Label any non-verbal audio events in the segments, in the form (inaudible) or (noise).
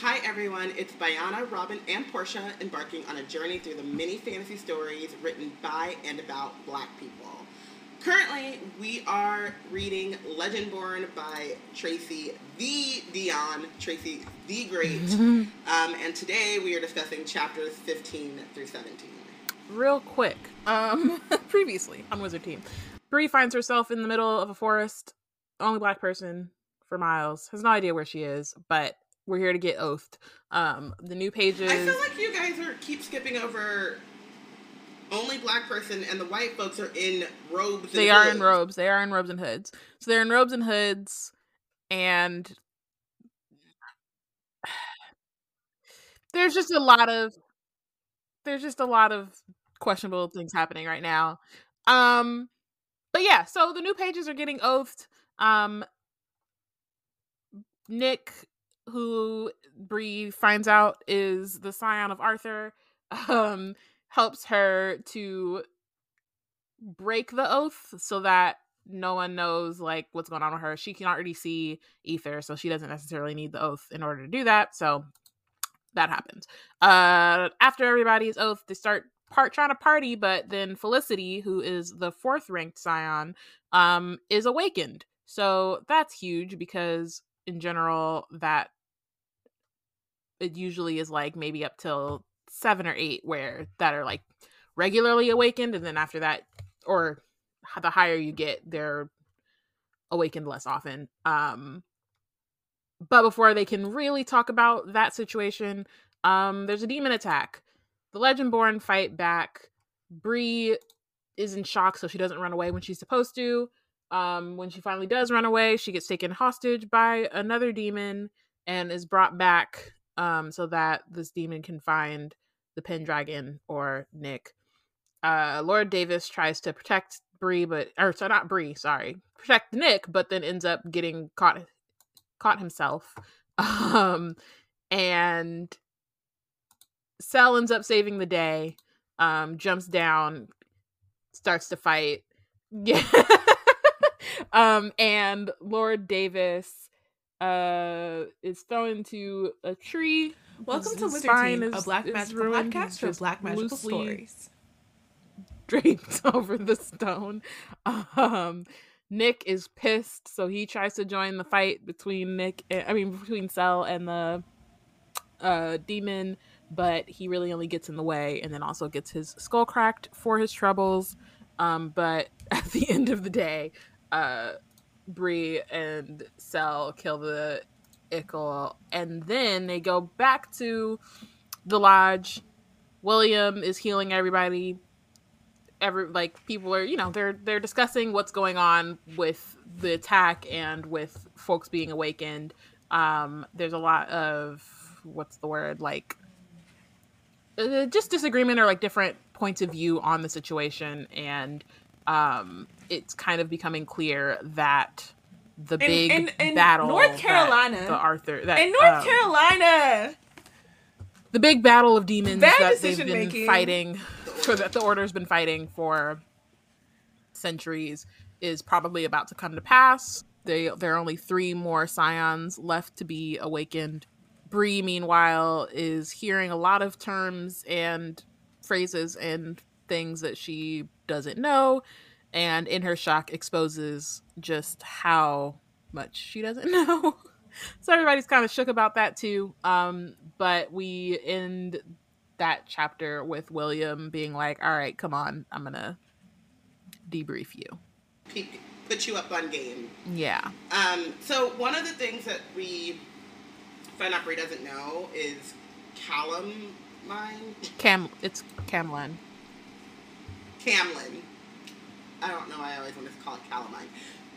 Hi everyone, it's Bayana, Robyn, and Porshèa embarking on a journey through the many fantasy stories written by and about black people. Currently, we are reading Legendborn by Tracy Deonn, Tracy the Great, (laughs) um, and today we are discussing chapters 15 through 17. Real quick, um, (laughs) previously on Wizard Team, Bree finds herself in the middle of a forest, only black person for miles, has no idea where she is, but we're here to get oathed. Um, the new pages. I feel like you guys are keep skipping over only black person and the white folks are in robes. they are in robes. They are in robes and hoods. So they're in robes and hoods, and (sighs) there's just a lot of there's just a lot of questionable things happening right now. Um, but yeah, so the new pages are getting oathed. Um, Nick, who Bree finds out is the scion of Arthur, (laughs) um, helps her to break the oath so that no one knows like what's going on with her. She can already see Ether, so she doesn't necessarily need the oath in order to do that. So that happens. Uh after everybody's oath, they start part trying to party, but then Felicity, who is the fourth ranked scion, um, is awakened. So that's huge because in general that it usually is like maybe up till seven or eight where that are like regularly awakened and then after that or the higher you get they're awakened less often um but before they can really talk about that situation um there's a demon attack the legendborn fight back. Bree is in shock so she doesn't run away when she's supposed to. Um when she finally does run away she gets taken hostage by another demon and is brought back um so that this demon can find the pendragon or nick. Uh lord davis tries to protect Bree, but or so not Bree, sorry, protect Nick, but then ends up getting caught caught himself. (laughs) Um and Sel ends up saving the day, um, jumps down, starts to fight. (laughs) Yeah. um and Lord Davis uh is thrown into a tree. Welcome to spine Team, a black is magical podcast for black magical stories. draped (laughs) over the stone. Um, Nick is pissed, so he tries to join the fight between Nick, and, I mean between Sel and the uh, demon, but he really only gets in the way, and then also gets his skull cracked for his troubles. Um, but (laughs) at the end of the day, uh, Bree and Sel kill the Uchel, and then they go back to the lodge. William is healing everybody every like people are you know they're they're discussing what's going on with the attack and with folks being awakened um there's a lot of what's the word like uh, just disagreement or like different points of view on the situation and um it's kind of becoming clear that the big in- in battle North Carolina- the Arthur that In North um, Carolina, the big battle of demons Bad that they've been decision-making. fighting for that the order's been fighting for centuries is probably about to come to pass. They there are only three more scions left to be awakened. Bree, meanwhile, is hearing a lot of terms and phrases and things that she doesn't know, and in her shock exposes just how much she doesn't (laughs) know. so everybody's kind of shook about that too. Um, but we end that chapter with William being like, "All right, come on, I'm gonna debrief you." Put you up on game. Yeah. Um, so one of the things that we out doesn't know is Callum mine. Cam, it's Camlann. Camlann. I don't know. I always want to call it Calamine,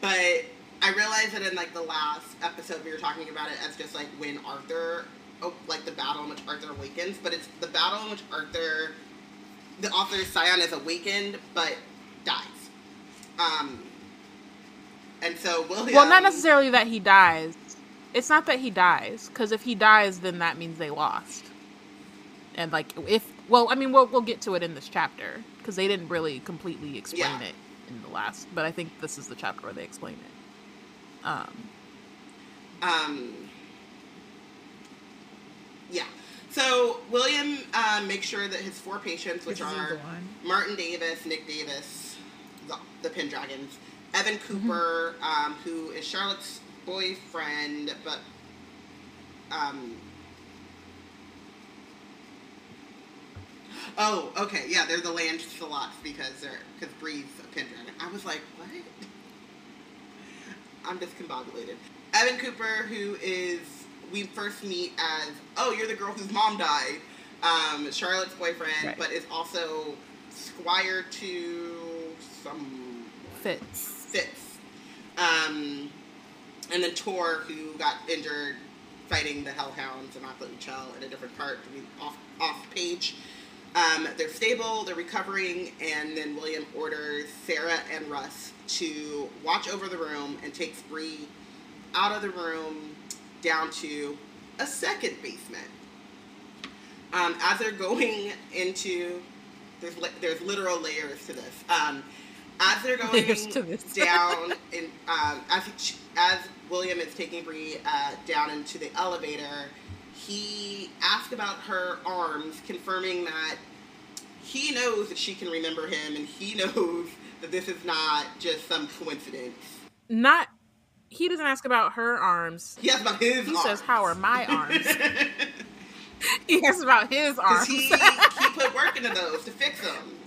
but I realized that in like the last episode we were talking about it as just like when Arthur, oh, like the battle in which Arthur awakens, but it's the battle in which Arthur, the Arthur's scion is awakened but dies. Um, and so William. Well, not necessarily that he dies. It's not that he dies, because if he dies, then that means they lost. And like, if well, I mean, we'll we'll get to it in this chapter. because they didn't really completely explain Yeah. it in the last. But I think this is the chapter where they explain it. Um, Um, yeah. So William um, makes sure that his four patients, which are. Martin Davis, Nick Davis, the, the Pendragons, Evan Mm-hmm. Cooper, um, who is Charlotte's boyfriend, but um, oh, okay, yeah, they're the land Lancelots because they're because Bree's a Pendragon. I was like, what? I'm discombobulated. Evan Cooper, who is we first meet as oh, you're the girl whose mom died, um, Charlotte's boyfriend, Right. but is also squire to some fits. Fitz. Um, and then Tor, who got injured fighting the Hellhounds and Akla Uchel in a different part, off, off page. Um, they're stable, they're recovering, and then William orders Sarah and Russ to watch over the room and takes Bree out of the room down to a second basement. Um, as they're going into, there's there's literal layers to this. Um, as they're (laughs) going to down, in um, as he- as William is taking Bree uh, down into the elevator, he asks about her arms, confirming that he knows that she can remember him, and he (laughs) knows that this is not just some coincidence. Not. He doesn't ask about her arms. He asks about his He arms. says, "How are my arms?" (laughs) he asks about his arms. he, he put work into those to fix them.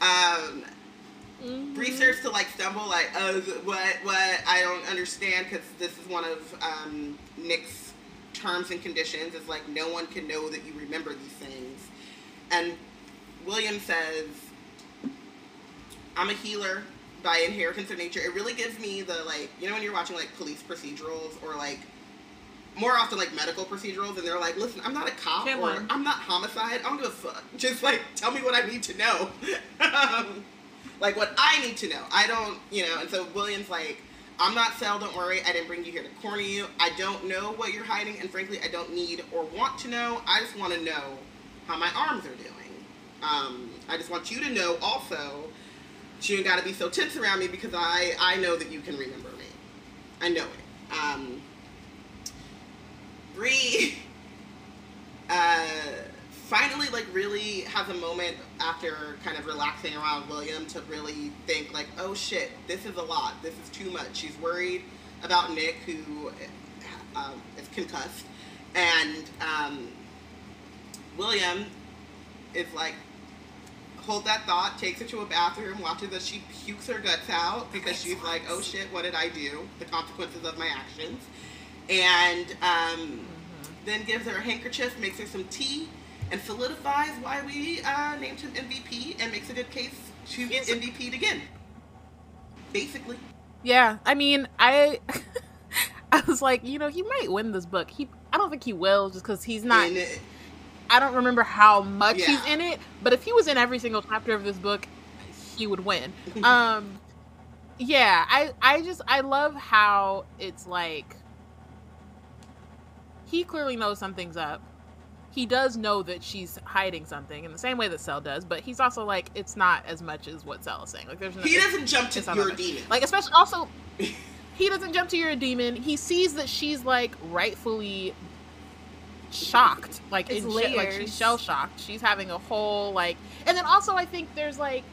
Um, Mhm. Bree starts to like stumble, like, uh, what, what? I don't understand because this is one of um, Nick's terms and conditions. Is like no one can know that you remember these things. And William says, "I'm a healer by inheritance of nature." It really gives me the like, you know, when you're watching like police procedurals or like more often like medical procedurals, and they're like, "Listen, I'm not a cop Get or. I'm not homicide. I don't give a fuck. Just like tell me what I need to know." (laughs) um, like what I need to know. I don't, you know. And so William's like, I'm not Sel. Don't worry. I didn't bring you here to corner you. I don't know what you're hiding, and frankly, I don't need or want to know. I just want to know how my arms are doing. Um, I just want you to know also. You ain't got to be so tense around me because I I know that you can remember me. I know it. Um, Bree (laughs) uh, finally like really has a moment after kind of relaxing around William to really think like, oh shit, this is a lot. This is too much. She's worried about Nick who um, is concussed, and um, William is like. Hold that thought, takes her to a bathroom, watches as she pukes her guts out because she's like, oh shit, what did I do? The consequences of my actions. And um, then gives her a handkerchief, makes her some tea, and solidifies why we uh, named him MVP and makes a good case to get MVP'd again. Basically. Yeah, I mean, I (laughs) I was like, you know, he might win this book. He I don't think he will just cuz he's not In it. I don't remember how much he's in it, but if he was in every single chapter of this book, he would win. (laughs) um yeah, I I just I love how it's like he clearly knows something's up. He does know that she's hiding something in the same way that Sel does, but he's also like it's not as much as what Sel is saying. Like there's no, He doesn't jump to it's your demon. like especially also (laughs) he doesn't jump to your demon. He sees that she's like rightfully shocked, like It's in sh- like she's shell shocked. She's having a whole like, and then also I think there's like,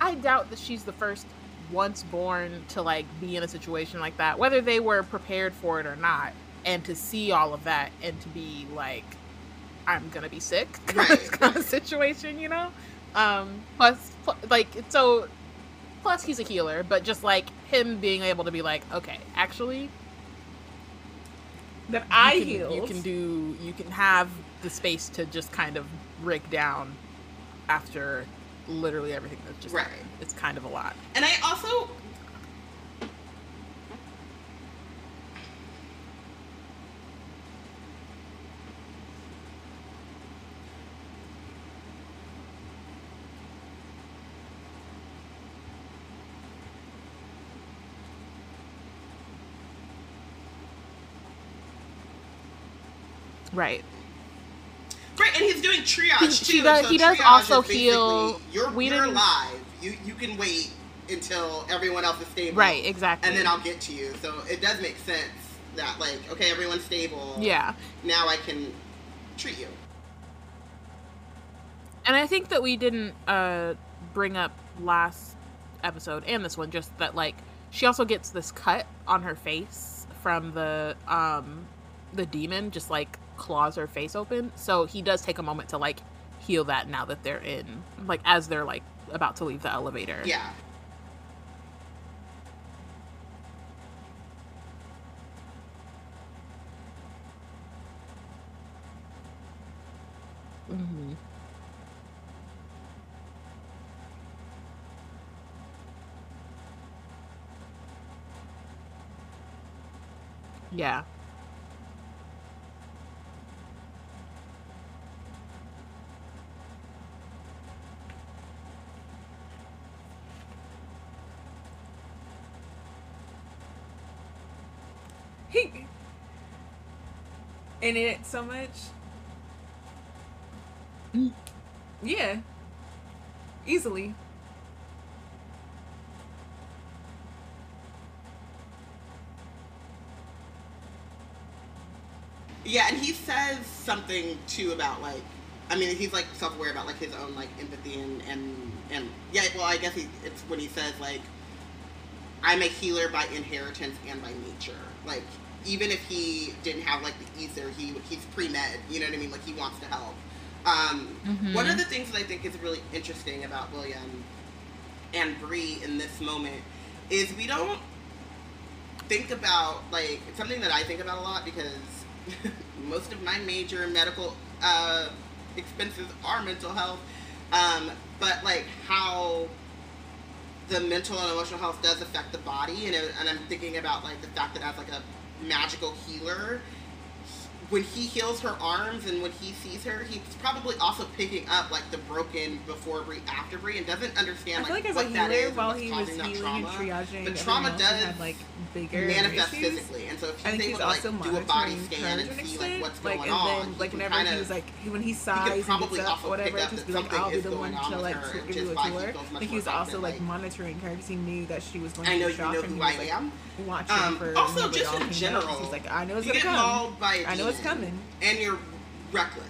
I doubt that she's the first once born to like be in a situation like that, whether they were prepared for it or not, and to see all of that and to be like, I'm gonna be sick kind, (laughs) Right, of, kind of situation, you know. Um, plus, like so plus he's a healer but just like him being able to be like okay actually That I can, healed. you can do you can have the space to just kind of break down after literally everything that's just Right. happened. it's kind of a lot And I also right Great. Right, and he's doing triage He- too. she does- so he does also heal- You're, we you're didn't- alive. You you can wait until everyone else is stable. Right, exactly. And then I'll get to you. So it does make sense that like, okay, everyone's stable. yeah. Now I can treat you. And I think that we didn't uh bring up last episode and this one just that like she also gets this cut on her face from the um the demon just like claws her face open. So he does take a moment to like heal that now that they're in like as they're like about to leave the elevator. Yeah. hmm Yeah. He in it so much. Yeah. Easily. Yeah, and he says something too about like, I mean, he's like self-aware about like his own like empathy and and and yeah. Well, I guess he, it's when he says like, I'm a healer by inheritance and by nature. Like, even if he didn't have like the ether, he he's pre med. You know what I mean? Like he wants to help. Um, Mhm. One of the things that I think is really interesting about William and Bree in this moment is we don't think about like it's something that I think about a lot because (laughs) most of my major medical uh, expenses are mental health, um, but like how the mental and emotional health does affect the body, and, it- and I'm thinking about like the fact that as like a magical healer, when he heals her arms and when he sees her, he's probably also picking up like the broken before Bree, after Bree, and doesn't understand I feel like what that is that healer, is and while he was healing and trauma. triaging, But trauma does had like bigger manifest issues. physically, and so if he's I able to like do a body scan and see like what's Like, going and on, then he like whenever kinda- he was like when he he sighs and probably gets up or whatever, just be like, I'll be the one to like give you a tour. I think he was also like like, monitoring her because he knew that she was going I to know you shocked know and who he I was like watching Um, for also, just in general. He's like, I know it's gonna come. by know it's coming. and you're reckless.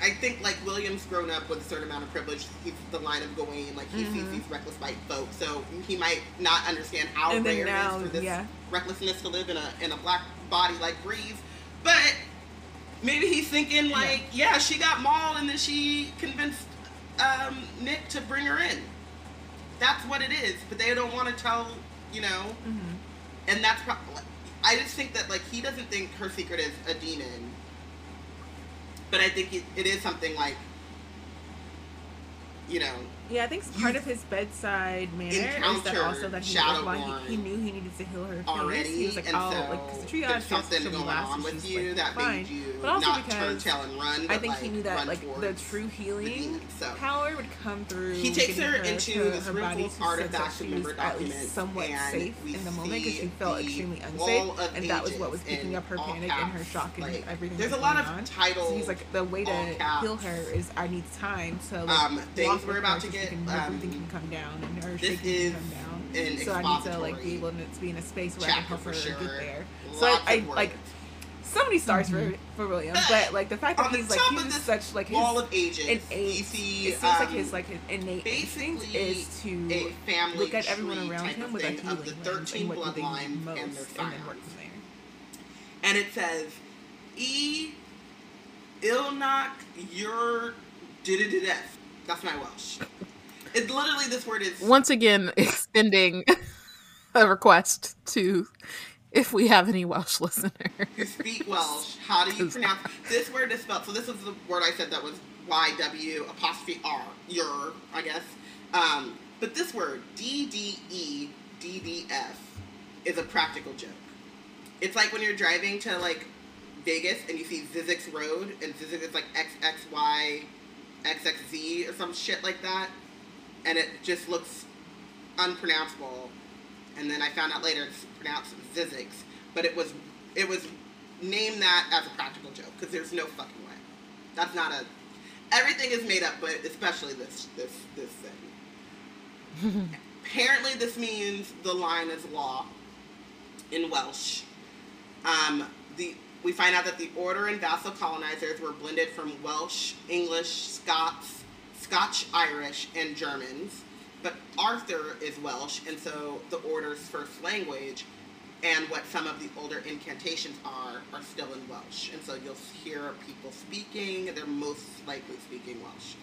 I think like William's grown up with a certain amount of privilege. He's the line of going like he sees Mhm. these reckless white folks, so he might not understand how And rare now, it is for this yeah. recklessness to live in a in a black body like Bree's. But maybe he's thinking like, yeah, she got mauled and then she convinced um, Nick to bring her in. That's what it is. But they don't want to tell, you know Mhm. and that's probably I just think that like he doesn't think her secret is a demon, but I think it, it is something like, you know, Yeah, I think it's part of his bedside manner is that also that he, like, he, he knew he needed to heal her already, He was like, oh, so like, because the triage something going last, on with you like, that fine. made you But also not turn tail and run. I think like, he knew that like the true healing demon. So power would come through. He takes getting her into to this her body to sense that artifacts she and member was at least somewhat safe in the moment because she felt extremely unsafe, and that was what was picking up her panic and her shock and everything. There's a lot of titles. He's like, the way to heal her is I need time So Um, things we're about to so she get, can, her um, breathing can come down and her this shaking is can come down. an So I need to like be expository able to be in a space where I can chapter help her for sure. get there. So I, Lots I of like words. so many stars Mhm. for for William, But but like the fact that on the he's like top he's of just this such like his wall of ages. innate. you see, it seems like um, his like his innate instinct basically is to a family look at everyone tree around type him of with a thing healing of the lens 13 and what do they bloodlines need most, and and their then work scions. from there. and it says, "E Ilnak your didididef." That's my Welsh. It literally this word is Once again, (laughs) extending a request to if we have any Welsh listeners. you speak Welsh. How do you pronounce this word is spelled? So this is the word I said that was Y W apostrophe R. Your, I guess. Um, but this word D D E D D F is a practical joke. It's like when you're driving to like Vegas and you see Zzyzx Road and Zzyzx is like X X Y X X Z or some shit like that, and it just looks unpronounceable. And then I found out later it's pronounced Zzyzx, but it was it was named that as a practical joke because there's no fucking way. That's not a everything is made up, but especially this this this thing. (laughs) Apparently, this means the line is law in Welsh. Um, the we find out that the order and vassal colonizers were blended from Welsh, English, Scots, Scotch, Irish, and Germans. But Arthur is Welsh, and so the order's first language and what some of the older incantations are are still in Welsh. And so you'll hear people speaking, they're most likely speaking Welsh.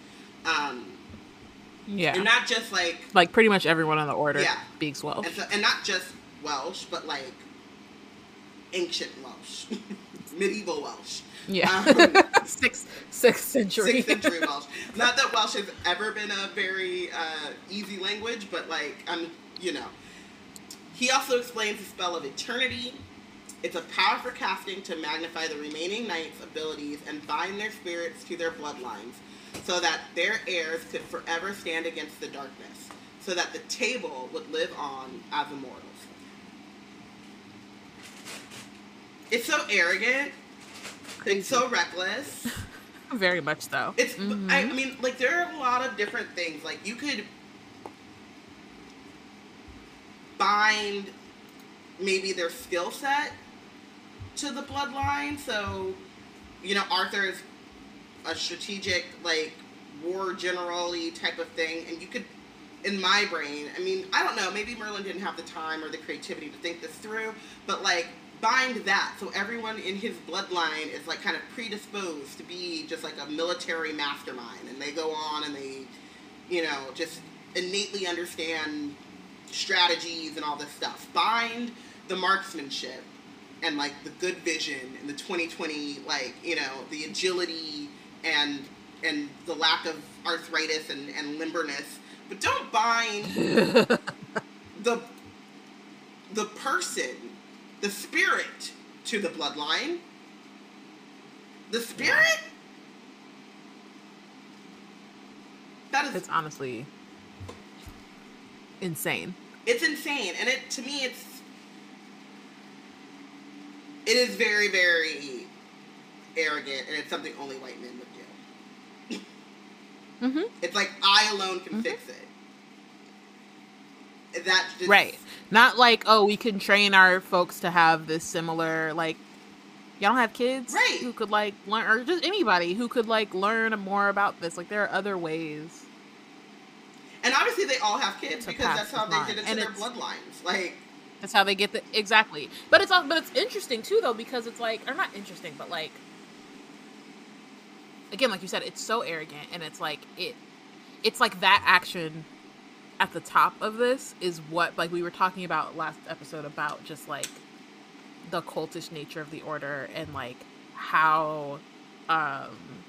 Um, Yeah. and not just like like pretty much everyone on the order Yeah. speaks Welsh. and, so, and not just Welsh, but like ancient Welsh, (laughs) medieval Welsh, Yeah. Um, (laughs) sixth sixth century. sixth century Welsh. (laughs) Not that Welsh has ever been a very uh, easy language, but like I'm, you know. He also explains the spell of eternity. It's a power for casting to magnify the remaining knights' abilities and bind their spirits to their bloodlines, so that their heirs could forever stand against the darkness, so that the table would live on as immortals. It's so arrogant. It's so reckless. (laughs) Very much so. It's. Mhm. I, I mean, like there are a lot of different things. Like you could bind maybe their skill set to the bloodline. So, you know, Arthur's a strategic, like war general-y type of thing, and you could. In my brain, I mean, I don't know. Maybe Merlin didn't have the time or the creativity to think this through, but like bind that so everyone in his bloodline is like kind of predisposed to be just like a military mastermind and they go on and they you know just innately understand strategies and all this stuff. Bind the marksmanship and like the good vision and the 2020 like you know the agility and and the lack of arthritis and, and limberness. But don't bind (laughs) the the person, the spirit to the bloodline. The spirit? That is it's honestly insane. it's insane and it to me it's it is very very arrogant and it's something only white men would do. Mm-hmm. It's like I alone can fix it. That just, Right. Not like, oh, we can train our folks to have this similar like y'all don't have kids Right. who could like learn or just anybody who could like learn more about this. Like there are other ways. And obviously they all have kids because that's the how they line. get into And their bloodlines. Like That's how they get the exactly. But it's all but it's interesting too though because it's like or not interesting, but like again, like you said, it's so arrogant and it's like it it's like that action at the top of this is what like we were talking about last episode about just like the cultish nature of the order and like how um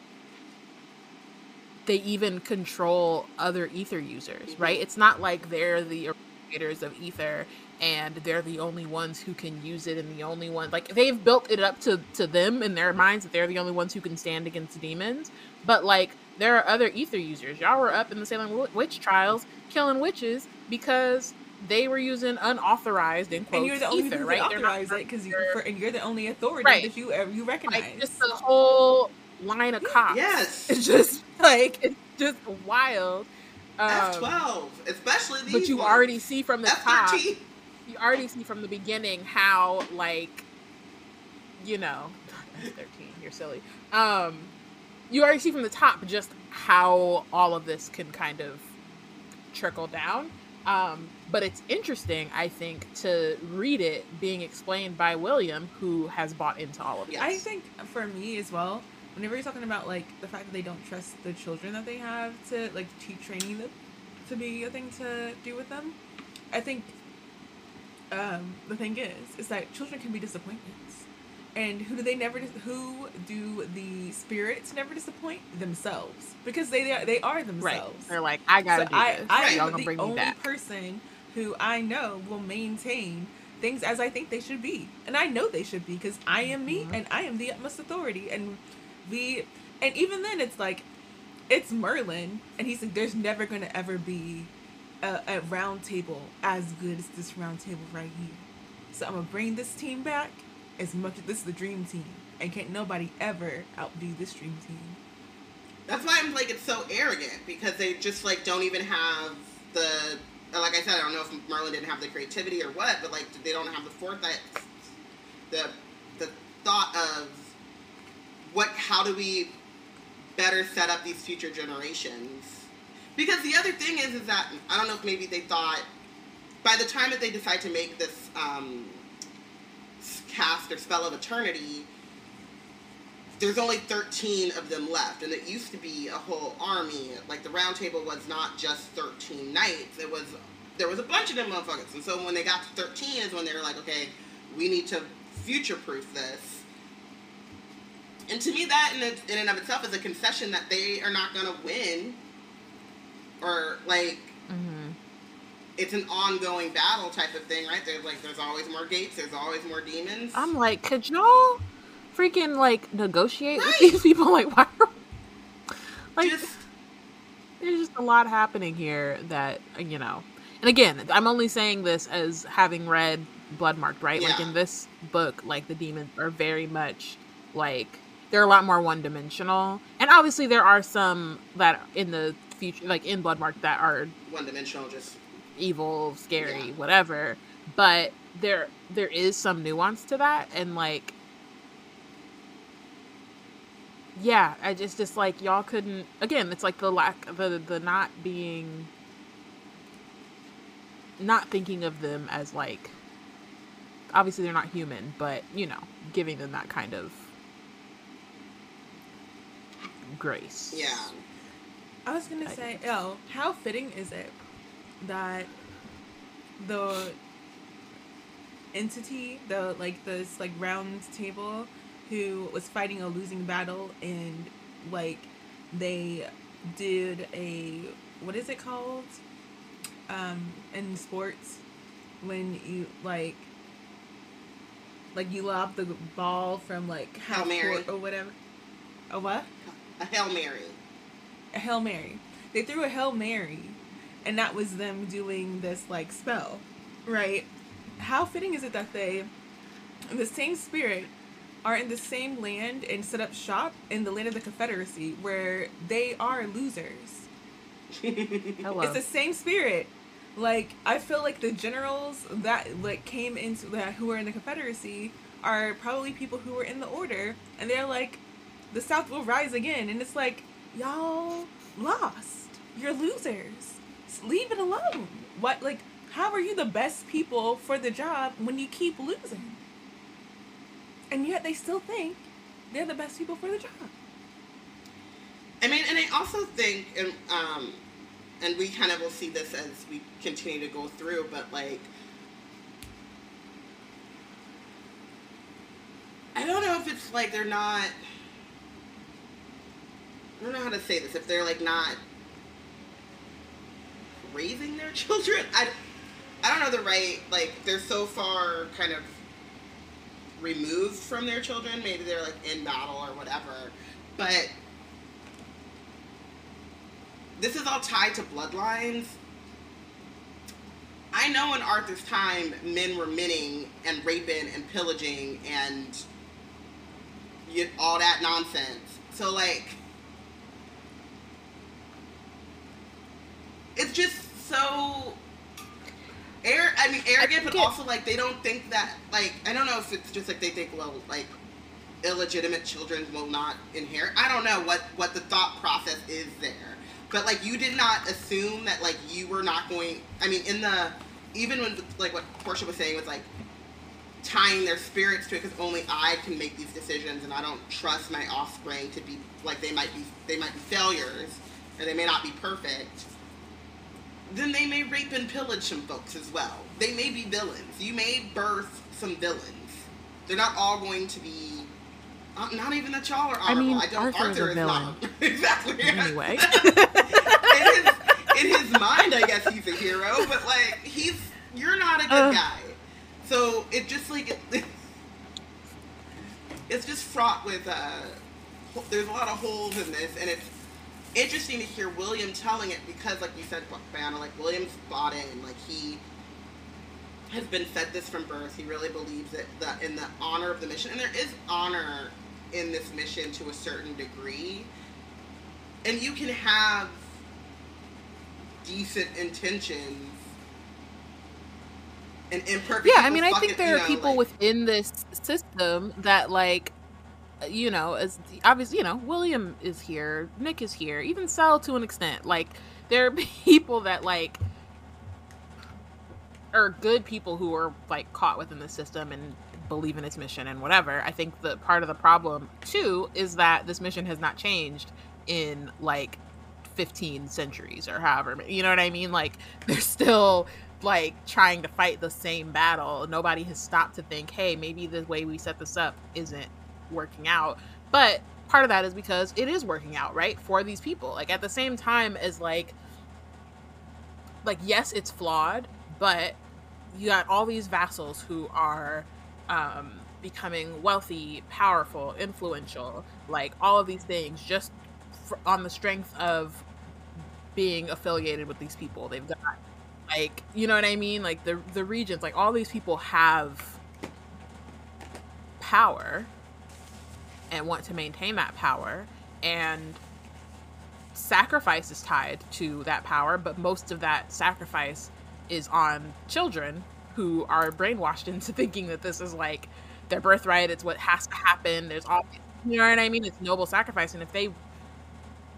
they even control other ether users, right? It's not like they're the creators of ether and they're the only ones who can use it and the only one like they've built it up to to them in their minds that they're the only ones who can stand against demons but like there are other ether users y'all were up in the salem witch trials killing witches because they were using unauthorized in quotes and you're the only ether right can They're not authorize it because you for- for, and you're the only authority Right. that you ever you recognize. like just the whole line of cops Yes. it's (laughs) just like it's just wild um, F twelve, especially these. but you ones. already see from the F top you already see from the beginning how like you know (laughs) 13 you're silly um you already see from the top just how all of this can kind of trickle down um but it's interesting i think to read it being explained by william who has bought into all of it Yes. I think for me as well, whenever you're talking about like the fact that they don't trust the children that they have to like teach training them to be a thing to do with them, I think um, the thing is is that children can be disappointments, and who do they never? Who do the spirits never disappoint themselves because they are, they are themselves. right they're like i gotta So do I, this I y'all am the bring only person who I know will maintain things as I think they should be, and I know they should be because I am me Mhm. and I am the utmost authority. And we, and even then, it's like it's Merlin, and he's like, there's never gonna ever be a, a round table as good as this round table right here. So I'm gonna bring this team back as much as this is the dream team, and can't nobody ever outdo this dream team. That's why I'm like it's so arrogant because they just like don't even have the like I said I don't know if Merlin didn't have the creativity or what, but like they don't have the foresight, the the thought of what how do we better set up these future generations. Because the other thing is, is that I don't know if maybe they thought by the time that they decide to make this um, cast or spell of eternity, there's only 13 of them left, and it used to be a whole army. Like the Round Table was not just 13 knights; it was there was a bunch of them motherfuckers. And so when they got to 13 is when they were like, okay, we need to future-proof this. And to me, that in, in and of itself is a concession that they are not going to win, or like Mm-hmm. It's an ongoing battle type of thing, right? There's like there's always more gates, there's always more demons. I'm like, could y'all freaking like negotiate with these (laughs) people? Like, why? Are, like, just there's just a lot happening here that you know. And again, I'm only saying this as having read Bloodmarked, right? Like in this book, like the demons are very much like they're a lot more one dimensional, and obviously there are some that in the future, like in Bloodmarked, that are one dimensional. Just evil, scary, Yeah. whatever. But there there is some nuance to that and like yeah, I just just like y'all couldn't again, it's like the lack the the not being not thinking of them as like obviously they're not human, but you know, giving them that kind of grace. yeah. I was gonna say, oh, how fitting is it that the entity, the like this like round table, who was fighting a losing battle and like they did a what is it called? Um, in sports, when you like like you lob the ball from like half Mary. court or whatever. A what? A hail mary. a Hail Mary. They threw a Hail Mary, and that was them doing this like spell, right? How fitting is it that they, in the same spirit, are in the same land and set up shop in the land of the Confederacy, where they are losers. (laughs) Hello. It's the same spirit. Like I feel like the generals that like came into that who were in the Confederacy are probably people who were in the order, and they're like, the South will rise again, and it's like y'all lost. You're losers. Leave it alone. What like? How are you the best people for the job when you keep losing? And yet they still think they're the best people for the job. I mean, and I also think, and um, and we kind of will see this as we continue to go through, but like, I don't know if it's like they're not. I don't know how to say this. If they're like not raising their (laughs) children, I, I don't know the right like. They're so far kind of removed from their children. Maybe they're like in battle or whatever, but this is all tied to bloodlines. I know in Arthur's time, men were minning and raping and pillaging and all that nonsense. So like, it's just so. Air, I mean, arrogant, but get- also like they don't think that like I don't know if it's just like they think well like illegitimate children will not inherit. I don't know what what the thought process is there, but like you did not assume that like you were not going. I mean, in the even when like what Porshèa was saying was like tying their spirits to it because only I can make these decisions and I don't trust my offspring to be like they might be they might be failures or they may not be perfect. Then they may rape and pillage some folks as well. They may be villains. You may birth some villains. They're not all going to be. Uh, not even that y'all are I mean, I don't. Arthur is a Arthur is not (laughs) exactly. Anyway. (laughs) in his in his mind, I guess he's a hero, but like he's you're not a good Uh. guy. So it just like it, (laughs) it's just fraught with uh, there's a lot of holes in this, and it's interesting to hear William telling it because, like you said, Bayana, like William's bought in, like he has been fed this from birth. He really believes it that in the honor of the mission, and there is honor in this mission to a certain degree. and you can have decent intentions and imperfect. Yeah, I mean, I think there are know, people like- within this system that like you know, as obviously, you know, William is here, Nick is here, even Sel to an extent. Like there are (laughs) people that like are good people who are like caught within the system and believe in its mission and whatever. I think the part of the problem too is that this mission has not changed in like 15 centuries or however you know what i mean like (laughs) they're still like trying to fight the same battle nobody has stopped to think hey maybe the way we set this up isn't working out. But part of that is because it is working out right for these people. Like at the same time as like like yes it's flawed but you got all these vassals who are um becoming wealthy powerful influential like all of these things just f- on the strength of being affiliated with these people. They've got like you know what i mean? Like the the regions like all these people have power and want to maintain that power and sacrifice is tied to that power but most of that sacrifice is on children who are brainwashed (laughs) into thinking that this is like their birthright it's what has to happen there's all you know what i mean? It's noble sacrifice and if they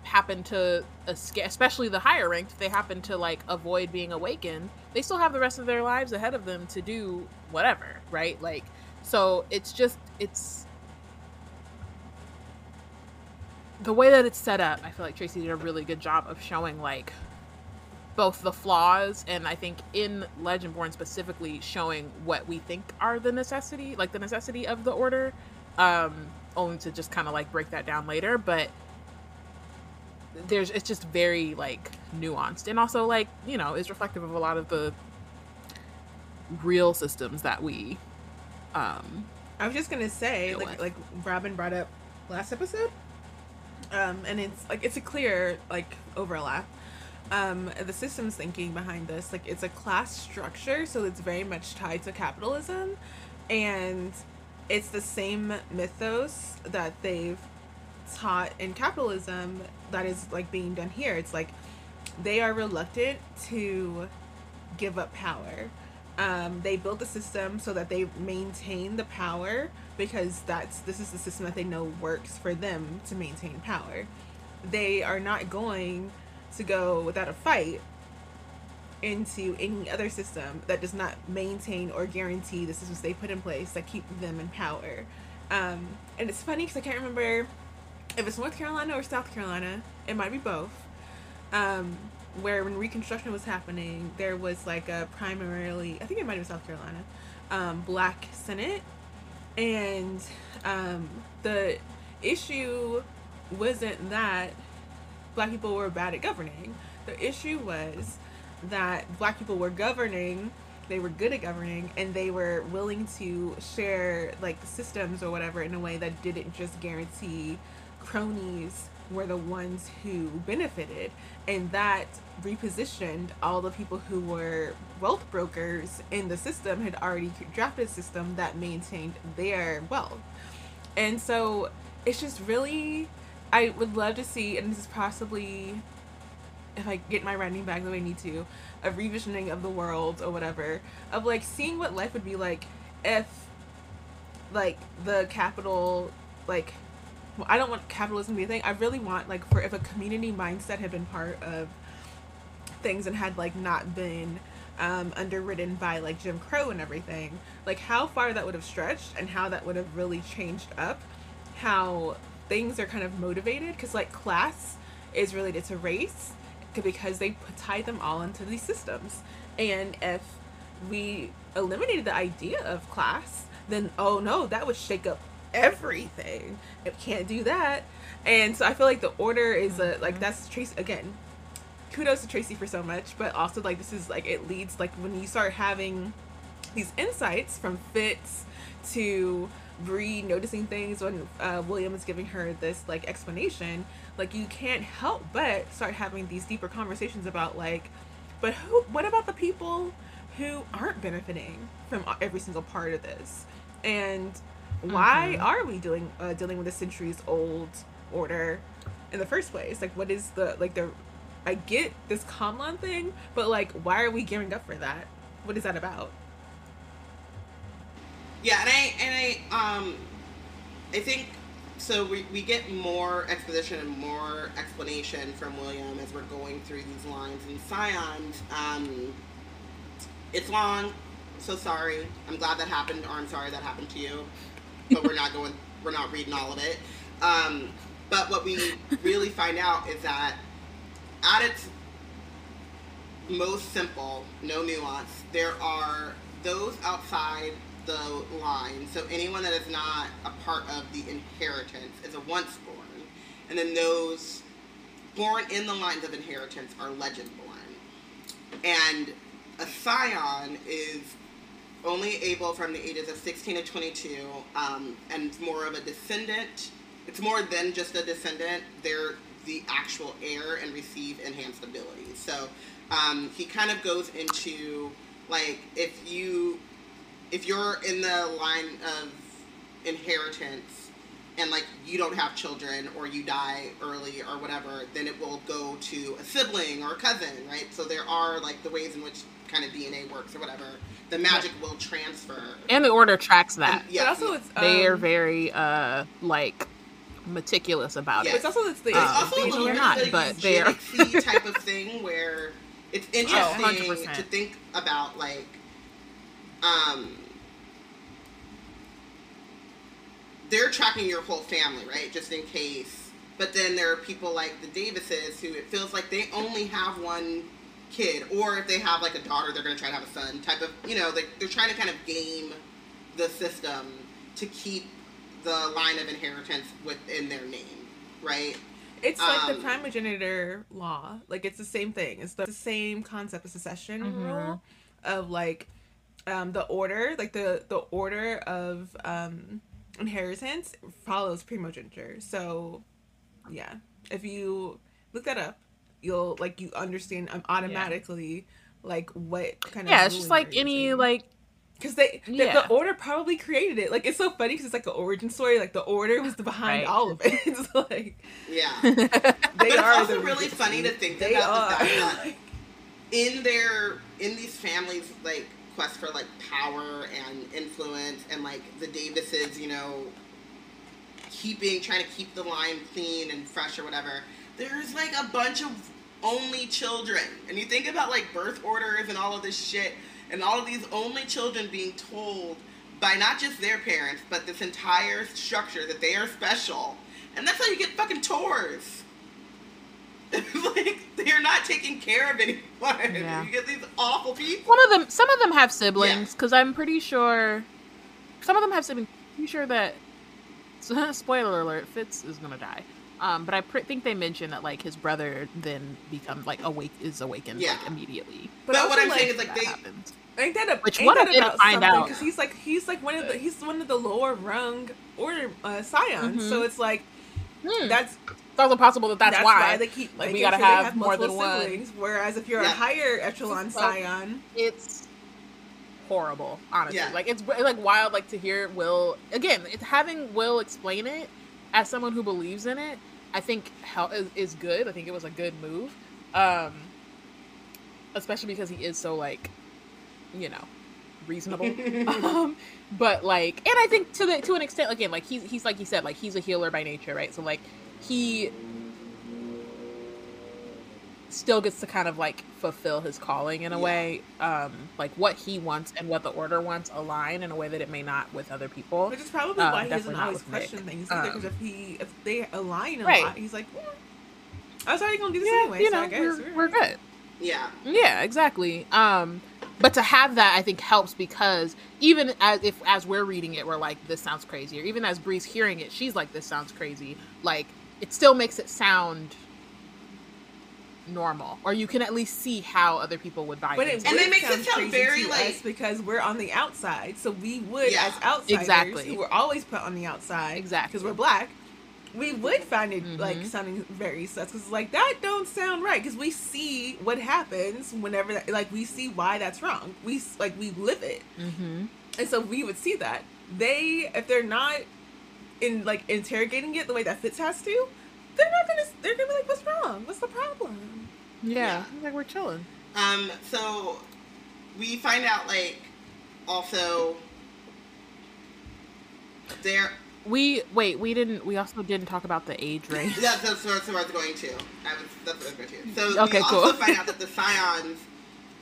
happen to escape especially the higher ranked if they happen to like avoid being awakened they still have the rest of their lives ahead of them to do whatever right? Like so it's just it's the way that it's set up i feel like tracy did a really good job of showing like both the flaws and i think in legendborn specifically showing what we think are the necessity like the necessity of the order um only to just kind of like break that down later but there's it's just very like nuanced and also like you know is reflective of a lot of the real systems that we um I was just gonna say, like with. like Robyn brought up last episode, um, and it's like it's a clear like overlap. Um, the systems thinking behind this, like it's a class structure, so it's very much tied to capitalism, and it's the same mythos that they've taught in capitalism that is like being done here. It's like they are reluctant to give up power. Um, they built the system so that they maintain the power because that's this is the system that they know works for them to maintain power. They are not going to go without a fight into any other system that does not maintain or guarantee the systems they put in place that keep them in power. Um, and it's funny because I can't remember if it's North Carolina or South Carolina. It might be both. Um, where when Reconstruction was happening, there was like a primarily, I think it might have been South Carolina, um, black Senate. And um, the issue wasn't that black people were bad at governing. The issue was that black people were governing, they were good at governing, and they were willing to share like systems or whatever in a way that didn't just guarantee cronies were the ones who benefited and that repositioned all the people who were wealth brokers in the system had already drafted a system that maintained their wealth. And so it's just really i would love to see and this is possibly if i get my writing back the way i need to a revisioning of the world or whatever of like seeing what life would be like if like the capital like I don't want capitalism to be a thing. I really want like for if a community mindset had been part of things and had like not been um, underwritten by like Jim Crow and everything, like how far that would have stretched and how that would have really changed up how things are kind of motivated because like class is related to race because they tie them all into these systems and if we eliminated the idea of class then oh no that would shake up everything it can't do that and so i feel like the order is a like that's tracy again kudos to tracy for so much but also like this is like it leads like when you start having these insights from fitz to Bree noticing things when uh, William is giving her this like explanation, like you can't help but start having these deeper conversations about like, but who? What about the people who aren't benefiting from every single part of this? And why Mhm. are we doing uh, dealing with a centuries old order in the first place? Like, what is the like the? I get this Camlann thing, but like, why are we gearing up for that? What is that about? Yeah, and I and I um I think so we, we get more exposition and more explanation from William as we're going through these lines and Scions. Um it's long, so sorry. I'm glad that happened, or I'm sorry that happened to you. But we're not going we're not reading all of it. Um but what we really find out is that at its most simple, no nuance, there are those outside the line. So anyone that is not a part of the inheritance is a once born. And then those born in the lines of inheritance are legend born. And a scion is only able from the ages of 16 to 22 um, and more of a descendant. It's more than just a descendant. They're the actual heir and receive enhanced abilities. So um, he kind of goes into like if you if you're in the line of inheritance and like you don't have children or you die early or whatever, then it will go to a sibling or a cousin, right? So there are like the ways in which kind of DNA works or whatever. The magic will transfer. And the order tracks that. And, yeah, but also, it's um, they are very uh like meticulous about Yeah. it. It's also it's the It's Um, also a they're little bit not, of but they are. eugenic (laughs) type of thing where it's interesting 100%. to think about like um they're tracking your whole family, right? Just in case. But then there are people like the Davises who it feels like they only have one kid, or if they have like a daughter, they're gonna try to have a son. Type of, you know, like they're trying to kind of game the system to keep the line of inheritance within their name, right? It's like Um, the primogenitor law. Like it's the same thing. It's the, the same concept of succession Mhm. rule of like um the order, like the the order of um inheritance follows primogeniture. So yeah, if you look that up, you'll like you understand um, automatically like what kind of Yeah, it's just like any like because they the, Yeah. the order probably created it. Like it's so funny because it's like an origin story. Like the order was the behind Right. all of it. (laughs) it's like Yeah. (laughs) they but it's also the really Regency. funny to think They about the fact that (laughs) in their in these families like quest for like power and influence and like the Davises, you know, keeping trying to keep the line clean and fresh or whatever. There's like a bunch of only children. And you think about like birth orders and all of this shit and all of these only children being told by not just their parents, but this entire structure that they are special. And that's how you get fucking tours. (laughs) like they're not taking care of anyone. Yeah. You get these awful people. one of them some of them have siblings because i'm pretty sure some of them have siblings pretty sure that (laughs) spoiler alert fitz is gonna die um but i pr- think they mentioned that like his brother then becomes like awake is awakened Yeah. like immediately But, also, what I'm like, saying is like that they happens. Ain't that a Which ain't one that of them about find out? Because he's like he's like one of the he's one of the lower rung order uh, scions. Mhm. So it's like Hmm. that's it's also possible that that's, that's why, why. they keep like, we gotta sure they have more than multiple one. Whereas if you're Yeah. a higher echelon So- scion, it's horrible honestly. Yeah. like it's like wild like to hear will again it's having will explain it as someone who believes in it i think hel- is, is good. I think it was a good move um especially because he is so like you know reasonable. (laughs) Um but like and i think to the to an extent again like he's he's like you said like he's a healer by nature right? So like he still gets to kind of like fulfill his calling in a Yeah. way um like what he wants and what the order wants align in a way that it may not with other people which is probably Um, why he doesn't always Nick. question things either. Because Um, if he if they align a Right. lot, he's like, "Hmm, I was already gonna do this yeah anyway. you so know I guess we're, we're right." good yeah. Yeah, exactly. Um, but to have that, I think helps because even as if as we're reading it, we're like, this sounds crazy, or even as Bree's hearing it, she's like, this sounds crazy. Like it still makes it sound normal, or you can at least see how other people would buy But into it And would it makes it sound sound very, to like- because we're on the outside, so we would Yeah. as outsiders Exactly. who were always put on the outside, Exactly. because we're black. We would find it like Mhm. sounding very sus because like that don't sound right because we see what happens whenever that, like we see why that's wrong. We like we live it, Mm-hmm. and so we would see that they if they're not in like interrogating it the way that Fitz has to, they're not gonna. They're gonna be like, "What's wrong? What's the problem?" Yeah, like we're chilling. Um, so we find out like also there. We wait. We didn't. We also didn't talk about the age range. (laughs) That's, that's, where, that's where I was going to. I was, that's what I was going to. So Okay, we also cool. find out (laughs) that the scions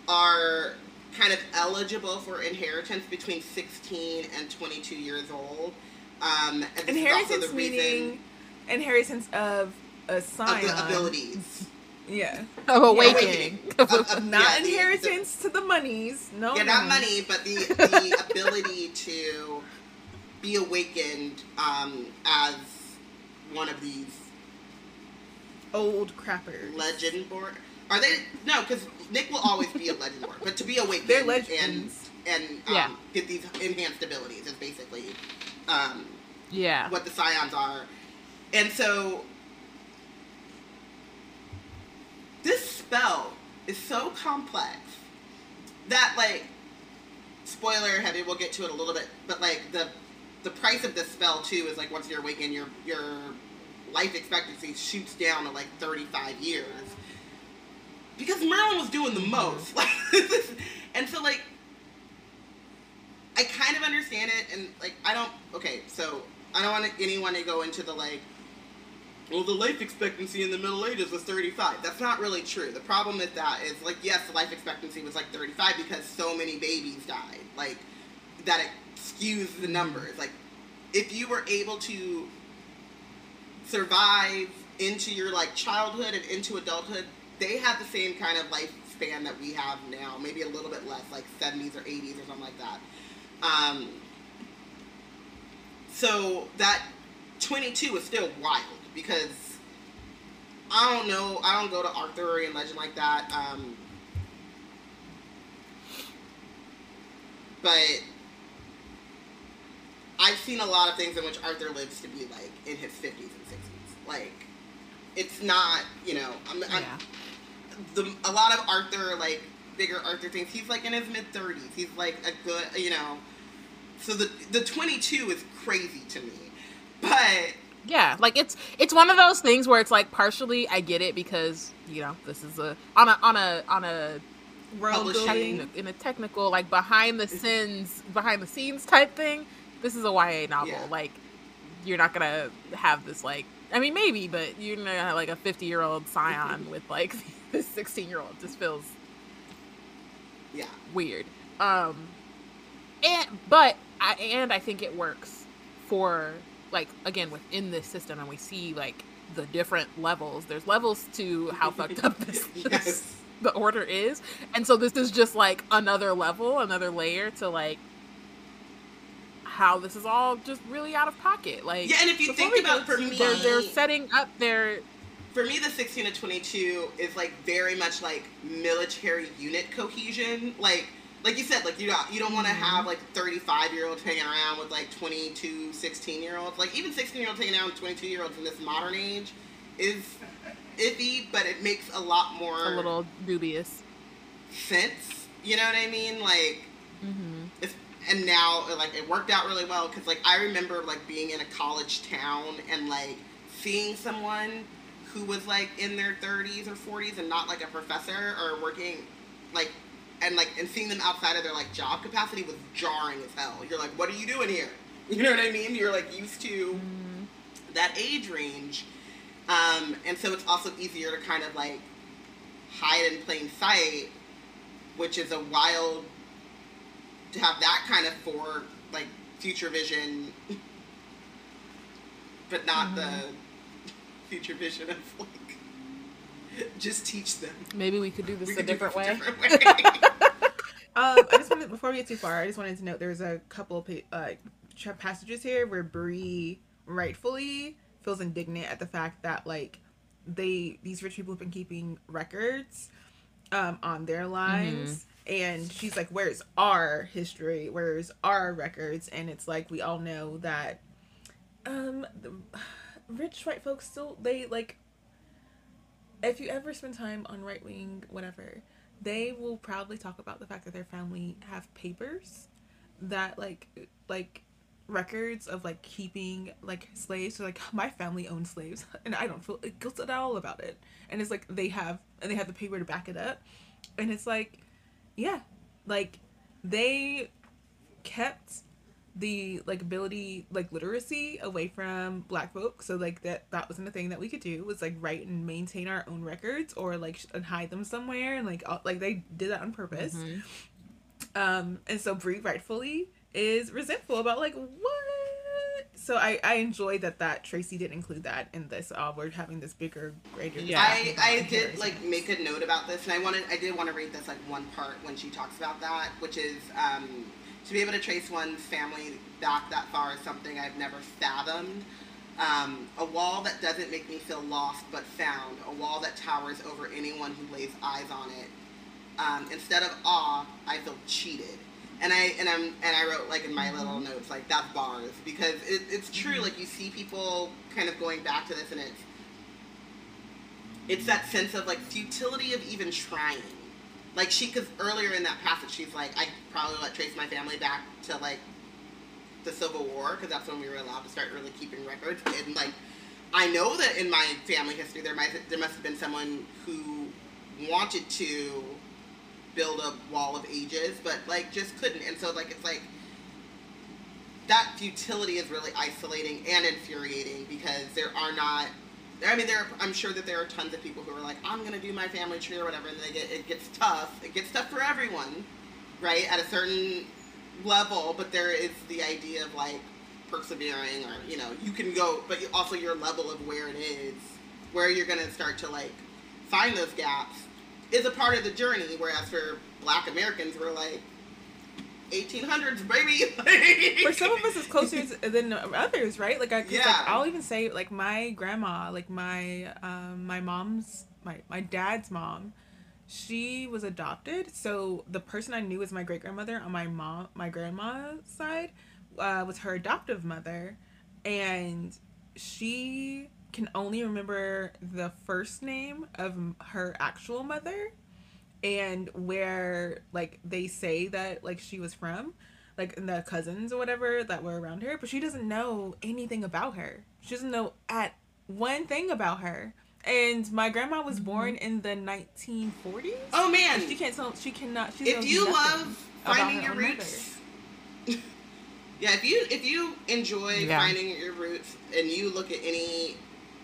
are kind of eligible for inheritance between 16 and 22 years old. Um, and this Inheritance the reason meaning inheritance of a of scion. the abilities. Yeah. of awakening. awakening. (laughs) Of- of- Not yeah, the- inheritance to the monies. No. Yeah, not money, but the, the (laughs) ability to be awakened um, as one of these Old crappers. legendborn. Are they? No, because Nick will always be a (laughs) legendborn, but to be awakened They're and legends. and um, Yeah. get these enhanced abilities is basically um, yeah. what the scions are. And so this spell is so complex that like spoiler heavy, we'll get to it a little bit, but like the the price of this spell too is like once you're awakened your your life expectancy shoots down to like 35 years. Because Merlin was doing the most. (laughs) And so like I kind of understand it, and like I don't. Okay, so I don't want anyone to go into the like. Well, the life expectancy in the Middle Ages was 35. That's not really true. The problem with that is like, yes, the life expectancy was like 35 because so many babies died. Like that it skews the numbers. Like if you were able to survive into your like childhood and into adulthood, they had the same kind of lifespan that we have now, maybe a little bit less, like 70s or 80s or something like that. Um, so that 22 is still wild because I don't know, I don't go to Arthurian legend like that. Um, but I've seen a lot of things in which Arthur lives to be like in his 50s and 60s. Like, it's not, you know, I'm, I'm Yeah. the a lot of Arthur like bigger Arthur things. He's like in his mid thirties. He's like a good, you know. So the the twenty two is crazy to me, but Yeah, like it's it's one of those things where it's like partially I get it because you know this is a on a on a on a World building. in a technical like behind the scenes behind the scenes type thing. This is a YA novel. Yeah. Like you're not gonna have this like I mean maybe, but you're gonna have like a 50 year old scion (laughs) with like (laughs) this 16 year old. Just feels yeah, weird. Um, and but I and I think it works for like again within this system, and we see like the different levels. There's levels to how (laughs) fucked up this, this the order is, and so this is just like another level, another layer to like how this is all just really out of pocket. Like yeah. And if you think about for me, they're they're setting up their for me the sixteen to twenty two is like very much like military unit cohesion. Like like you said, like you don't you don't want to have like thirty five year olds hanging around with like 22, 16 year olds. Like even sixteen year olds hanging around with twenty two year olds in this modern age is iffy, but it makes a lot more a little dubious. sense. You know what I mean? Like, hmm it's, and now like it worked out really well because like I remember like being in a college town and like seeing someone who was like in their 30s or 40s and not like a professor or working like and like and seeing them outside of their like job capacity was jarring as hell. You're like, what are you doing here? (laughs) You know what I mean? You're like used to that age range. Um, and so it's also easier to kind of like hide in plain sight, which is a wild to have that kind of for like future vision, (laughs) but not the (laughs) future vision of like (laughs) just teach them. Maybe we could do this We a could do different way. different way. (laughs) Um, I just wanted before we get too far, I just wanted to note there's a couple of uh, passages here where Bree rightfully feels indignant at the fact that like they these rich people have been keeping records um, on their lives, and she's like, "Where's our history? Where's our records?" And it's like we all know that um, the, (sighs) rich white folks still they like. If you ever spend time on right wing whatever, they will probably talk about the fact that their family have papers that like like records of like keeping like slaves. So, like (laughs) my family owned slaves, (laughs) and I don't feel guilt at all about it. And it's like they have and they have the paper to back it up, and it's like, yeah, like they kept the like ability like literacy away from black folks so like that that wasn't a thing that we could do was like write and maintain our own records or like sh- and hide them somewhere and like all, like they did that on purpose Mhm. um and so Bree rightfully is resentful about like what so I I enjoy that that Tracy did include that in this uh we're having this bigger greater Yeah. I, I did like make a note about this, and I wanted I did want to read this like one part when she talks about that, which is um, to be able to trace one's family back that far is something I've never fathomed. Um, a wall that doesn't make me feel lost but found, a wall that towers over anyone who lays eyes on it. Um, instead of awe, I feel cheated. And I and I'm and I wrote like in my little notes like that's bars because it, it's true. Like you see people kind of going back to this, and it's it's that sense of like futility of even trying. Like she, because earlier in that passage, she's like, I probably let trace my family back to like the Civil War because that's when we were allowed to start really keeping records. And like, I know that in my family history, there might there must have been someone who wanted to build a wall of ages, but like just couldn't. And so like it's like that futility is really isolating and infuriating because there are not I mean, there. Are, I'm sure that there are tons of people who are like, "I'm gonna do my family tree or whatever," and they get it gets tough. It gets tough for everyone, right? At a certain level, but there is the idea of like persevering, or you know, you can go, but also your level of where it is, where you're gonna start to like find those gaps, is a part of the journey. Whereas for Black Americans, we're like 1800s, baby. (laughs) for some of us it's closer to- (laughs) than others right like, I, Yeah. like i'll even say like my grandma like my um my mom's my my dad's mom she was adopted so the person i knew as my great grandmother on my mom my grandma's side uh, was her adoptive mother and she can only remember the first name of her actual mother and where like they say that like she was from like the cousins or whatever that were around her but she doesn't know anything about her. She doesn't know at one thing about her. And my grandma was mm-hmm. born in the 1940s oh man, she can't tell she cannot she if you love finding your roots (laughs) yeah if you if you enjoy Yeah. finding your roots and you look at any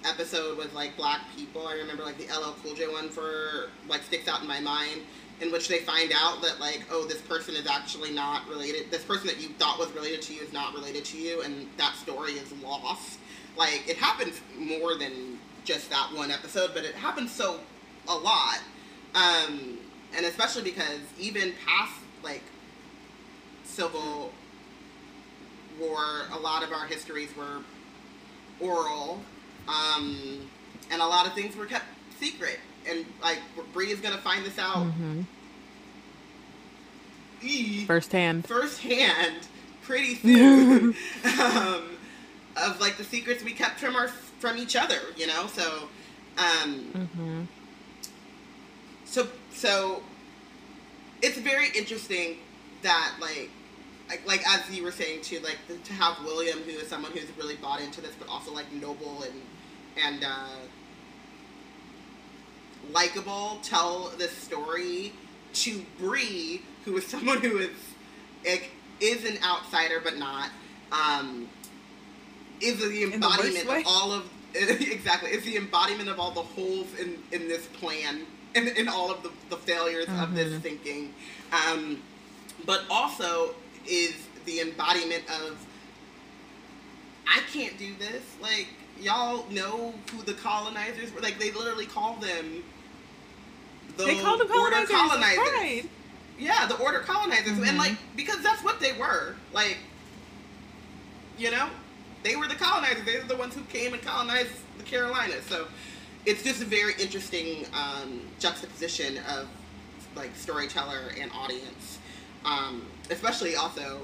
episode with like black people. I remember like the ll cool j one for like sticks out in my mind in which they find out that like oh this person is actually not related this person that you thought was related to you is not related to you and that story is lost. Like it happens more than just that one episode but it happens so a lot. Um and especially because even past like civil war a lot of our histories were oral um and a lot of things were kept secret. And like Bree is gonna find this out. Mhm. ee, Firsthand. firsthand. Pretty (laughs) soon. Um, of like the secrets we kept from our from each other you know? So um hmm so so it's very interesting that like like, like as you were saying too like the, to have william who is someone who's really bought into this but also like noble and and uh likable tell this story to Bree, who is (laughs) someone who is like, is an outsider but not um is the the embodiment way. of all of (laughs) exactly is the embodiment of all the holes in in this plan (laughs) and in all of the, the failures of this Mhm. thinking um but also is the embodiment of I can't do this. Like y'all know who the colonizers were. Like they literally call them the they called them order colonizers, colonizers. Right. Yeah, the order colonizers, Mhm. and like because that's what they were. Like you know, they were the colonizers. They were the ones who came and colonized the Carolinas. So it's just a very interesting um, juxtaposition of like storyteller and audience, um, especially also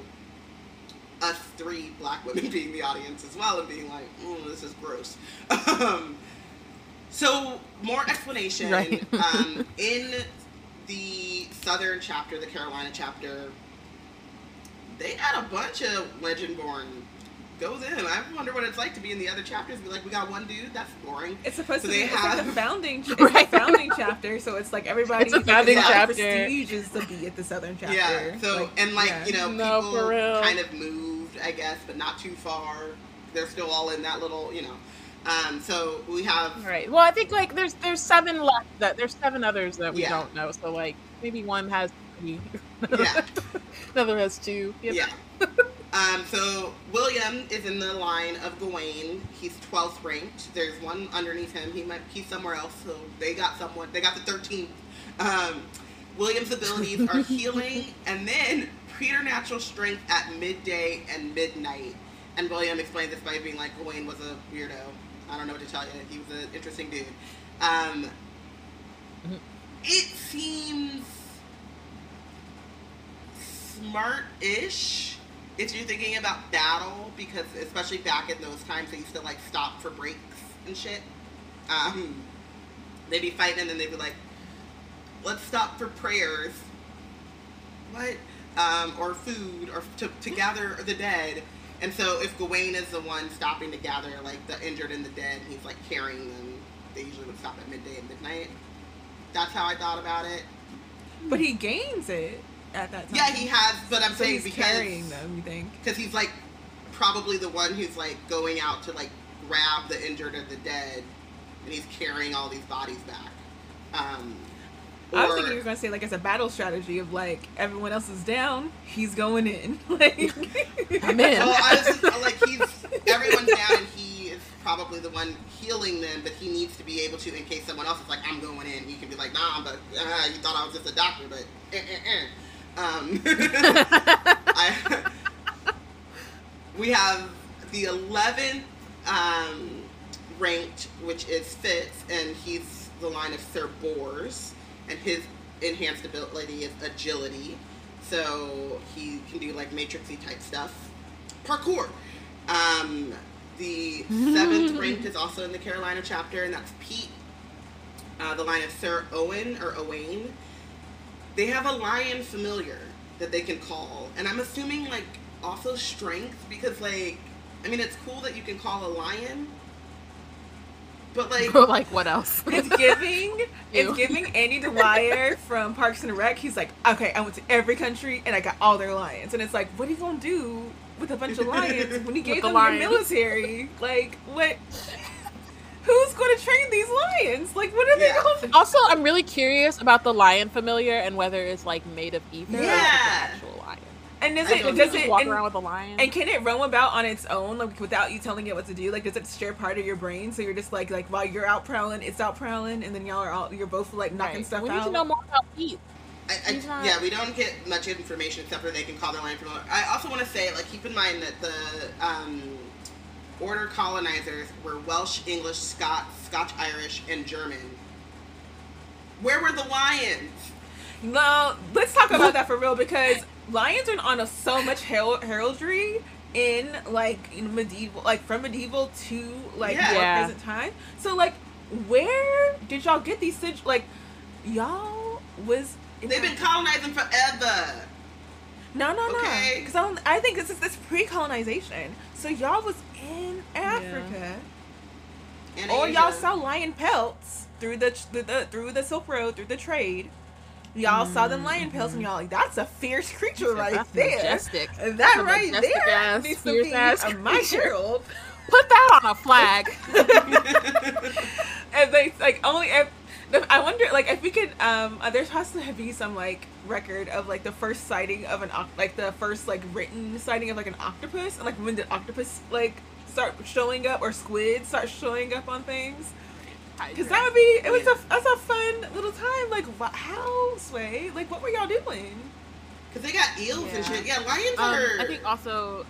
us three black women being the audience as well and being like, oh, this is gross. (laughs) um, so more explanation Right. um, (laughs) in the southern chapter, the Carolina chapter. They had a bunch of legend-born goes in. I wonder what it's like to be in the other chapters. Be like, we got one dude. That's boring. It's supposed So to be they it's like the have- founding. (laughs) It's Right. the founding chapter, so it's like everybody. It's a founding like, chapter. Prestige is to be at the southern chapter. Yeah. So and like yeah. you know, No, people kind of moved, I guess, but not too far. They're still all in that little, you know. Um, so we have Right. Well, I think like there's there's seven left that there's seven others that we Yeah. don't know. So like maybe one has three. Yeah. (laughs) Another has two. Yep. Yeah. (laughs) um, so William is in the line of Gawain. He's 12th ranked. There's one underneath him. He might he's somewhere else. So they got someone. They got the 13th. Um, William's abilities are (laughs) healing and then preternatural strength at midday and midnight. And William explains this by being like Gawain was a weirdo. I don't know what to tell you. He was an interesting dude. Um, it seems smart-ish if you're thinking about battle because especially back in those times they used to like stop for breaks and shit. Um, they'd be fighting and then they'd be like let's stop for prayers. What? Um, or food or to, to gather the dead. And so if Gawain is the one stopping to gather like the injured and the dead he's like carrying them they usually would stop at midday and midnight. That's how I thought about it. But he gains it at that time. yeah he has but I'm So saying he's because carrying them. You think? because he's like probably the one who's like going out to like grab the injured or the dead, and he's carrying all these bodies back. Um, I was thinking you were gonna say like it's a battle strategy of like everyone else is down, he's going in. (laughs) Like I'm in. Well, I was like he's everyone's down, and he is probably the one healing them, but he needs to be able to in case someone else is like, "I'm going in." He can be like, "Nah, but uh, you thought I was just a doctor, but." Eh, eh, eh. Um, (laughs) (laughs) I, we have the 11th um, ranked, which is Fitz, and he's the line of Sir Bors, and his enhanced ability is agility. So he can do like matrixy type stuff. Parkour. Um, the (laughs) seventh ranked is also in the Carolina chapter, and that's Pete. Uh, the line of Sir Owen or Owain. They have a lion familiar that they can call, and I'm assuming like also strength because like I mean it's cool that you can call a lion, but like (laughs) like what else? (laughs) it's giving (laughs) Ew. it's giving Andy Dwyer from Parks and Rec. He's like, okay, I went to every country and I got all their lions, and it's like, what are you gonna do with a bunch of lions when you gave the them lions. your military? Like, what? Who's going to train these lions? Like, what are they Yeah. going to? also, I'm really curious about the lion familiar and whether it's like made of ether or if an Yeah. actual lion. And does it don't does it walk and, around with a lion? and can it roam about on its own, like without you telling it what to do? Like, does it share part of your brain? So you're just like, like while you're out prowling, it's out prowling, and then y'all are all you're both like knocking Right. stuff we out. need to know more about Pete. I, I, not- yeah, we don't get much information except for they can call their lion familiar. I also want to say, like, keep in mind that the um, order colonizers were Welsh, English, Scots, Scotch, Irish, and German. Where were the lions? No, let's talk about that for real because lions are on a, so much herald- heraldry in like in medieval, like from medieval to like Yeah. Yeah. present time. So like, where did y'all get these? sig- Like, y'all was They've been colonizing forever. no, no, no. Okay. Because I. I think this is this pre-colonization. So y'all was in Africa, And or y'all saw lion pelts through the, through the through the Silk Road through the trade. Y'all saw them lion mm-hmm. pelts, and y'all like that's a fierce creature right That's there. majestic. That That's right majestic there ass, needs to fierce be ass my. Put that on a flag. (laughs) (laughs) and they like only if, the- I wonder like if we could um uh, there has to be some like record of like the first sighting of an oc- like the first like written sighting of like an octopus and like when did octopus like start showing up or squid start showing up on things because that would be it was Yeah. a that's a fun little time like wha- how sway like what were y'all doing Because they got eels and Yeah. shit. Yeah, lions Um, are I think also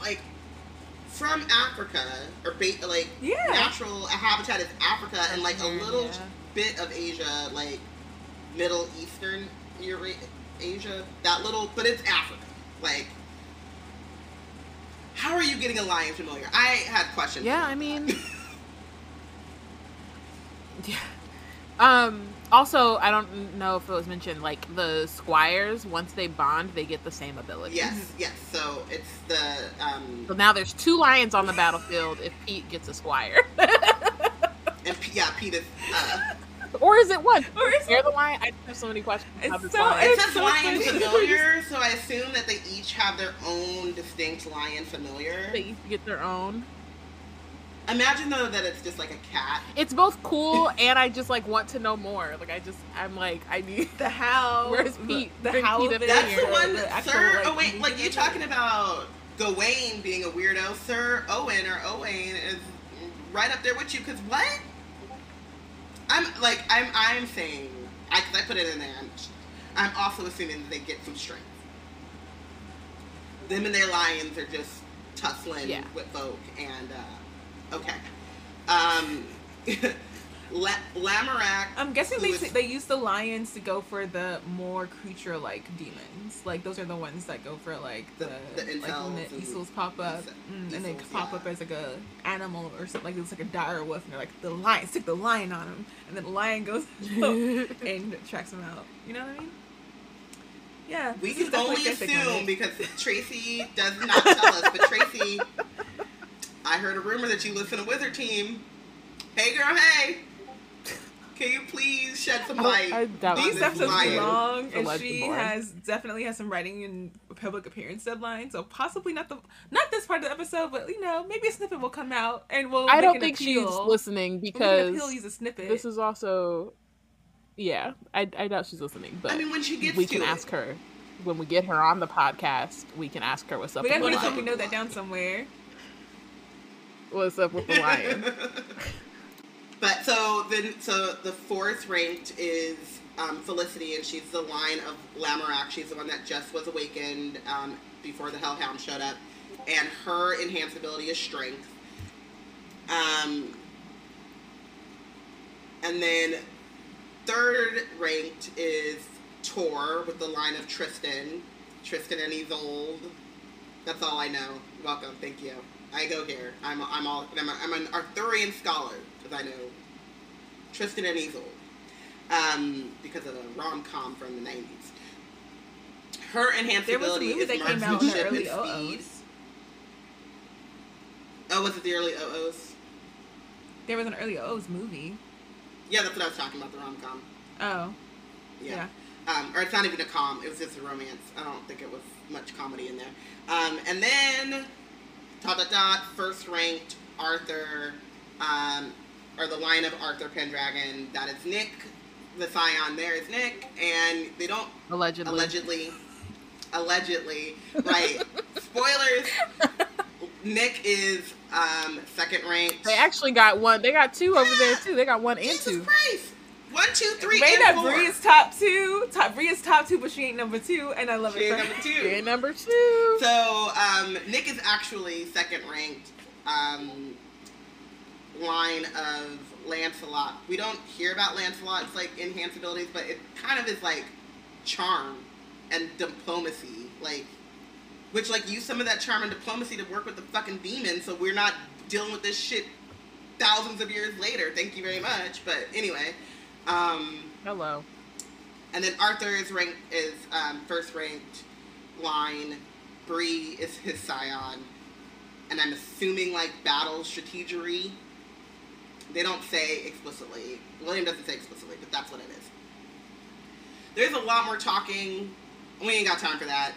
like from Africa or ba- like Yeah. natural habitat is Africa and like a Mhm, little yeah. bit of Asia, like Middle Eastern Eura- Asia. That little, but it's Africa. Like, how are you getting a lion familiar? I had questions. Yeah, I mean, (laughs) (laughs) yeah. Um. Also, I don't know if it was mentioned. Like the squires, once they bond, they get the same ability. Yes, yes. So it's the um So now there's two lions on the battlefield if Pete gets a squire, (laughs) and P- yeah, Pete is. Uh, or is it one? Or is They're the lion. I have so many questions. It's about this so- lion. it says so lion familiar, so I assume that they each have their own distinct lion familiar. They each get their own. Imagine though that it's just like a cat. It's both cool (laughs) and I just like want to know more. Like I just, I'm like, I need. The how. (laughs) Where's Pete? The, Bring how Pete of up. That's the one, the actual, Sir. oh wait, like you of talking about Gawain being a weirdo? Sir Owen or Owain is right up there with you. Cause what? I'm like I'm I'm saying I cause I put it in there. I'm, I'm also assuming that they get some strength. Them and their lions are just tussling Yeah. with folk, and uh, okay. Um, (laughs) La- Lamorak. I'm guessing they is- they use the lions to go for the more creature-like demons. Like those are the ones that go for like The- the, the like when the and- easels pop up Easels, mm, and they pop yeah. up as like a animal or something. Like it's like a dire wolf, and they're like the lion, stick the lion on him, and then the lion goes (laughs) (laughs) and tracks him out. You know what I mean? Yeah. We can only assume because Tracy does not tell us. But Tracy, I heard a rumor that you listen to Wizard Team. Hey, girl, hey. Can you please shed some oh, light? I doubt These episodes are long, and she boring. has definitely has some writing and public appearance deadline. So possibly not the not this part of the episode, but you know maybe a snippet will come out and we'll. I don't think appeal. she's listening We'll because appeal, use a snippet. this is also, yeah, I, I doubt she's listening. But I mean, when she gets we can it. ask her when we get her on the podcast. We can ask her what's up we gotta the make sure lion. we note that down somewhere. What's up with the lion? (laughs) but so then, so the fourth ranked is um, Felicity, and she's the line of Lamorak. She's the one that just was awakened um, before the Hellhound showed up, and her enhanced ability is Strength. Um, and then third ranked is Tor with the line of Tristan. Tristan and Isolde. That's all I know. Welcome, thank you. I go here. I'm I'm all I'm, a, I'm an Arthurian scholar because I know Tristan and Isolde um, because of the rom com from the '90s. Her enhanced There was a movie is that came out in the marksmanship early and speed. OOs. Oh, was it the early OOs? There was an early OOs movie. Yeah, that's what I was talking about. The rom com. Oh, Yeah. yeah. Um, or it's not even a com. It was just a romance. I don't think it was much comedy in there. Um, and then dot dot dot first ranked Arthur, um, or the line of Arthur Pendragon. That is Nick. The scion there is Nick, and they don't Allegedly. allegedly, allegedly, right? (laughs) Spoilers. Nick is um, second ranked. They actually got one. They got two over there too. They got one and two. Christ! One, two, three, Ray and four. Bree is top two. Top Bree is top two, but she ain't number two, and I love She it. ain't for number two. Okay, number two. So um, Nick is actually second ranked um, line of Lancelot. We don't hear about Lancelot's like enhanced abilities, but it kind of is like charm and diplomacy, like which like use some of that charm and diplomacy to work with the fucking demon, so we're not dealing with this shit thousands of years later. Thank you very much. But anyway, um, Hello. and then Arthur is ranked is um, first ranked line. Bree is his scion, and I'm assuming like battle strategery. They don't say explicitly. William doesn't say explicitly, but that's what it is. There's a lot more talking. We ain't got time for that.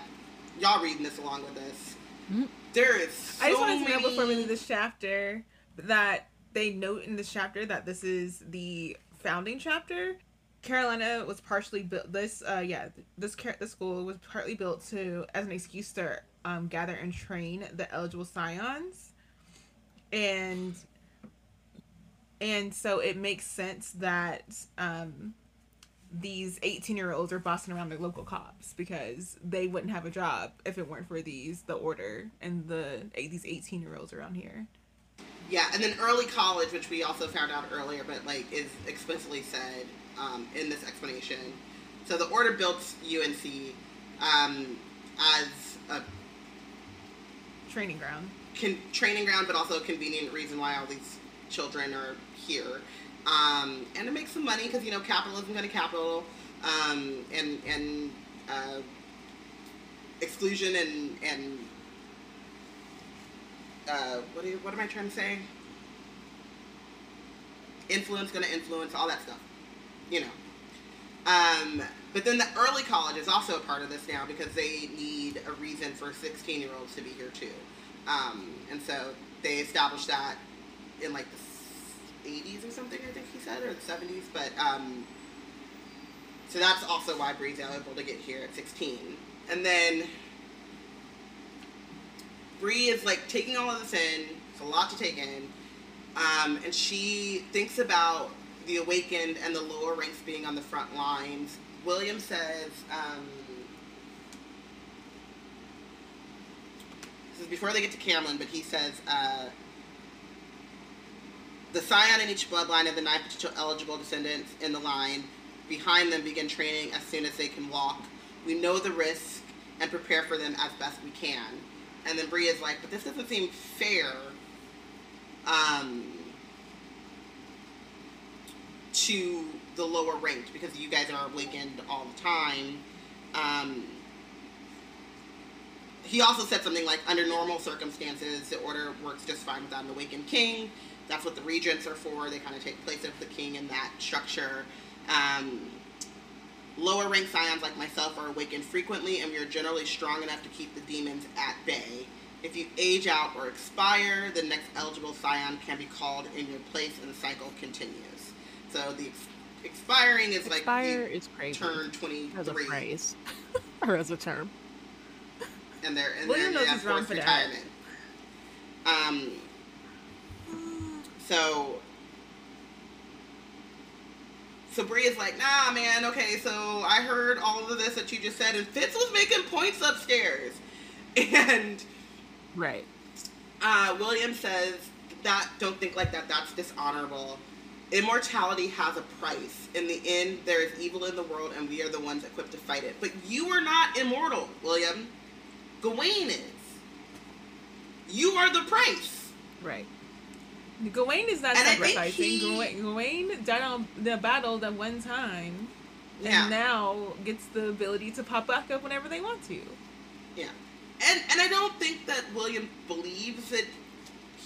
Y'all reading this along with us. Mhm. There is. So I just wanted to know before we leave this chapter that they note in this chapter that this is the founding chapter. Carolina was partially built. This, uh, yeah, this this school was partly built to as an excuse to um, gather and train the eligible scions, and and so it makes sense that um, these 18 year olds are bossing around their local cops because they wouldn't have a job if it weren't for these the order and the these 18 year olds around here Yeah, and then early college, which we also found out earlier, but like is explicitly said um, in this explanation. So the order built UNC um, as a training ground con- training ground, but also a convenient reason why all these children are here. um, and to make some money because you know capitalism going to capital, um, and and uh, exclusion and and uh, what, you, what am I trying to say? Influence going to influence all that stuff, you know. Um, but then the early college is also a part of this now because they need a reason for 16 year olds to be here too. Um, and so they established that in like the 80s or something, I think he said, or the 70s. But um, so that's also why Bree's able to get here at 16. And then Bree is like taking all of this in. It's a lot to take in. Um, and she thinks about the awakened and the lower ranks being on the front lines. William says, um, this is before they get to Camlann, but he says, uh, the scion in each bloodline of the nine potential eligible descendants in the line behind them begin training as soon as they can walk. We know the risk and prepare for them as best we can. And then Bree is like, but this doesn't seem fair. Um, to the lower ranked because you guys are awakened all the time. Um, he also said something like, under normal circumstances, the order works just fine without an awakened king. That's what the regents are for. They kind of take place of the king in that structure. Um, lower rank scions like myself are awakened frequently, and we are generally strong enough to keep the demons at bay. If you age out or expire, the next eligible scion can be called in your place, and the cycle continues. So the ex- expiring is Expire like is crazy. turn twenty three as a phrase (laughs) or as a term. and they're and William they're knows yeah, he's wrong forced for that. retirement. Um. So. So Bree is like, nah, man. Okay, so I heard all of this that you just said, and Fitz was making points upstairs, (laughs) and Right. uh, William says that don't think like that. That's dishonorable. Immortality has a price. In the end, there is evil in the world, and we are the ones equipped to fight it. But you are not immortal, William. Gawain is. You are the price. Right. Gawain is not And sacrificing. he- Gawain, Gawain died on the battle that one time, Yeah. and now gets the ability to pop back up whenever they want to. Yeah. And and I don't think that William believes that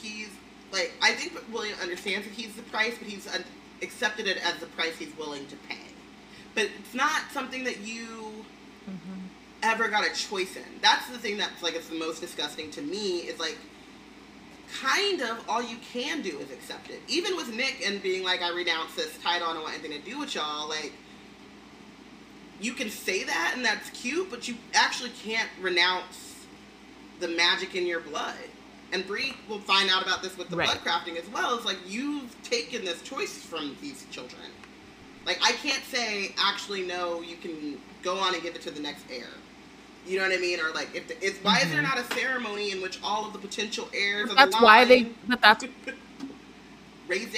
he's like I think William understands that he's the price, but he's uh, accepted it as the price he's willing to pay. But it's not something that you ever got a choice in. That's the thing that's like it's the most disgusting to me is like kind of all you can do is accept it. Even with Nick and being like I renounce this title, I don't want anything to do with y'all, like you can say that and that's cute, but you actually can't renounce the magic in your blood. And Bree will find out about this with the Right. blood crafting as well. It's like you've taken this choice from these children. Like I can't say actually no, you can go on and give it to the next heir. You know what I mean? Or like if the, it's why is there Mhm. not a ceremony in which all of the potential heirs of That's the why they. (laughs) But that's their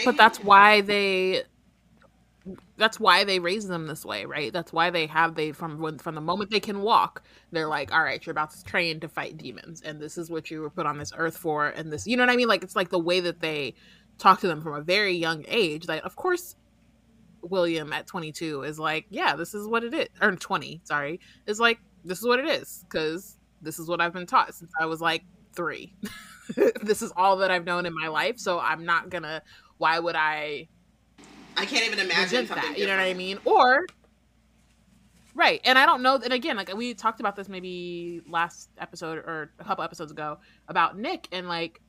but that's why they that's why they raise them this way right that's why they have they from when from the moment they can walk they're like all right you're about to train to fight demons and this is what you were put on this earth for and this you know what i mean like it's like the way that they talk to them from a very young age like of course william at 22 is like yeah this is what it is or 20 sorry is like this is what it is because this is what i've been taught since i was like three (laughs) this is all that i've known in my life so i'm not gonna why would i I can't even imagine that. You know what I mean? Or right, and I don't know. And again, like we talked about this maybe last episode or a couple episodes ago about Nick, and like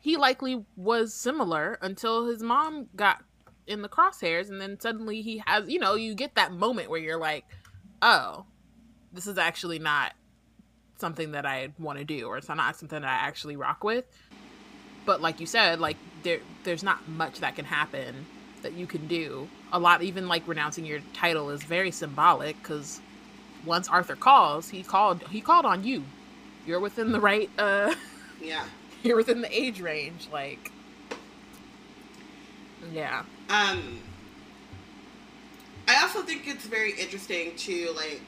he likely was similar until his mom got in the crosshairs, and then suddenly he has. You know, you get that moment where you're like, oh, this is actually not something that I want to do, or it's not something that I actually rock with. But like you said, like there, there's not much that can happen that you can do. A lot, even like renouncing your title, is very symbolic because once Arthur calls, he called. He called on you. You're within the right. uh Yeah. (laughs) You're within the age range. Like, yeah, Um, I also think it's very interesting to like.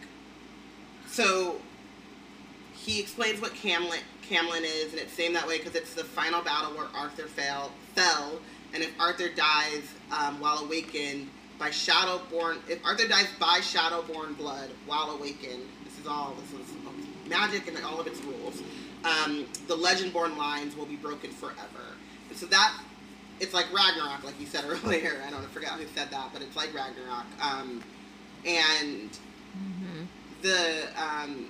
So, he explains what Camlann is, and it's named that way because it's the final battle where Arthur fell fell and if Arthur dies um, while awakened by Shadowborn, if Arthur dies by Shadowborn blood while awakened, this is all this is magic and all of its rules. Um, the Legendborn lines will be broken forever, and so that it's like Ragnarok, like you said (laughs) earlier. I don't forget who said that, but it's like Ragnarok. Um, and. The um,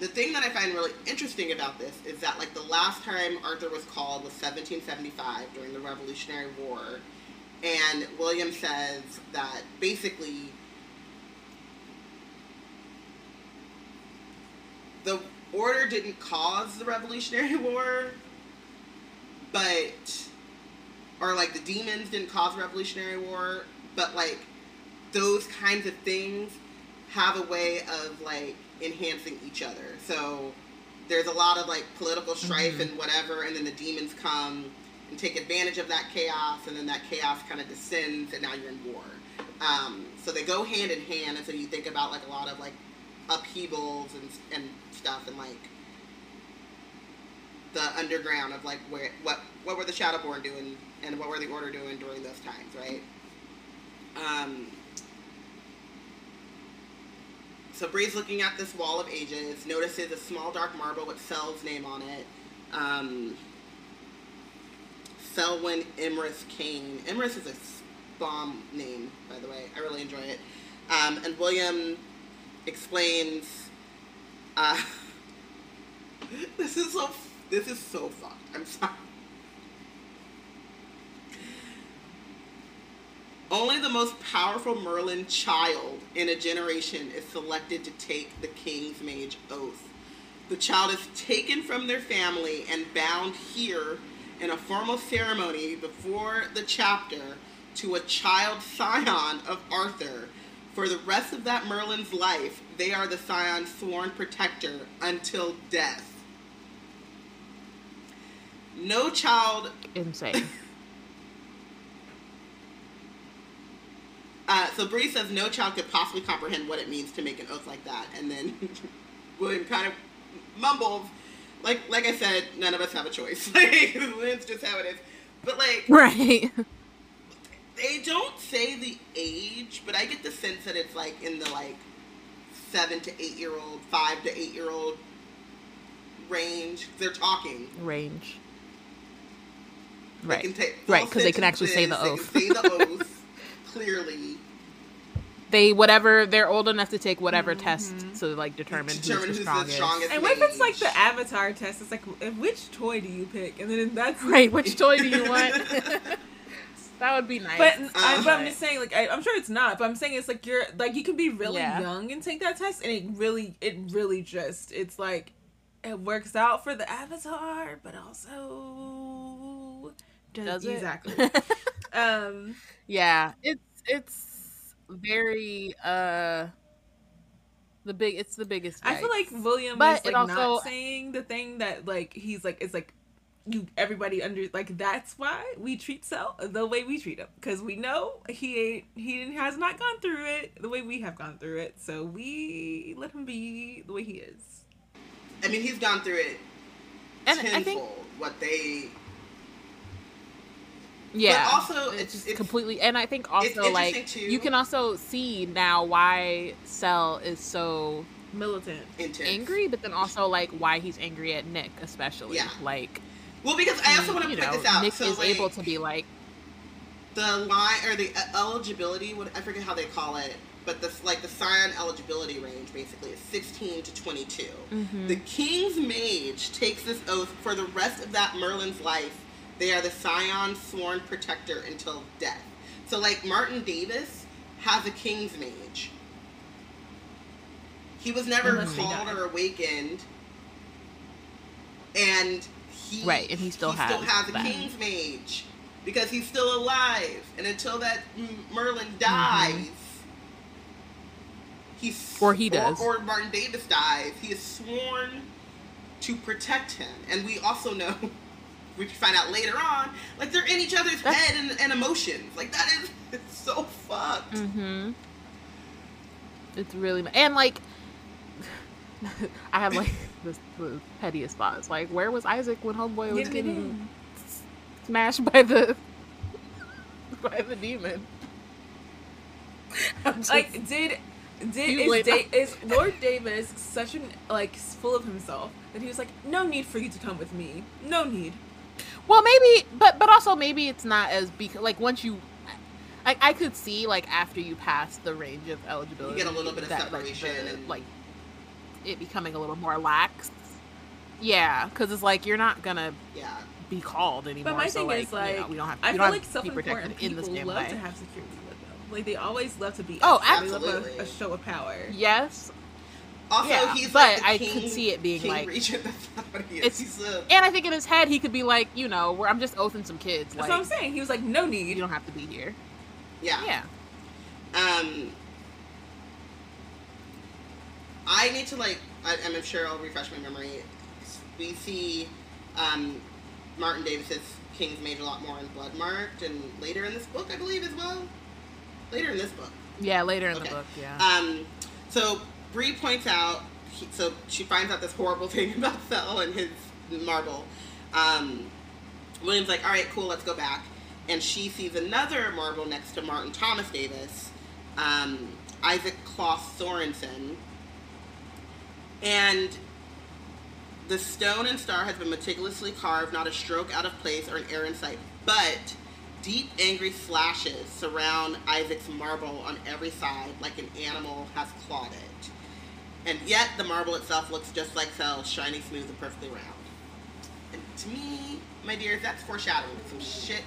the thing that I find really interesting about this is that like the last time Arthur was called was 1775 during the Revolutionary War, and William says that basically the order didn't cause the Revolutionary (laughs) War, but or like the demons didn't cause the Revolutionary War, but like those kinds of things have a way of like enhancing each other. So there's a lot of like political strife Mhm. and whatever, and then the demons come and take advantage of that chaos, and then that chaos kind of descends, and now you're in war. Um, so they go hand in hand, and so you think about like a lot of like upheavals and and stuff, and like the underground of like where what what were the Shadowborn doing and what were the Order doing during those times, right? Um, so Bree's looking at this wall of ages, notices a small dark marble with Sel's name on it. Um, Selwyn Imris Kane. Imris is a bomb name, by the way. I really enjoy it. Um, and William explains. Uh, (laughs) this is so. This is so fucked. I'm sorry. Only the most powerful Merlin child in a generation is selected to take the King's Mage oath. The child is taken from their family and bound here in a formal ceremony before the chapter to a child scion of Arthur. For the rest of that Merlin's life, they are the scion's sworn protector until death. No child Insane. Uh, so Bree says no child could possibly comprehend what it means to make an oath like that, and then (laughs) William kind of mumbles, like like I said, none of us have a choice. (laughs) Like it's just how it is. But like right. they don't say the age, but I get the sense that it's like in the like seven to eight year old, five to eight year old range. They're talking. Range. They Right. can take Right, because they can actually say the They can say the (laughs) oath clearly. They whatever they're old enough to take whatever test to like determine, Determine who's who's the the strongest. strongest. And what if it's like the avatar test? It's like, uh, which toy do you pick? And then that's (laughs) Right. Which toy do you (laughs) want? (laughs) that would be nice. But, I, but I'm just saying, like, I, I'm sure it's not. But I'm saying it's like you're like you can be really Yeah. young and take that test, and it really, it really just, it's like it works out for the avatar, but also Does it? exactly. um, yeah, it's it's very uh the big. It's the biggest. I feel like. William But is like also- not saying the thing that like he's like it's like you everybody under like that's why we treat Sel the way we treat him because we know he ain't he has not gone through it the way we have gone through it so we let him be the way he is. I mean, he's gone through it and I tenfold. think what they yeah. also, it's, it's- just it's- completely, and I think also like too. you can also see now why Sel is so Militant. intense. angry, but then also like why he's angry at Nick, especially. Yeah. Like Well, because I also want to you point know, this out. Nick so, is like, able to be like, the line or the uh, eligibility. What I forget how they call it, but the like the scion eligibility range basically is 16 to 22. Mhm. The king's mage takes this oath for the rest of that Merlin's life. They are the scion's sworn protector until death. So, like Martin Davis has a king's mage. He was never Unless called or awakened, and he Right, and he still he still has has a that. king's mage because he's still alive, and until that Merlin dies, he's Mm-hmm. Or he does. or, Martin Davis dies. He is sworn to protect him, and we also know. (laughs) We find out later on, like they're in each other's That's- head and, and emotions. Like that is (laughs) it's so fucked. mm-hmm. It's really and like (laughs) I have like (laughs) this the pettiest thoughts. Like, where was Isaac when Homeboy was Getting getting smashed by the by the demon. Just- Like, did did is, laid da- is Lord Davis such an like full of himself that he was like, no need for you to come with me, no need. Well, maybe, but but also maybe it's not as because like once you, I I could see like after you pass the range of eligibility, You get a little bit of that, like, the- and- like it becoming a little more lax. Yeah, because it's like you're not gonna Yeah. be called anymore. But my so, thing like, is like, you know, we don't have. I feel don't like have self-important protected in people the love way. to have security with them. Like they always love to be. Oh. They love absolutely. a, a show of power. Yes, Also, Yeah, he's but like I king, could see it being like- regent. That's not what he is. It's- a, and I think in his head he could be like, you know, where I'm just oathing some kids. That's Like, what I'm saying. He was like, no need. you don't have to be here. yeah. Yeah. Um, I need to like. I, I'm sure I'll refresh my memory. We see um, Martin Davis's King's Mage a lot more in Bloodmarked and later in this book, I believe, as well. Later in this book. Yeah, later in Okay. the book, yeah. Um, so Bree points out, he, so she finds out this horrible (laughs) thing about Sel and his marble. Um, William's like, all right, cool, let's go back. And she sees another marble next to Martin Thomas Davis, um, Isaac Kloss Sorensen. And the stone and star has been meticulously carved, not a stroke out of place or an error in sight. But deep, angry slashes surround Isaac's marble on every side, like an animal has clawed it. And yet, the marble itself looks just like Sel's, shiny, smooth, and perfectly round. And to me, my dears, that's foreshadowing. Some shit.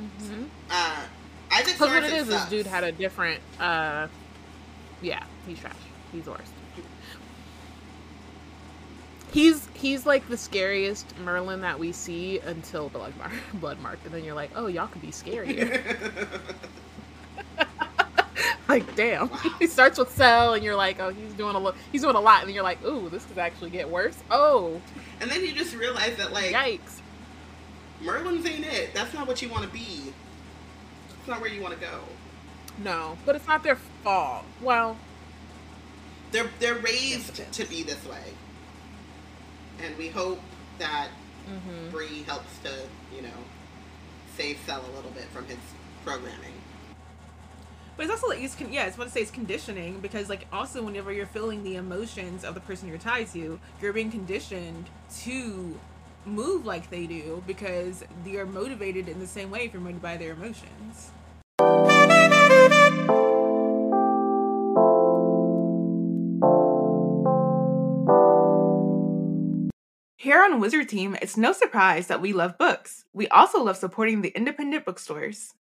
Mm-hmm. Uh, Isaac Because what it is Sorensen is, dude had a different. uh Yeah, he's trash. He's the worst. He's he's like the scariest Merlin that we see until Blood Mark, (laughs) Blood Mark, and then you're like, oh, y'all could be scarier. (laughs) (laughs) like, damn. (laughs) Wow. he starts with Sel, and you're like, oh, he's doing a lo- he's doing a lot, and then you're like, ooh, this could actually get worse. Oh, and then you just realize that, like, yikes. Merlin's ain't it. That's not what you want to be. It's not where you want to go. No, but it's not their fault. Well, They're they're raised Yes, it is. to be this way, and we hope that mhm. Bree helps to you know save Sel a little bit from his programming. But it's also like it's con- yeah, it's what to say it's conditioning because like also whenever you're feeling the emotions of the person you're tied to, you're being conditioned to move like they do because you're motivated in the same way if you're motivated by their emotions. Here on Wizard Team, it's no surprise that we love books. We also love supporting the independent bookstores.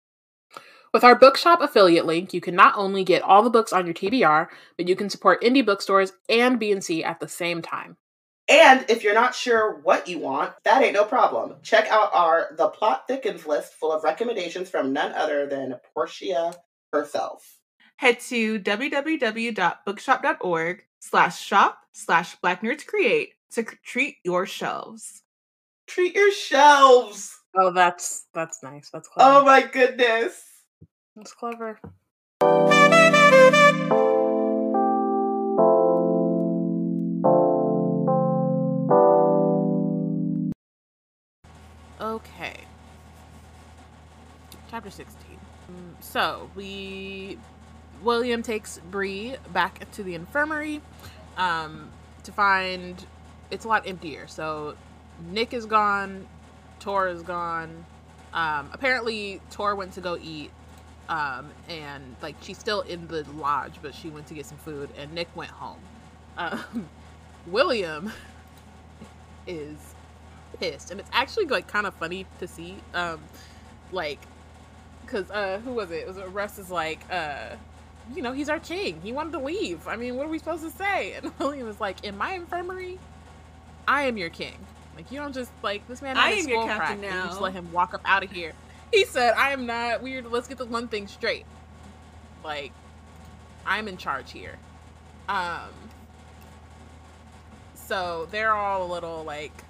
With our bookshop affiliate link, you can not only get all the books on your TBR, but you can support indie bookstores and BNC at the same time. And if you're not sure what you want, that ain't no problem. Check out our The Plot Thickens list full of recommendations from none other than Porshèa herself. Head to www.bookshop.org slash shop slash black nerds create to treat your shelves. Treat your shelves. Oh, that's that's nice. That's clever. Oh my goodness. That's clever. Okay. Chapter 16. Mm, So, we William takes Bree back to the infirmary um to find it's a lot emptier. So, Nick is gone, Tor is gone. Um apparently Tor went to go eat um and like she's still in the lodge but she went to get some food and Nick went home. Um (laughs) William (laughs) is pissed and it's actually like kind of funny to see um like because uh who was it? It was russ is like uh you know he's our king. He wanted to leave. I mean what are we supposed to say? (laughs) And william was like in my infirmary i am your king. Like you don't just like this man I am your captain cracked, and you just let him walk up out of here he said i am not weird let's get the one thing straight like i'm in charge here um so they're all a little like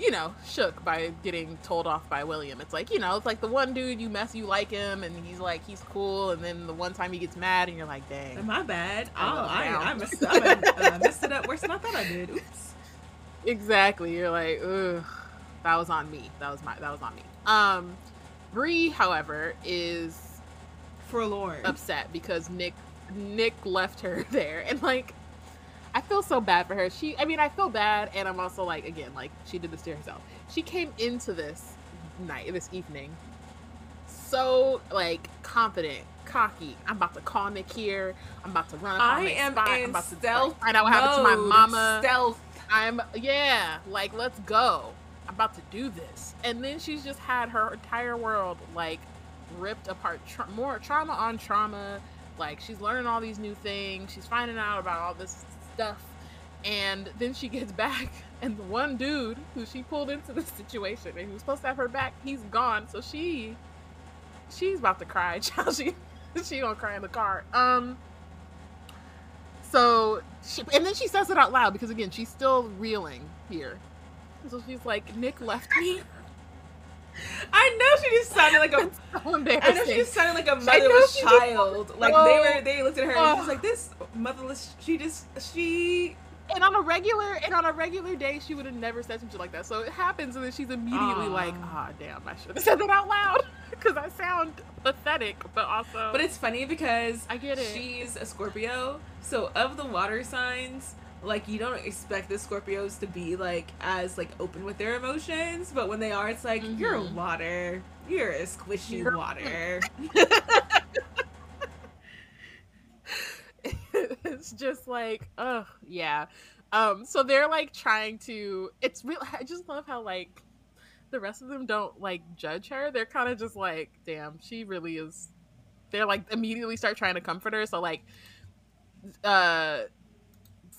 you know, shook by getting told off by William. It's like, you know, it's like the one dude you mess, you like him, and he's like, he's cool, and then the one time he gets mad, and you're like, dang. My bad. I Oh, I. I, messed, (laughs) I uh, messed it up worse than I thought I did. Oops. exactly. You're like, ugh, that was on me. That was my. That was on me. Um, Bree, however, is Forlorn. upset because Nick Nick left her (laughs) there, and like, I feel so bad for her. She, I mean, I feel bad, and I'm also like, again, like she did this to herself. She came into this night, this evening, so like confident, cocky. I'm about to call Nick here. I'm about to run. Up I am spot. in I'm about to stealth like, find out what happened to my mama. Stealth. I'm yeah, like let's go. About to do this. And then she's just had her entire world like ripped apart. Tra- more trauma on trauma. Like she's learning all these new things. She's finding out about all this stuff. And then she gets (laughs) back, and the one dude who she pulled into the situation and who was supposed to have her back, he's gone. So she, she's about to cry. (laughs) Child, she, she gonna cry in the car. Um, so, she, and then she says it out loud because again, she's still reeling here. So she's like, "Nick left me." I know she just sounded like a. So I know she just sounded like a motherless she just- child. Like Oh. they were, they looked at her and Oh. she was like, "This motherless." She just, she. and on a regular and on a regular day, she would have never said something like that. So it happens, and then she's immediately like, "Ah, damn, I should have said that out loud (laughs) because I sound pathetic, but also." But it's funny because I get it. She's a Scorpio, so of the water signs, like you don't expect the Scorpios to be like as like open with their emotions, but when they are, it's like you're Mhm. water, you're a squishy You're- water. (laughs) it's just like, oh yeah. Um, so they're like trying to. It's real. I just love how like the rest of them don't like judge her. They're kind of just like, damn, she really is. They're like immediately start trying to comfort her. So like, uh,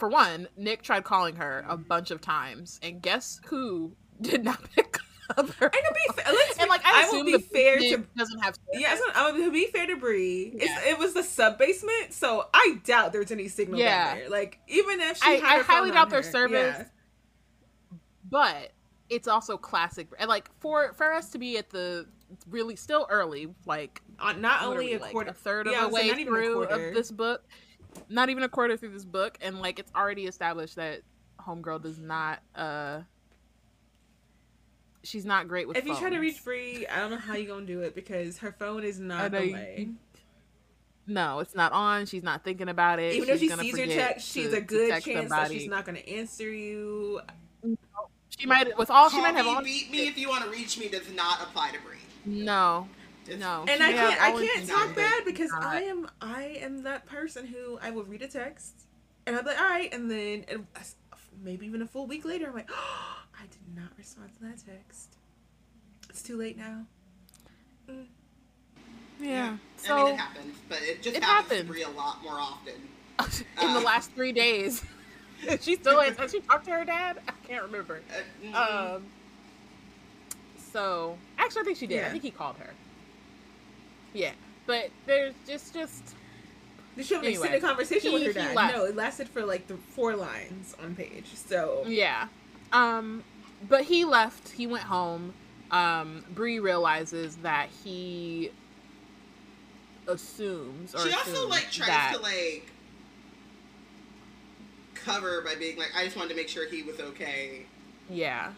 for one, Nick tried calling her a bunch of times, and guess who (laughs) did not pick up her? And to be fair, And like, I, I, will be fair to doesn't have. Yeah, um, to be fair to Bree, Yeah. it was the sub basement, so I doubt there's any signal Yeah. down there. Like even if she I- had I her phone highly doubt their service. yeah. but it's also classic and like for for us to be at the really still early like Uh, not only a like, quarter, a third of yeah, I the way through of this book not even a quarter through this book and like it's already established that homegirl does not uh she's not great with If you try to reach Bree, I don't know how you gonna do it because her phone is not know the you- way. no it's not on she's not thinking about it Even though she's she sees your text, she's to- a good text chance that she's not gonna answer you. she might with all she might have me, on beat me if you want to reach me does not apply to Bree. no It's- no And I can't, I can't talk bad because not. I am, I am that person who I will read a text and I'm like, all right, and then and maybe even a full week later, I'm like, oh, (gasps) I did not respond to that text. It's too late now. yeah I so mean, it happens, but it just It happens happens. to Bree a lot more often. (laughs) in the Uh. last three days. (laughs) she still has, has she talked to her dad? I can't remember. Uh, mm, Um. So actually, I think she did. I think he called her. Yeah, but there's just just Did she have an Anyway, extended conversation with he- her dad? left. No, it lasted for like the four lines on page. So yeah. Um, but he left. He went home. Um, Bree realizes that he assumes or she also like tries that, to like cover by being like, I just wanted to make sure he was okay. yeah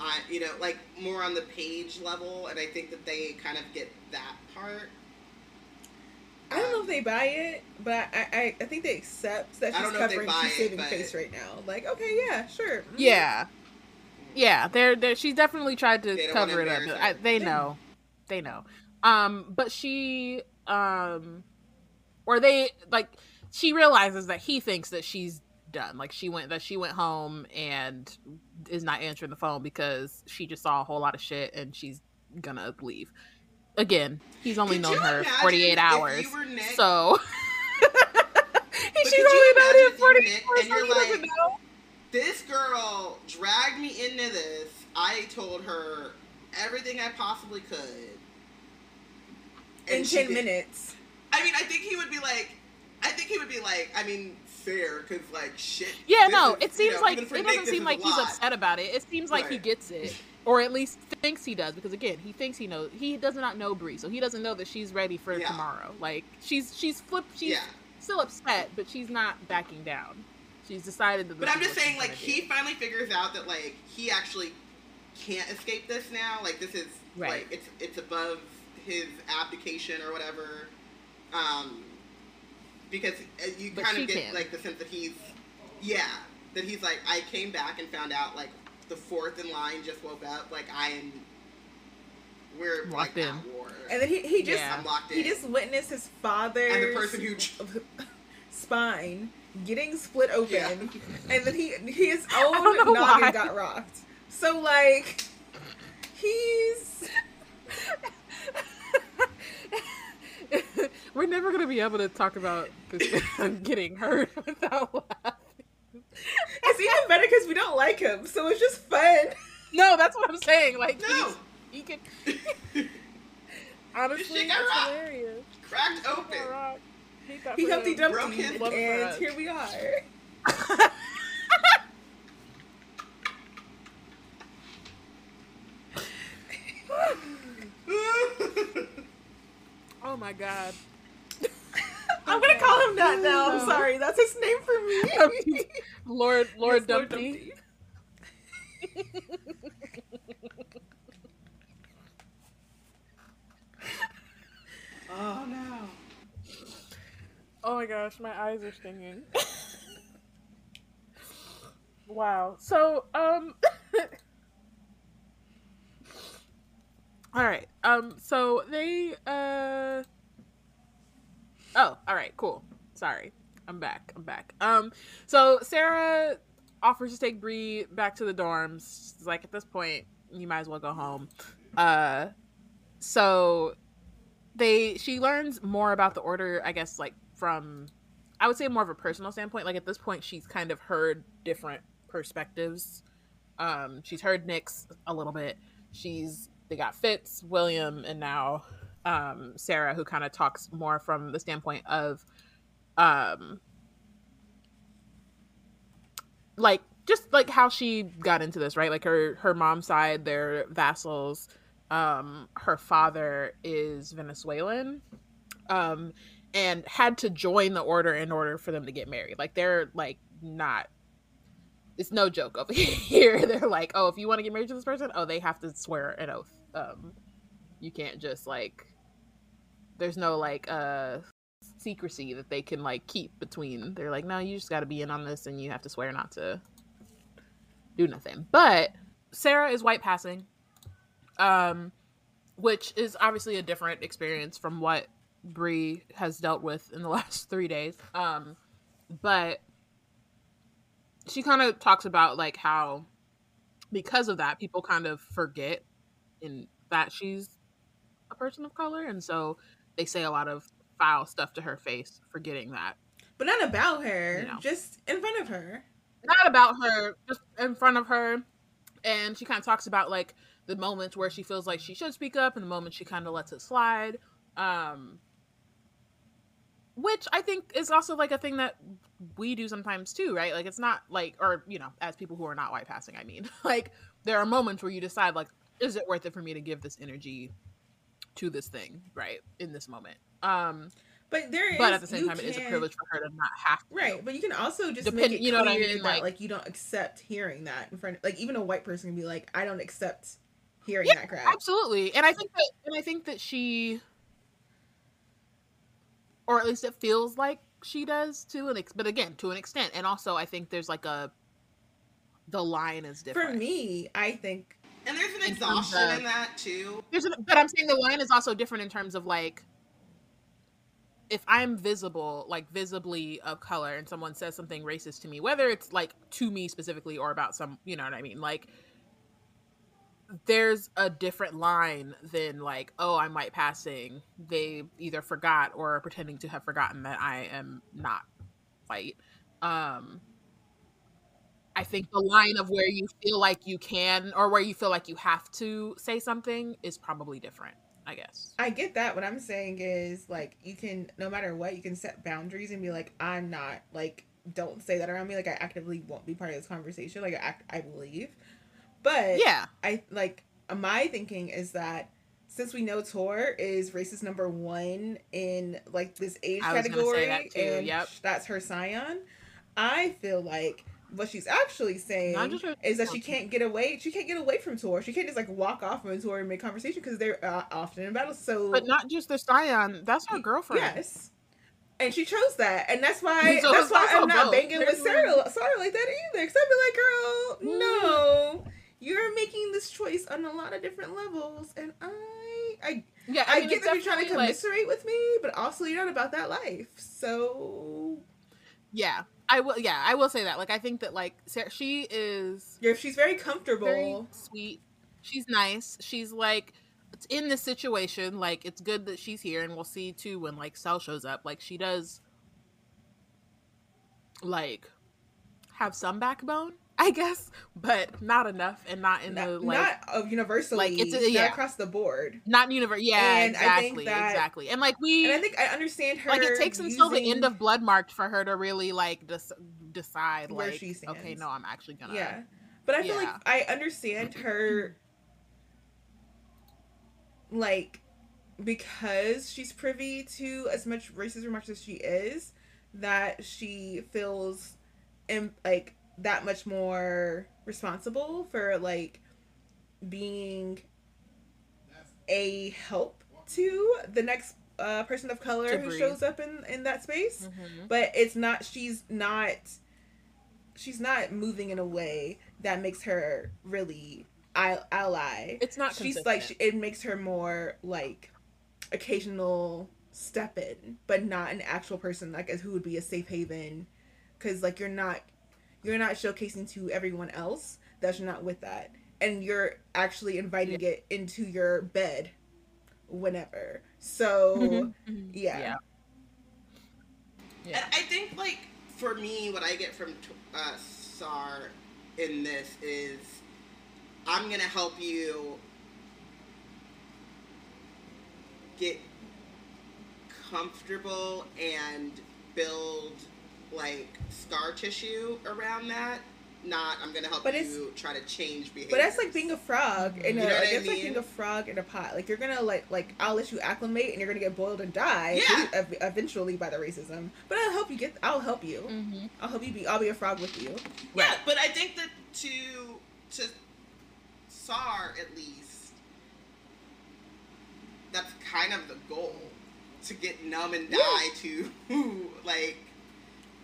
I, you know, like more on the page level, and I think that they kind of get that part. I don't know if they buy it, but I, I, I think they accept that I she's don't know if they covering, buy she's it, saving but- face right now. Like, okay, yeah, sure. mm. Yeah. Yeah, they're, they're she's definitely tried to cover it up. I, her. they Yeah. know. They know. Um but she um or they like she realizes that he thinks that she's done. Like she went that she went home and is not answering the phone because she just saw a whole lot of shit and she's gonna leave. Again, he's only Could known her imagine 48 if hours. (laughs) you were Nick- So she's only known imagine him if you were 48 hours. and you're so he doesn't like, know? This girl dragged me into this. I told her everything I possibly could. In ten did- minutes. I mean, I think he would be like, I think he would be like, I mean, fair, because like shit. Yeah, no, it you seems know, like it Nick, doesn't seem like he's upset about it. It seems like he gets it, or at least thinks he does, because again, he thinks he knows. He does not know Bree, so he doesn't know that she's ready for Yeah. tomorrow. Like she's she's flipped. She's Yeah. still upset, but she's not backing down. She's decided that. But I'm just saying, like, he do. finally figures out that like he actually can't escape this now. Like, this is right. like it's it's above his abdication or whatever. Um, because uh, you but kind of get can. like the sense that he's, yeah, that he's like, I came back and found out like the fourth in line just woke up. Like I am, we're locked like, in. war. And then he, he just yeah. he just witnessed his father and the person who (laughs) spine getting split open, yeah. and then he his (laughs) own noggin why. got rocked. So like he's. We're never gonna be able to talk about this (laughs) getting hurt (laughs) without laughing. It's even better because we don't like him, so it's just fun. No, that's what I'm saying. Like, no, he can. (laughs) Honestly, it's hilarious. Cracked open. He Humpty Dumpty, and here we are. oh my god. I'm gonna call him that now. I'm sorry. That's his name for me. (laughs) Lord Lord (laughs) yes, Dumpty. Lord Dumpty. (laughs) oh no. Oh my gosh, my eyes are stinging. wow. So, um All right. Um so they uh Oh, all right, cool. Sorry. I'm back. I'm back. Um, so Sarah offers to take Bree back to the dorms. She's like, at this point, you might as well go home. Uh, so they she learns more about the order, I guess, like from I would say more of a personal standpoint. Like at this point, she's kind of heard different perspectives. Um, she's heard Nick's a little bit. She's they got Fitz, William, and now um, Sarah, who kind of talks more from the standpoint of, um, like just like how she got into this, right? Like her her mom's side, they're vassals. Um, her father is Venezuelan, um, and had to join the order in order for them to get married. Like they're like not. It's no joke over (laughs) here. They're like, oh, if you want to get married to this person, oh, they have to swear an oath. Um, you can't just like there's no like uh secrecy that they can like keep between. They're like no you just got to be in on this and you have to swear not to do nothing. But sarah is white passing um which is obviously a different experience from what Bree has dealt with in the (laughs) last three days um but she kind of talks about like how because of that people kind of forget in that she's a person of color and so they say a lot of foul stuff to her face, forgetting that. But not about her, you know. just in front of her. Not about her, just in front of her. And she kind of talks about like the moments where she feels like she should speak up and the moments she kind of lets it slide. Um, which I think is also like a thing that we do sometimes too, right? Like it's not like, or you know, as people who are not white passing, I mean, (laughs) like there are moments where you decide like, is it worth it for me to give this energy to this thing right in this moment um but there is, but at the same time, can, it is a privilege for her to not have to. Right, but you can also just Depend, make it you know what I mean? Like, like you don't accept hearing that in front. Of, like even a white person can be like, I don't accept hearing yeah, that crap. Absolutely, and I think that, and I think that she, or at least it feels like she does to an, ex- but again to an extent, and also I think there's like a, the line is different. For me, I think and there's an exhaustion of, in that too. There's an, but I'm saying the line is also different in terms of like if I'm visible, like visibly of color, and someone says something racist to me, whether it's like to me specifically or about some, you know what I mean? Like, there's a different line than like, oh, I'm white passing. They either forgot or are pretending to have forgotten that I am not white. Um, I think the line of where you feel like you can or where you feel like you have to say something is probably different, I guess. I get that. What I'm saying is like you can no matter what, you can set boundaries and be like, I'm not like don't say that around me. Like I actively won't be part of this conversation. Like I I believe. But yeah. I like my thinking is that since we know Tor is racist number one in like this age category, that and yep. that's her scion I feel like what she's actually saying is that she can't get away. She can't get away from Tor. She can't just like walk off from Tor and make conversation because they're uh, often in battle. So, But not just the Scion. That's her girlfriend. yes, and she chose that, and that's why (laughs) So that's why I'm not both. banging with Sarah, Sarah like that either. Because I'd be like, girl, no, you're making this choice on a lot of different levels, and I, I, Yeah, I, mean, get that you're trying to definitely, like- commiserate with me, but also you're not about that life. So yeah, I will. Yeah, I will say that. Like, I think that like Sarah, she is you're, she's very comfortable. very sweet. She's nice. She's like in this situation. Like, it's good that she's here, and we'll see too when like Sel shows up. Like, she does like have some backbone, I guess, but not enough, and not in not, the like not of universally, like, it's a- yeah. across the board. not universe. Yeah, And exactly, that- exactly. And like we, And I think I understand her. like it takes until the end of Bloodmarked for her to really like des- decide Where like she okay, no, I'm actually gonna Yeah, but I feel Yeah. like I understand (clears throat) her, like, because she's privy to as much racist remarks as she is, that she feels, im- like that much more responsible for like being a help to the next uh, person of color To who breathe. shows up in in that space Mhm. but it's not she's not she's not moving in a way that makes her really ally It's not. she's consistent. like she, it makes her more like occasional step in but not an actual person like as who would be a safe haven because like you're not you're not showcasing to everyone else that you're not with that and you're actually inviting it into your bed whenever so Mhm, mhm. yeah. yeah. Yeah. I think, like, for me, what I get from uh, SAR in this is I'm going to help you get comfortable and build, like, scar tissue around that. Not, I'm going to help But it's- you try to change behavior. But that's like being a frog in You know what like, I it's like being a frog in a pot. Like you're gonna like like I'll let you acclimate and you're gonna get boiled and die Yeah. eventually by the racism. But I'll help you get. I'll help you. Mhm. I'll help you be. I'll be a frog with you. Yeah, but I think that to to SAR at least, that's kind of the goal to get numb and die to (laughs) like.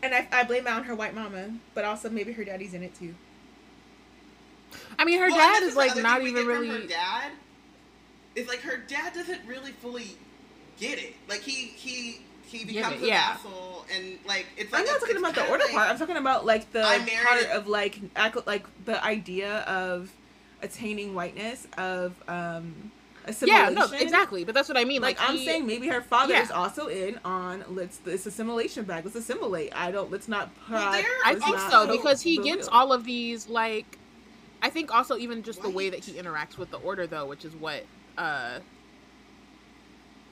And I, I blame that on her white mama, but also maybe her daddy's in it too. I mean, her Well, dad is like not even really. Her dad is like her dad doesn't really fully get it. Like he he he becomes it, an yeah. asshole and like it's like I'm not talking about the order like- part. I'm talking about like the I part of like ac- like the idea of attaining whiteness of um Yeah, no, exactly. But that's what I mean. Like, Like, I'm he- saying, maybe her father Yeah. is also in on let's this assimilation bag. Let's assimilate. I don't. Let's not. Well, prod- there- I think not so because he the gets wheel. all of these like. I think also even just the way that he interacts with the order though, which is what uh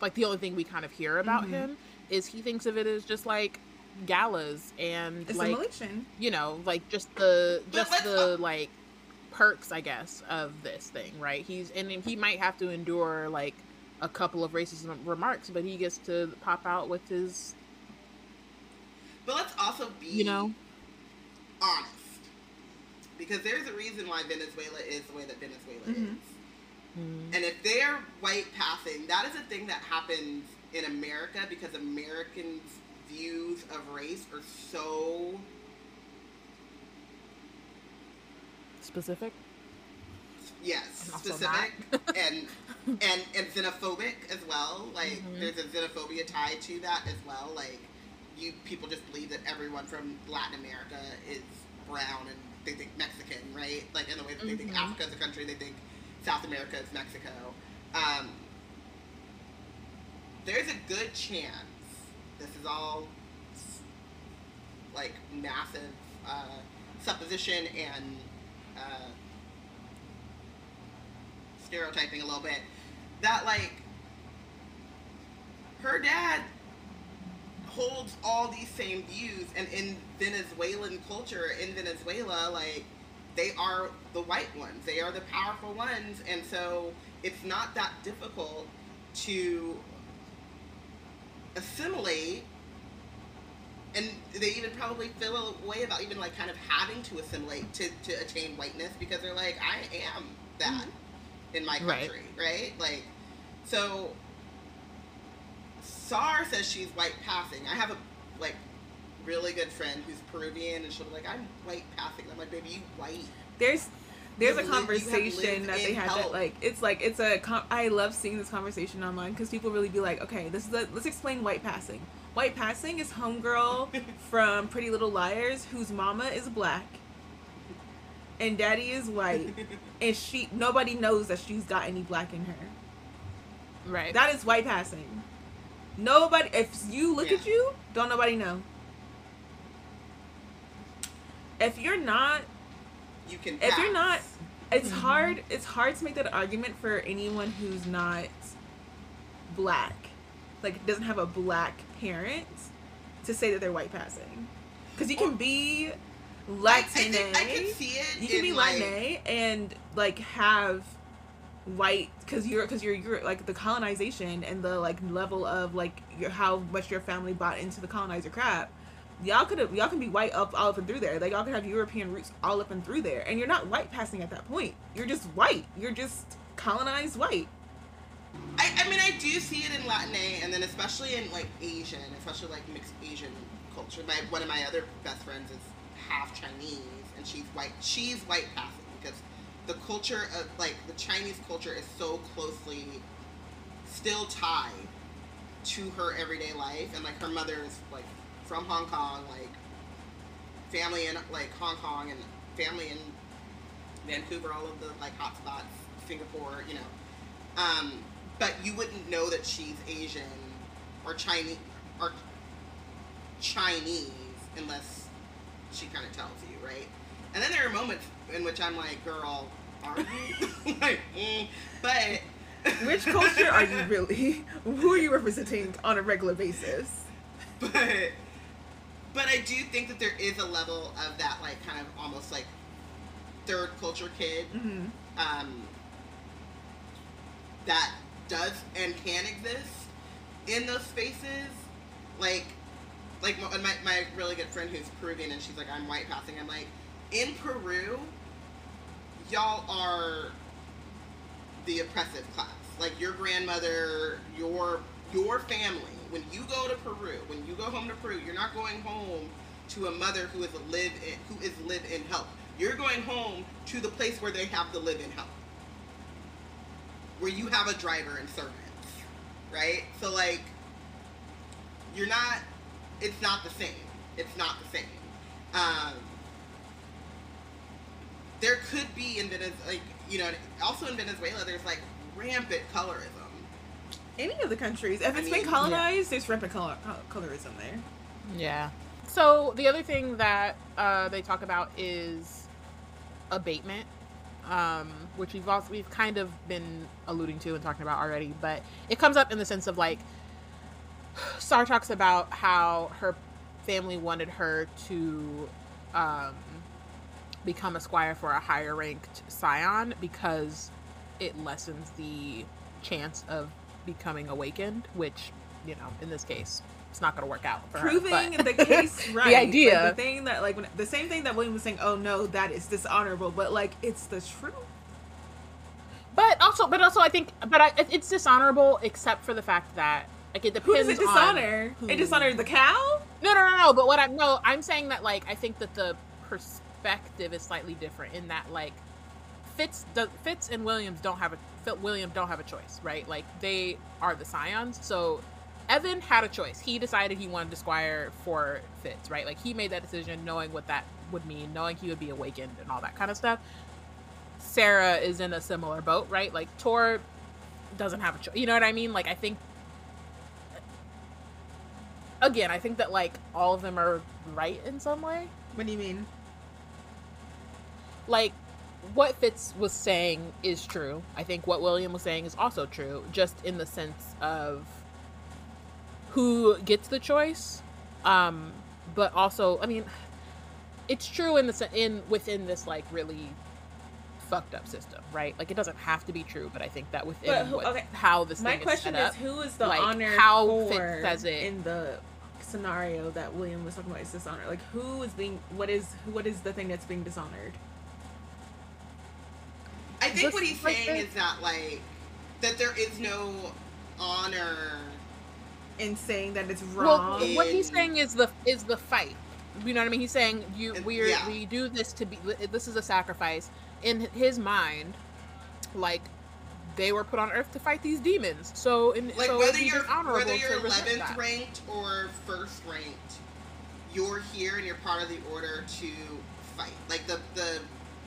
like the only thing we kind of hear about Mhm. him is he thinks of it as just like galas and like assimilation. you know like just the just the not- like perks i guess of this thing right he's and he might have to endure like a couple of racist remarks but he gets to pop out with his But let's also be you know honest. Because there's a reason why Venezuela is the way that Venezuela Mhm. is. And if they're white passing, that is a thing that happens in America because Americans' views of race are so specific yes And specific and (laughs) and and xenophobic as well. Like Mhm. there's a xenophobia tied to that as well. Like you people just believe that everyone from Latin America is brown and they think Mexican, right? Like in the way that they think Mhm. Africa is a country, they think South America is Mexico. Um, there's a good chance this is all like massive uh, supposition and uh, stereotyping a little bit that like her dad holds all these same views and in Venezuelan culture in Venezuela like they are the white ones. They are the powerful ones and so it's not that difficult to assimilate and they even probably feel a way about even like kind of having to assimilate to, to attain whiteness because they're like, I am that mm-hmm. in my country, right? Like, so Sar says she's white passing. I have a like really good friend who's Peruvian, and she'll be like, I'm white passing. I'm like, baby, you white. there's there's a You have lived- you have conversation that they had that like it's like it's a com- I love seeing this conversation online because people really be like okay this is a, let's explain white passing white passing is homegirl (laughs) from Pretty Little Liars whose mama is black and daddy is white (laughs) and she nobody knows that she's got any black in her Right. that is white passing nobody if you look Yeah. at you don't nobody know if you're not You can. If you're not- pass. it's Mhm. (laughs) hard it's hard to make that argument for anyone who's not black like doesn't have a black parent to say that they're white passing. Because you can be I, I Latina I can eh? see it. you can in, be like, Latina and like have white because you're because you're you're like the colonization and the like level of like your, how much your family bought into the colonizer crap. Y'all could have y'all can be white up all up and through there. Like y'all could have european roots all up and through there. And you're not white passing at that point. You're just white. You're just colonized white I, I mean, I do see it in Latin, and then especially in like Asian, especially like mixed Asian culture. My one of my other best friends is half Chinese, and she's white. She's white passing because the culture of like the Chinese culture is so closely still tied to her everyday life, and like her mother is like from Hong Kong, like family in like Hong Kong and family in Vancouver, all of the like hot spots, Singapore, you know. Um, but you wouldn't know that she's Asian or Chinese or Chinese unless she kind of tells you, right? And then there are moments in which I'm like, "Girl, are you?" (laughs) like, mm. but (laughs) which culture are you really who are you representing on a regular basis but but I do think that there is a level of that, like, kind of almost like third culture kid mm-hmm. um, that does and can exist in those spaces. Like, like my, my, really good friend who's Peruvian and she's like, I'm white passing. I'm like, in Peru, y'all are the oppressive class. Like your grandmother, your your family. When you go to Peru, when you go home to Peru, you're not going home to a mother who is live in who is live in help. You're going home to the place where they have the live in help. Where you have a driver and servants. Right? So like you're not it's not the same. It's not the same. Um there could be in Venezuela, like you know, also in Venezuela, there's like rampant colorism. any of the countries if I it's mean, been colonized there's rampant color, colorism there Yeah. So the other thing that uh, they talk about is abatement, um, which we've also we've kind of been alluding to and talking about already, but it comes up in the sense of like (sighs) Star talks about how her family wanted her to um, become a squire for a higher ranked scion because it lessens the chance of becoming awakened, which you know in this case it's not going to work out proving her, the case (laughs) right. the idea. Like, the thing that like when, the same thing that William was saying. Oh no, that is dishonorable. But like it's the truth. But also, but also, I think, but I, it's dishonorable except for the fact that like it Who depends. does it on dishonor? who- It dishonored the cow. No, no, no, no. But what I'm no, I'm saying that like I think that the perspective is slightly different in that like Fitz, does, Fitz and Williams don't have a Fit William don't have a choice, right? Like they are the scions, so. Evan had a choice. He decided he wanted to squire for Fitz, right? Like he made that decision knowing what that would mean, knowing he would be awakened and all that kind of stuff. Sarah is in a similar boat, right? Like Tor doesn't have a choice. You know what I mean? Like I think again, I think that like all of them are right in some way. What do you mean? Like what Fitz was saying is true. I think what William was saying is also true, just in the sense of who gets the choice. Um, but also, I mean, it's true in the in within this like really fucked up system, right? Like it doesn't have to be true, but I think that within But who- what, okay, how this My thing question is, set is, up, who is the like, honor how for Fitz says it. in the scenario that William was talking about is dishonor. Like who is being what is what is the thing that's being dishonored? I think Just what he's like saying the- is that like that there is no honor. In saying that it's wrong. Well, wrong. what he's saying is the is the fight. You know what I mean? He's saying you we're yeah. we do this to be this is a sacrifice in his mind. Like they were put on Earth to fight these demons. So in Like so whether you're dishonorable whether you're eleventh ranked or first ranked, you're here and you're part of the order to fight. Like the the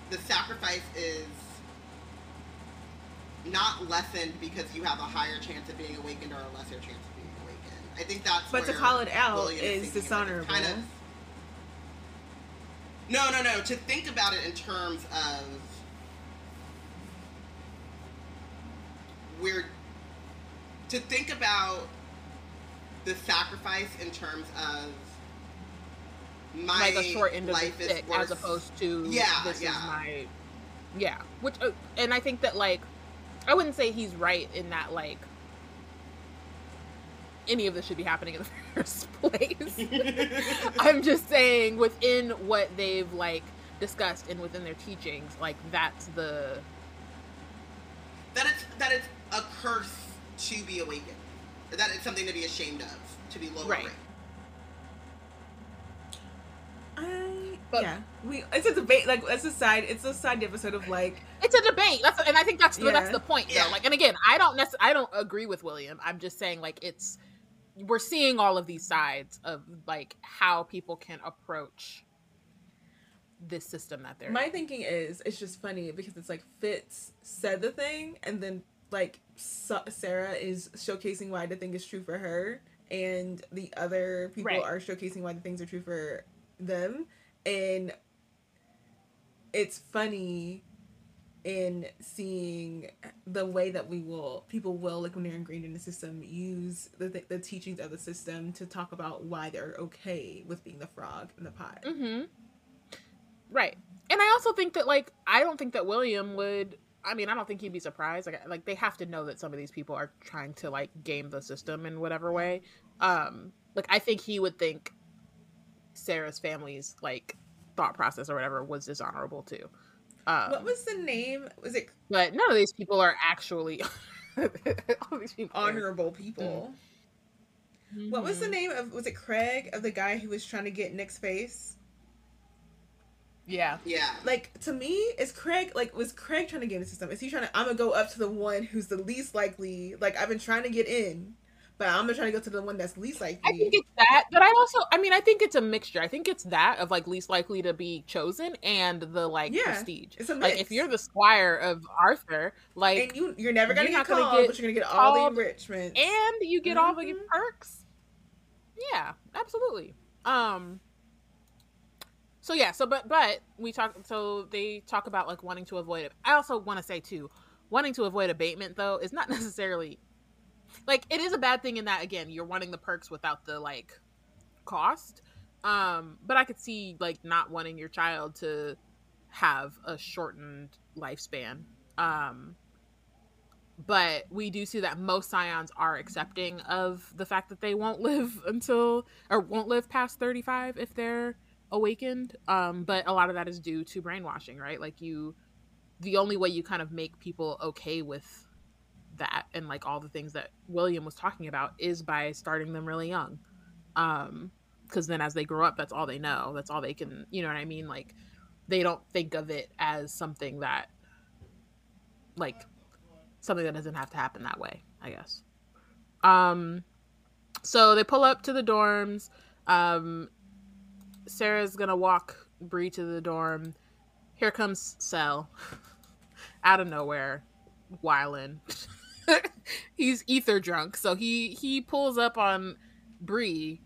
the sacrifice is not lessened because you have a higher chance of being awakened or a lesser chance of being awakened. I think that's But to call it out William is it. Kind dishonorable. of, no, no, no. To think about it in terms of we're to think about the sacrifice in terms of my like a short end of life the is stick as opposed to Yeah, this yeah. is my yeah which uh, and i think that like i wouldn't say he's right in that like any of this should be happening in the (laughs) first place (laughs) i'm just saying within what they've like discussed and within their teachings like that's the that it's that it's a curse to be awakened. That it's something to be ashamed of, to be lower Right. I But- yeah. We it's a debate like it's a side it's a side episode of like it's a debate that's and i think that's the, that's the point though Yeah. like and again i don't necessarily i don't agree with william i'm just saying like it's we're seeing all of these sides of like how people can approach this system that they're my thinking is it's just funny because it's like Fitz said the thing and then like Sarah is showcasing why the thing is true for her and the other people Right. are showcasing why the things are true for them and it's funny in seeing the way that we will people will like when they're ingrained in the system use the th- the teachings of the system to talk about why they're okay with being the frog in the pot. hmm Right. And I also think that like I don't think that William would I mean, I don't think he'd be surprised. Like like they have to know that some of these people are trying to like game the system in whatever way. Um like I think he would think Sarah's family's like thought process or whatever was dishonorable too. Um, What was the name? Was it but none of these people are actually (laughs) all these people are- honorable people? What was the name of? Was it Craig of the guy who was trying to get Nick's face? Yeah. Yeah. Like to me, is Craig like was Craig trying to get in the system? Is he trying to? I'm gonna go up to the one who's the least likely. Like I've been trying to get in, but I'm gonna try to go to the one that's least likely. I think it's that, but I also, I mean, I think it's a mixture. I think it's that of like least likely to be chosen and the like Yeah, prestige. it's a Like mix. if you're the squire of Arthur, like, and you you're never gonna you're get not gonna called, get but you're gonna get all the called enrichment. and you get all the Mhm. perks. Yeah, absolutely. Um. So yeah, so but but we talk. So they talk about like wanting to avoid it. I also want to say too, wanting to avoid abatement though is not (laughs) necessarily like it is a bad thing in that again you're wanting the perks without the like cost. Um, but I could see like not wanting your child to have a shortened lifespan. Um, but we do see that most scions are accepting of the fact that they won't (laughs) live until or won't live past 35 if they're awakened um but a lot of that is due to brainwashing right like you the only way you kind of make people okay with that and like all the things that william was talking about is by starting them really young. Um because then as they grow up that's all they know. That's all they can you know what i mean? Like they don't think of it as something that like something that doesn't have to happen that way i guess. Um so they pull up to the dorms. Um sarah's gonna walk Bree to the dorm. Here comes Sel (laughs) out of nowhere whiling (laughs) (laughs) he's ether drunk so he he pulls up on Bree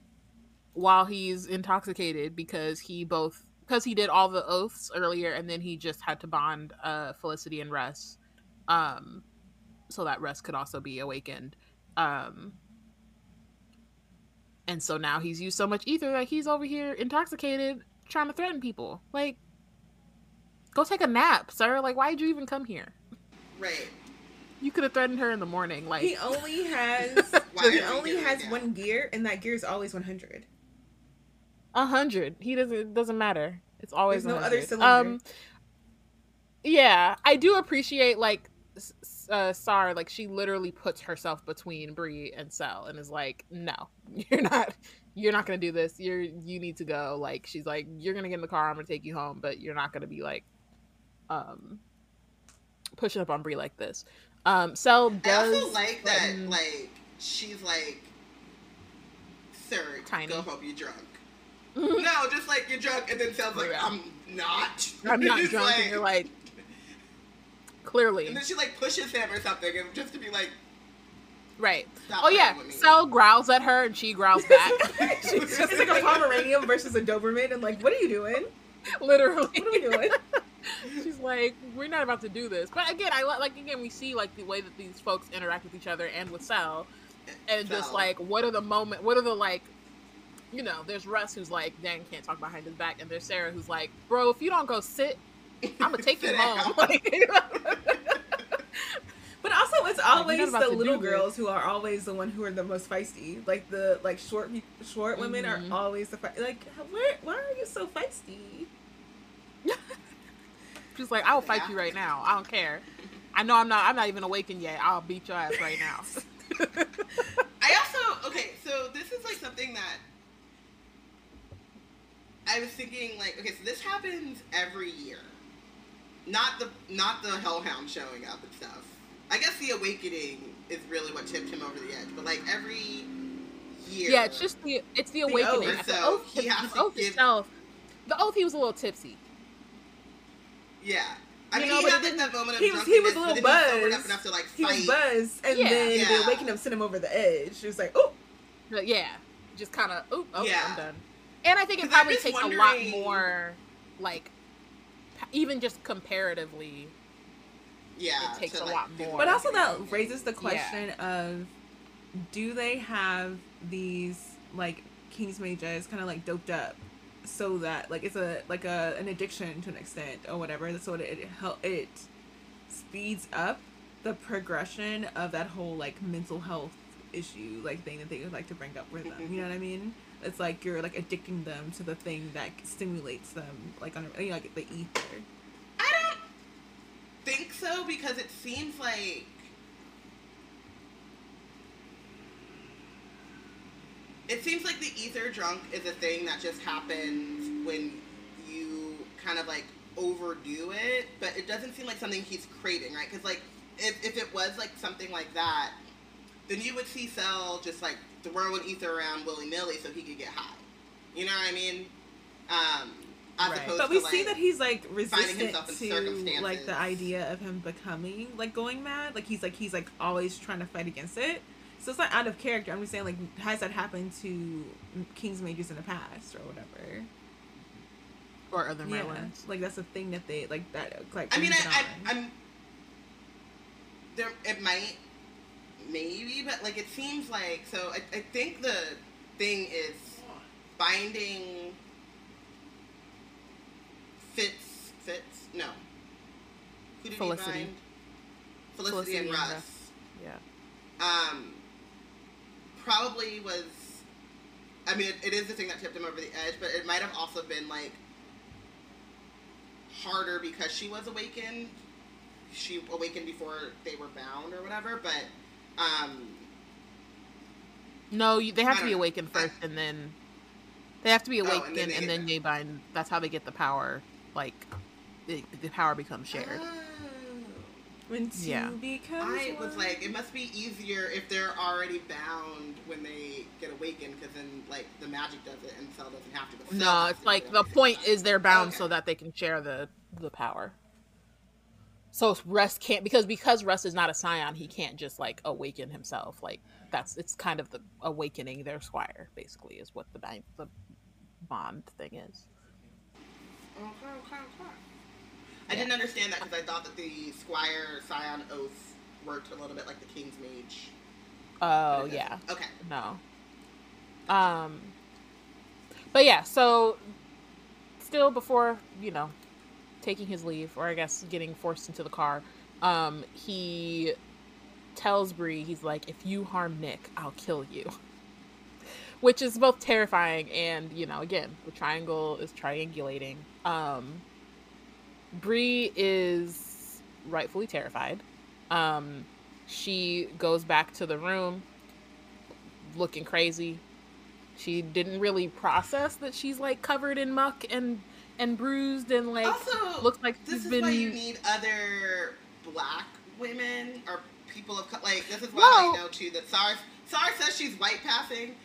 while he's intoxicated because he both because he did all the oaths earlier and then he just had to bond uh Felicity and Russ um so that Russ could also be awakened um and so now he's used so much ether that he's over here intoxicated trying to threaten people. Like go take a nap sir. Like why did you even come here? Right. You could have threatened her in the morning. Like He only has (laughs) he only has that? one gear, and that gear is always one hundred. a hundred. He doesn't. It doesn't matter. It's always There's no 100. other cylinder. Um, yeah, I do appreciate like S- S- uh, Sar. Like she literally puts herself between Bree and Sel, and is like, "No, (laughs) you're not. You're not gonna do this. You're you need to go." Like she's like, "You're gonna get in the car. I'm gonna take you home, but you're not gonna be like, um, pushing up on Bree like this." Um, Sel I does also like that, threaten- like she's like, "Sir, Tiny. go hope you're drunk." no, just like you're drunk, and then sounds like Yeah. I'm not. I'm not (laughs) It's drunk, and you're like, clearly, and then she like pushes him or something, and just to be like, right. Stop Oh yeah, playing with me. Sel growls at her, and she growls (laughs) back. it's like (laughs) a Pomeranian versus a Doberman, and like, what are you doing? literally. What are we doing? She's like, we're not about to do this. But again, I like again we see like the way that these folks interact with each other and with Sal, and just like what are the moment, what are the like, you know, there's Russ who's like, Dan can't talk behind his back, and there's Sarah who's like, bro, if you don't go sit, I'm gonna (laughs) take you home. (laughs) But also, it's always not about the to do little this. girls who are always the one who are the most feisty. Like the like short short women Mhm. are always the fe- like. Where why are you so feisty? (laughs) She's like, I'll fight Yeah. you right now. I don't care. I know I'm not. I'm not even awakened yet. I'll beat your ass right now. (laughs) I also okay, so this is like something that I was thinking like okay, so this happens every year. Not the not the Hellhound showing up and stuff. I guess the awakening is really what tipped him over the edge, but like every year yeah, it's just the it's the The awakening. oath. The oath, he has the to oath give- itself. The oath, he was a little tipsy. Yeah. I You mean know, he but had it like that moment of he was- he was a drunkenness, little but then he sobered buzzed. up enough to like He fight. was buzzed, and Yeah. then Yeah. the awakening sent him over the edge. She was like, "Oh, yeah, just kind of, "Oh, okay, Yeah. I'm done. And I think it probably just takes a lot more, like, even just comparatively. yeah, it takes to, a like, lot more. But also that raises the question of do they have these like King's Mages kind of like doped up so that like it's a like a an addiction to an extent or whatever. So it it, hel- it speeds up the progression of that whole like mental health issue like thing that they would like to bring up with them. You know what I mean? It's like you're like addicting them to the thing that stimulates them like on a, you know, like the ether. I don't think so because it seems like it seems like the ether drunk is a thing that just happens when you kind of like overdo it, but it doesn't seem like something he's craving, right? Because like if, if it was like something like that, then you would see Sel just like throwing ether around willy nilly so he could get high. You know what I mean? Um, as Right. opposed but to we like, see that he's like resistant to like the idea of him becoming like going mad like he's like he's like always trying to fight against it so it's not out of character i'm just saying like has that happened to king's mages in the past or whatever Or other yeah Merlins. like that's a thing that they like that like I mean, I, it I, on. I'm there. It might, maybe, but like it seems like so. I, I think the thing is finding fits fits no. Who did Felicity. he find? Felicity, Felicity and and Russ. Russ. Yeah. Um, probably was. I mean, it, it is the thing that tipped him over the edge, but it might have also been like harder because she was awakened. She awakened before they were bound or whatever, but um, No, you, they have to be don't know. awakened I- first, and then they have to be Oh, and then awakened, they and then they bind. That's how they get the power. Like, the, the power becomes shared. oh. When two yeah. becomes I was like, it must be easier if they're already bound when they get awakened, because then like the magic does it, and Sel doesn't have to. But Sel No, it's like the point time. is they're bound Okay. so that they can share the the power. So Russ can't because because Russ is not a scion, he can't just like awaken himself. Like that's it's kind of the awakening their squire, basically, is what the the bond thing is. Okay, okay, okay. I didn't understand that because I thought that the Squire Scion oath worked a little bit like the King's Mage. Oh yeah. Okay. no. Um, but yeah, so still before you know taking his leave, or I guess getting forced into the car, um, he tells Bree, he's like, if you harm Nick, I'll kill you. (laughs) Which is both terrifying and, you know, again, the triangle is triangulating. Um Bree is rightfully terrified. Um she goes back to the room looking crazy. She didn't really process that she's like covered in muck and and bruised and like also, looks like this she's is been why you need other black women or people of like. This is why No. I know too that Sars SAR says she's white passing.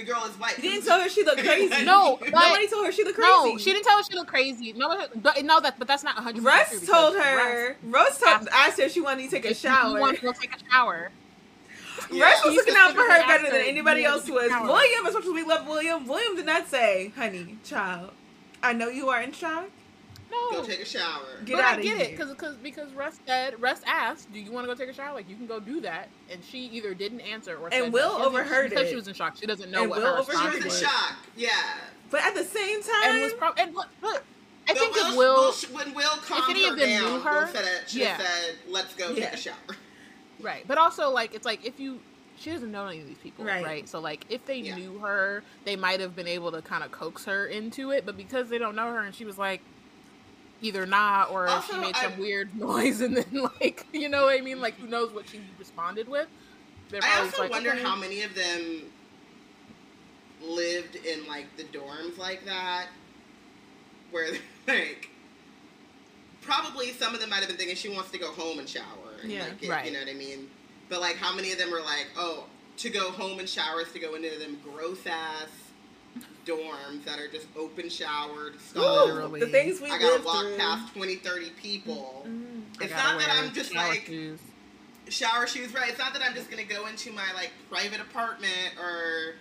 The girl is white. You didn't tell her she looked (laughs) crazy. No, (laughs) but- Nobody told her she looked crazy. No, she didn't tell her she looked crazy. No, but no, that but that's not 100. Russ told her. Russ told, asked her if she wanted to take a shower. She wanted to go take a shower? (laughs) Yeah. Russ was looking out for her better asked than anybody else was. take a shower?" William, as much as we love William, William did not say, "Honey, child, I know you are in shock. No. Go take a shower. Get but out I of get here." it because because because Russ said Russ asked, "Do you want to go take a shower? Like you can go do that." And she either didn't answer or said Will no. Overheard she said it. She was in shock. She doesn't know And what Will her overheard She response was in was. shock. Yeah. But at the same time, And was pro- and look, look I But think if Will, Will, Will when Will calmed any her of them down, knew her, Will said, it, should yeah. said, "Let's go Yeah. take a shower." (laughs) right, but also like it's like if you. She doesn't know any of these people, Right. right? So like, if they Yeah. knew her, they might have been able to kind of coax her into it. But because they don't know her, and she was like, either not or she Also, made I- some weird (laughs) noise, and then like, you know what I mean? Like, who knows what she responded with? They're I also like, wonder okay. how many of them lived in like the dorms like that, where (laughs) like probably some of them might have been thinking she wants to go home and shower. And, Yeah. like, get- Right. You know what I mean? But like, how many of them were like, oh, to go home and shower is to go into them gross ass dorms that are just open showered, stall. The things we I gotta lived walk through. past 20, 30 people. Mm. I It's not that I'm just shower like shoes. shower shoes, right? It's not that I'm just gonna go into my like private apartment or,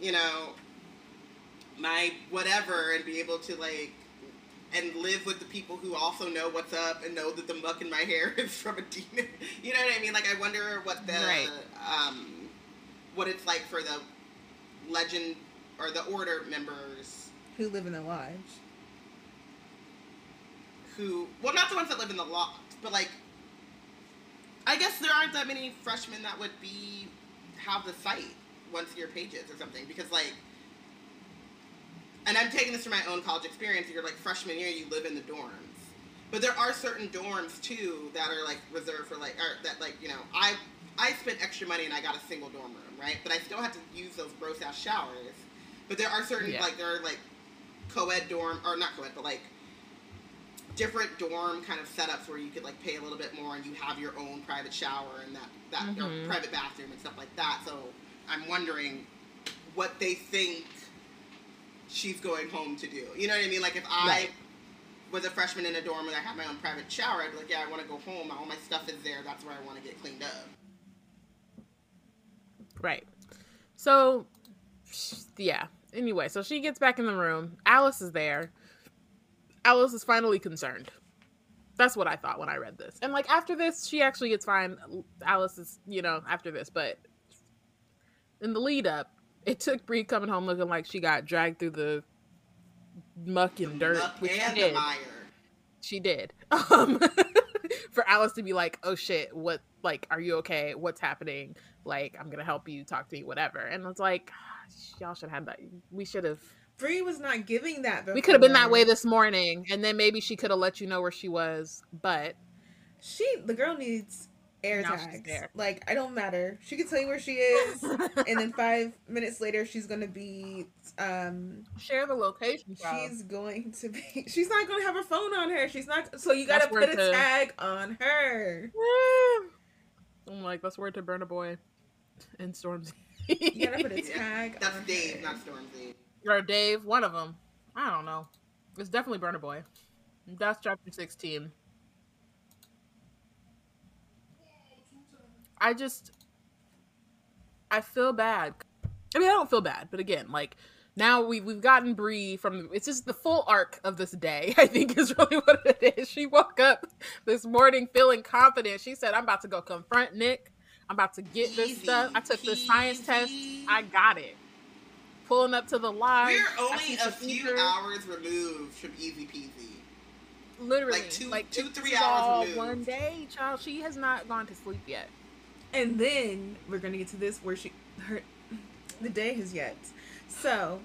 you know, my whatever and be able to like and live with the people who also know what's up and know that the muck in my (laughs) hair is from a demon. You know what I mean? Like I wonder what the Right. um what it's like for the legend or the order members Who live in the lodge? who well not the ones that live in the lodge, but like i guess there aren't that many freshmen that would be have the site once your pages or something because like and i'm taking this from my own college experience you're like freshman year you live in the dorms but there are certain dorms too that are like reserved for like or that like you know i i spent extra money and i got a single dorm room right but i still have to use those gross ass showers but there are certain Yeah. like there are like co-ed dorm or not co-ed but like different dorm kind of setups where you could like pay a little bit more and you have your own private shower and that that or Mhm. private bathroom and stuff like that. So I'm wondering what they think she's going home to do. You know what I mean? Like if I Right. was a freshman in a dorm and I had my own private shower, I'd be like, yeah, I want to go home. All my stuff is there. That's where I want to get cleaned up. Right. So, yeah. Anyway, so she gets back in the room. Alice is there. Alice is finally concerned. That's what I thought when I read this. And like after this, she actually gets fine. Alice is, you know, after this, but in the lead up, it took Bree coming home looking like she got dragged through the muck and dirt, Muck which she and the did. She did. (laughs) Um, (laughs) for Alice to be like, "Oh shit, what? Like, are you okay? What's happening? Like, I'm gonna help you, talk to me, whatever." And it's like, y'all should have that. We should have. Bree was not giving that. Before. We could have been that way this morning, and then maybe she could have let you know where she was. But She, the girl needs air Now tags. Like I don't matter. She can tell you where she is, and then (laughs) five minutes later, she's gonna be. Um, share the location. she's going to be. (laughs) She's not gonna have her phone on her. She's not. So you gotta That's put a where the- tag on her. (laughs) I'm like, that's word to Burna Boy in Stormzy. You gotta put a (laughs) tag. That's on Dave, her. not Stormzy. or Dave, one of them. I don't know. It's definitely Burna Boy. That's chapter 16. I just I feel bad. I mean, I don't feel bad, but again, like now we we've gotten Bree from it's just the full arc of this day. (laughs) I think is really what it is. She woke up this morning feeling confident. She said, "I'm about to go confront Nick. I'm about to get this stuff. I took the science test. I got it." Pulling up to the lodge. We're only a few hours removed from easy peasy. literally like two- like two, three hours removed. one day child she has not gone to sleep yet And then we're gonna get to this where she her the day has yet. So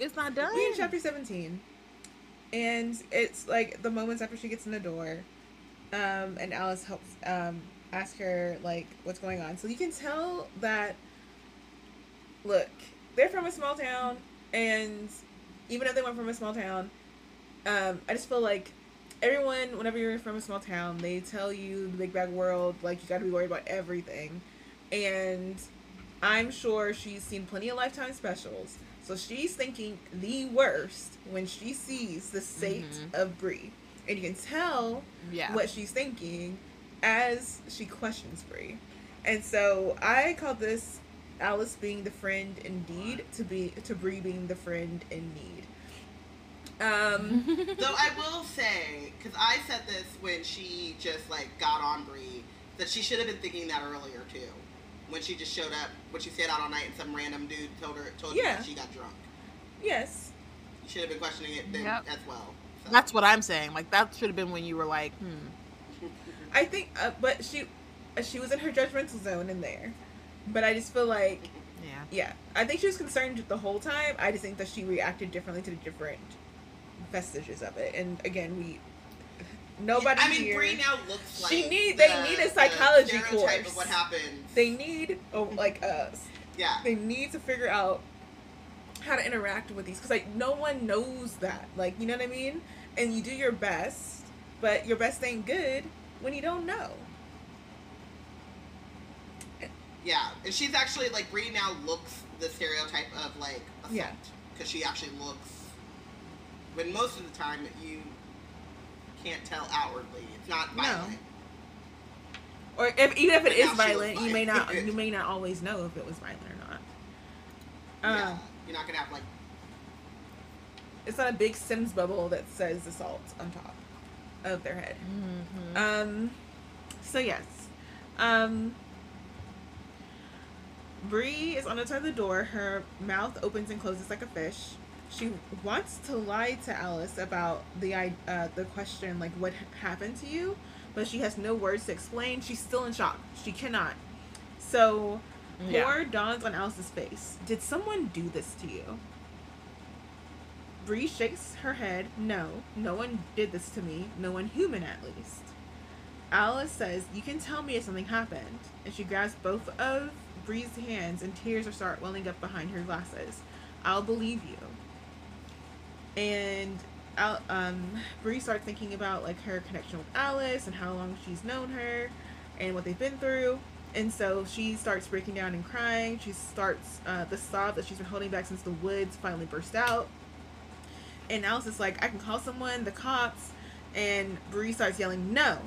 It's not done. we in chapter seventeen. And it's like the moments after she gets in the door. Um, and Alice helps um ask her like what's going on. So you can tell that look, they're from a small town and even if they went from a small town, um, I just feel like everyone, whenever you're from a small town, they tell you the big bad world, like you got to be worried about everything, and I'm sure she's seen plenty of Lifetime specials, so she's thinking the worst when she sees the state Mhm. of Bree, and you can tell yeah. what she's thinking as she questions Bree. And so I call this Alice being the friend indeed to be to Bree being the friend in need. Um (laughs) Though I will say, because I said this when she just like got on Bree, that she should have been thinking that earlier too. When she just showed up, when she stayed out all night, and some random dude told her told her Yeah. that she got drunk. yes. You should have been questioning it then Yep. as well. So. That's what I'm saying. Like that should have been when you were like, hmm. I think uh, but she uh, she was in her judgmental zone in there. But I just feel like Yeah. yeah, I think she was concerned the whole time. I just think that she reacted differently to the different vestiges of it. And again, we nobody I mean, here Bree now looks like She need- they need a psychology stereotype course. Of what happens? they need oh, like us. yeah. they need to figure out how to interact with these because like no one knows that like you know what i mean and you do your best but your best ain't good when you don't know Yeah, and she's actually like Bree now looks the stereotype of like assault Yeah. because she actually looks. When most of the time you can't tell outwardly, it's not violent. No. violent. or if, even if it is now violent you may not (laughs) you may not always know if it was violent or not yeah, um, you're not gonna have like it's not a big sims bubble that says assault on top of their head Mm-hmm. Um, so yes, um, Bree is on the side of the door. Her mouth opens and closes like a fish. She wants to lie to Alice about the i- uh, the question like what happened to you, but she has no words to explain. She's still in shock. She cannot. So Yeah. horror dawns on Alice's face. Did someone do this to you? Bree shakes her head. No, no one did this to me. No one human, at least. Alice says, You can tell me if something happened. And she grabs both of Bree's hands, and tears start welling up behind her glasses. I'll believe you. And um, Bree starts thinking about like her connection with Alice and how long she's known her and what they've been through. And so she starts breaking down and crying. She starts uh, the sob that she's been holding back since the woods finally burst out. And Alice is like, I can call someone, the cops. And Bree starts yelling, no.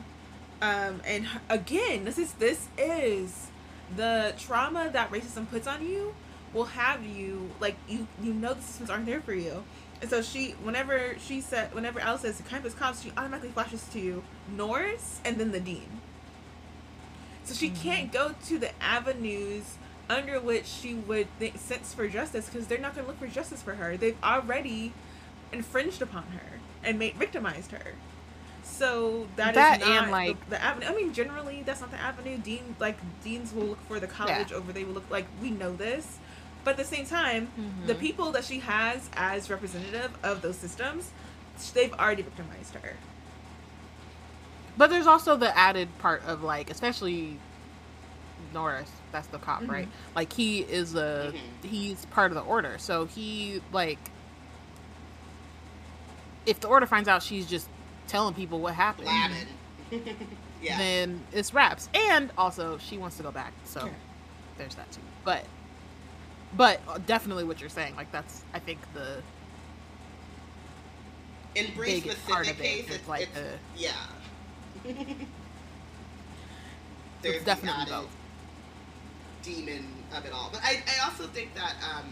Um, and h- again, this is this is the trauma that racism puts on you will have you like you you know the systems aren't there for you. And so she whenever she said whenever Alice says the campus cops, she automatically flashes to Norris and then the dean. So she can't go to the avenues under which she would think sense for justice because they're not going to look for justice for her. They've already infringed upon her and made victimized her. So that is not and, the- like- the, avenue. I mean, generally that's not the avenue. Dean like deans will look for the college over. They will look like we know this, but at the same time, the Mhm. people that she has as representative of those systems, they've already victimized her. But there's also the added part of like, especially Norris, that's the cop, Mhm. right? Like he is a Mhm. he's part of the order, so he like if the order finds out she's just telling people what happened, (laughs) yeah. then it's wraps. And also she wants to go back, so Yeah. there's that too. But but definitely what you're saying, like that's I think the In Bree's specific part of it case, is it's like it's, the yeah. (laughs) it's the definitely added both. demon of it all. But I, I also think that um,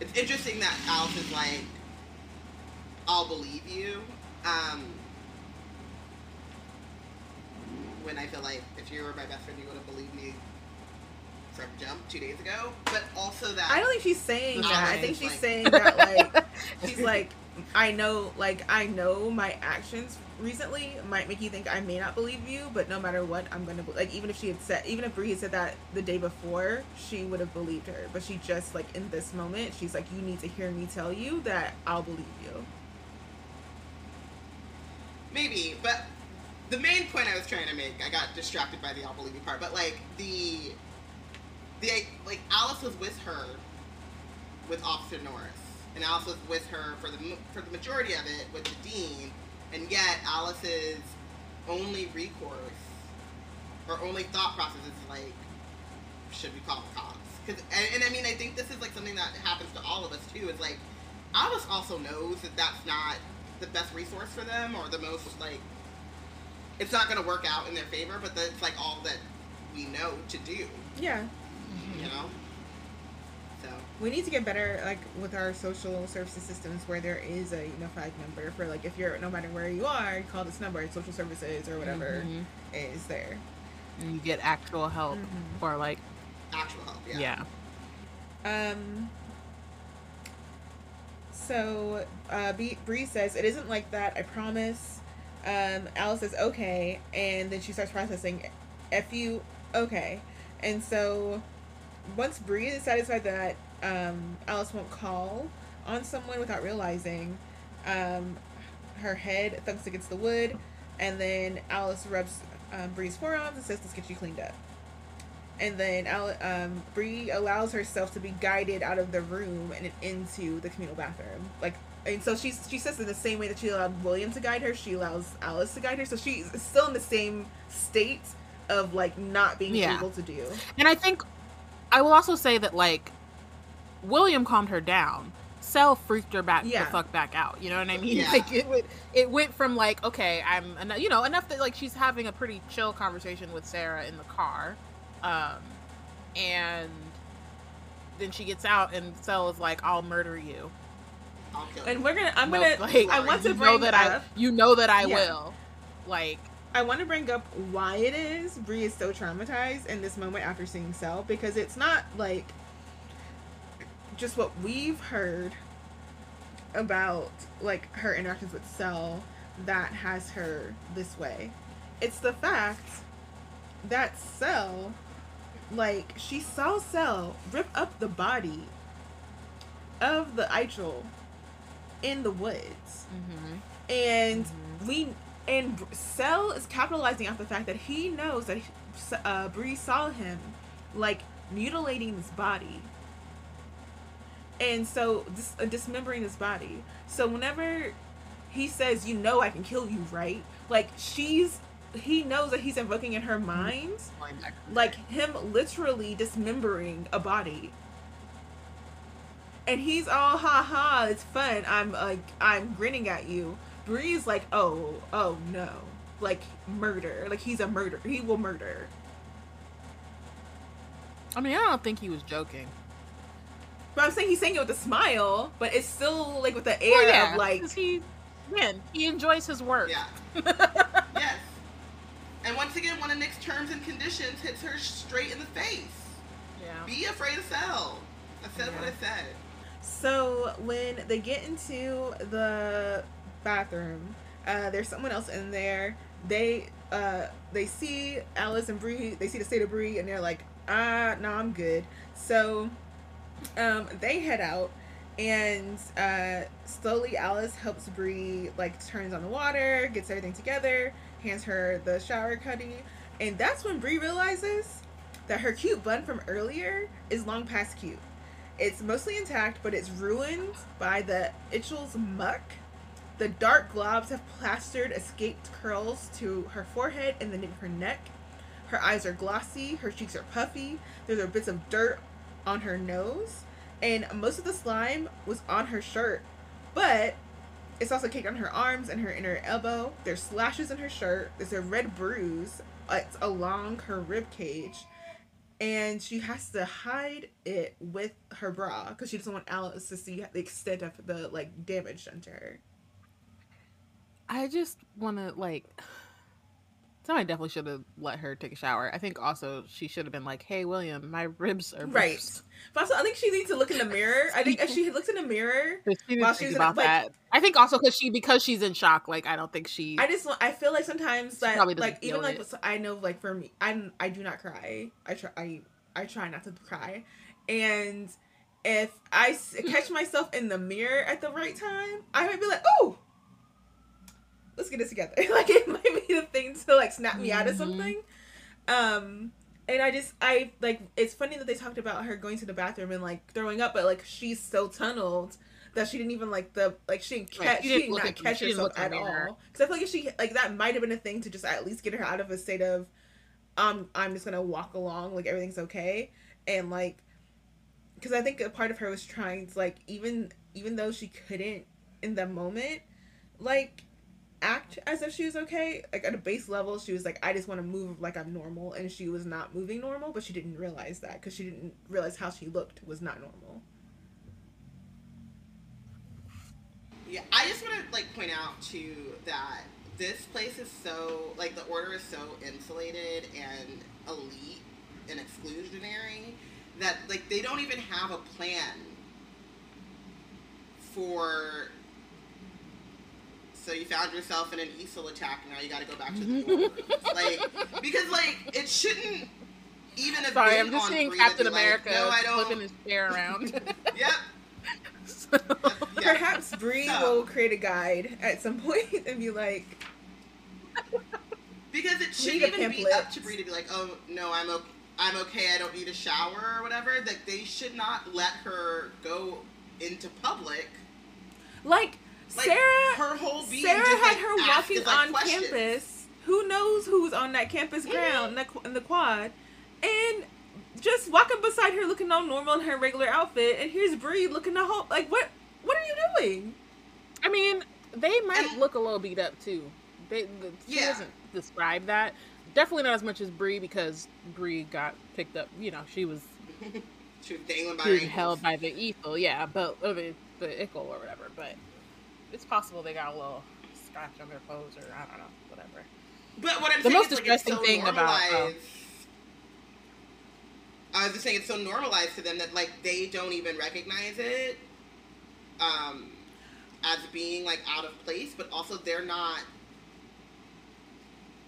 it's interesting that Alice is like, I'll believe you. Um, when I feel like if you were my best friend, you would have believed me from jump two days ago. But also that I don't think she's saying that. I think she's like- saying that (laughs) like she's like I know like I know my actions recently might make you think I may not believe you, but no matter what, I'm gonna like even if she had said even if Bree had said that the day before, she would have believed her. But she just like in this moment, she's like, you need to hear me tell you that I'll believe you. Maybe, but the main point I was trying to make, I got distracted by the you part. But like the the like Alice was with her with Officer Norris, and Alice was with her for the for the majority of it with the dean, and yet Alice's only recourse or only thought process is like, should we call the cops? Because and, and I mean I think this is like something that happens to all of us too. Is like Alice also knows that that's not the best resource for them or the most like it's not going to work out in their favor, but that's like all that we know to do, Yeah, you know. So we need to get better like with our social services systems where there is a unified number for like if you're no matter where you are, you call this number, social services or whatever Mhm. is there. And you get actual help Mhm. or like actual help, yeah. yeah. Um. So, uh, B- Bree says it isn't like that. I promise. Um, Alice says okay, and then she starts processing. F you, okay, and so once Bree is satisfied that um, Alice won't call on someone without realizing, um, her head thumps against the wood, and then Alice rubs um, Bree's forearms and says, "Let's get you cleaned up." And then um, Bree allows herself to be guided out of the room and into the communal bathroom. Like, and so she's she says in the same way that she allowed William to guide her, she allows Alice to guide her. So she's still in the same state of like not being Yeah. able to do. And I think I will also say that like William calmed her down. Sel freaked her back Yeah. the fuck back out. You know what I mean? (laughs) Yeah. Like it would it went from like okay, I'm you know enough that like she's having a pretty chill conversation with Sarah in the car, um, and then she gets out and Sel is like, "I'll murder you." I'll kill And you. we're gonna. I'm No, gonna. (laughs) like, I want to bring know that up. I you know that I Yeah. will, like I want to bring up why it is Bree is so traumatized in this moment after seeing Sel because it's not like just what we've heard about like her interactions with Sel that has her this way. It's the fact that Sel like she saw Sel rip up the body of the Uchel in the woods mhm. and we and Sel is capitalizing off the fact that he knows that uh, Bree saw him like mutilating this body, and so dis- uh, dismembering this body. So whenever he says, "You know, I can kill you," right? Like she's he knows that he's invoking in her mind like him literally dismembering a body and he's all ha ha it's fun i'm like i'm grinning at you bree's like oh oh no like murder like he's a murder he will murder I mean, I don't think he was joking. but i'm saying he's saying it with a smile but it's still like with the air Well, yeah, of like 'cause he, man, he enjoys his work. Yeah. (laughs) yes. And once again, one of Nick's terms and conditions hits her straight in the face. yeah. Be afraid of Sel. I said what I said. So when they get into the bathroom, uh, there's someone else in there. They uh, they see Alice and Bree. They see the state of Bree, and they're like, ah, no, I'm good. So um, they head out, and uh, slowly Alice helps Bree like turns on the water, gets everything together, hands her the shower cuddy, and that's when Bree realizes that her cute bun from earlier is long past cute. It's mostly intact, but it's ruined by the Uchel's muck. The dark globs have plastered escaped curls to her forehead and the nape of her neck. Her eyes are glossy, her cheeks are puffy, there are bits of dirt on her nose, and most of the slime was on her shirt. But it's also caked on her arms and her inner elbow. There's slashes in her shirt. There's a red bruise it's along her rib cage and she has to hide it with her bra because she doesn't want Alice to see the extent of the like damage done to her. I just want to like Somebody definitely should have let her take a shower. I think also she should have been like, "Hey, William, my ribs are Right. burst." But also, I think she needs to look in the mirror. I think if she looked in the mirror, (laughs) She While she was in- about like- that. I think also because she because she's in shock. Like I don't think she. I just. I feel like sometimes that like even like it. I know like for me, I I do not cry. I try. I I try not to cry, and if I catch myself in the mirror at the right time, I might be like, oh. Let's get it together. (laughs) like it might be the thing to like snap me out of Mhm. something. Um, and I just I like it's funny that they talked about her going to the bathroom and like throwing up, but like she's so tunneled that she didn't even like the like she didn't catch she she, didn't did not at catch she herself at all. Because I feel like if she like that might have been a thing to just at least get her out of a state of um I'm just gonna walk along like everything's okay and like because I think a part of her was trying to like even even though she couldn't in the moment like act as if she was okay like at a base level she was like i just want to move like i'm normal and she was not moving normal but she didn't realize that because she didn't realize how she looked was not normal Yeah, I just want to like point out too that this place is so like the order is so insulated and elite and exclusionary that like they don't even have a plan for. So you found yourself in an Easel attack. Now you got to go back to the mm-hmm. dorm rooms. like because like it shouldn't even have Sorry, I'm just on seeing Bree Captain be like, America no, I flipping don't. his chair around. (laughs) (laughs) Yep. So- yeah. perhaps Bree So- will create a guide at some (laughs) point and be like Because it shouldn't a even be up to Bree to be like, oh no, I'm okay. I'm okay. I don't need a shower or whatever. That they should not let her go into public. like, Like sarah her whole being. sarah just, had like, her walking us, like, on questions. campus who knows who's on that campus ground in the, in the quad and just walking beside her looking all normal in her regular outfit and here's Bree looking a whole like what what are you doing I mean, they might And- look a little beat up too. They, the, she Yeah. doesn't describe that. Definitely not as much as Bree because Bree got picked up. You know, she was (laughs) She was dangling by her being held by the ethel, yeah, but or the the ickle or whatever. But it's possible they got a little scratch on their clothes or I don't know, whatever. But what I'm The saying most is, like, it's so thing about- oh. normalized. I was just saying it's so normalized to them that like they don't even recognize it um, as being like out of place, but also they're not.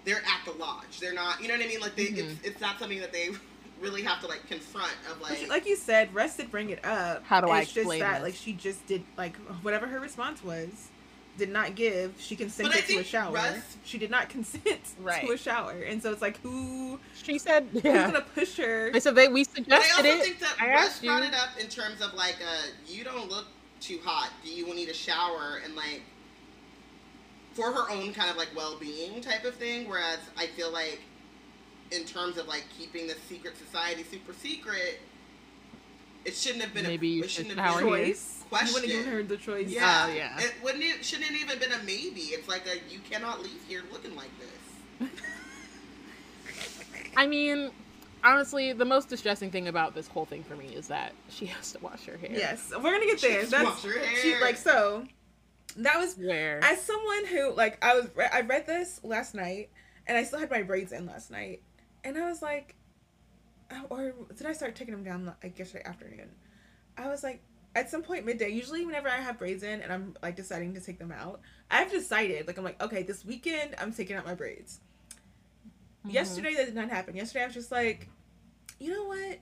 They're at the lodge. They're not. You know what I mean? Like they, it's Mhm. it's not something that they really have to like confront. Of like, like you said Russ did bring it up How do I it's explain just that this? like she just did like whatever her response was did not give she consented I to a think shower Russ- she did not (laughs) consent Right. to a shower and so it's like who She said, who's yeah. gonna push her They said they we but I also it. think that I Russ asked you. brought it up in terms of like, uh, you don't look too hot. Do you need a shower? And like, for her own kind of like well-being type of thing. Whereas I feel like, in terms of like keeping the secret society super secret, it shouldn't have been Maybe you a it should shouldn't have shower been here. choice you wouldn't have given her the choice yeah, Oh, yeah. It wouldn't. It shouldn't have even been a maybe. It's like a you cannot leave here looking like this. (laughs) I mean, honestly, the most distressing thing about this whole thing for me is that she has to wash her hair. yes we're gonna get there that's wash her she like so that was Where? as someone who like I was I read this last night and I still had my braids in last night and I was like oh, or did I start taking them down like yesterday afternoon I was like at some point midday usually whenever I have braids in and I'm like deciding to take them out I've decided like I'm like okay this weekend I'm taking out my braids Mhm. yesterday that did not happen yesterday I was just like you know what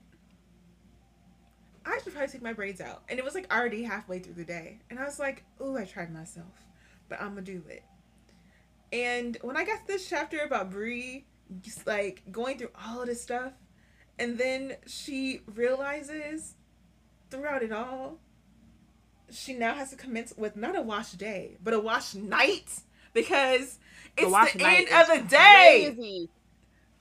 I should probably take my braids out. And it was like already halfway through the day. And I was like, ooh, I tried myself. But I'm gonna do it. And when I got this chapter about Bree like going through all of this stuff, and then she realizes throughout it all, she now has to commence with not a wash day, but a wash night. Because it's wash the end of the day. Crazy.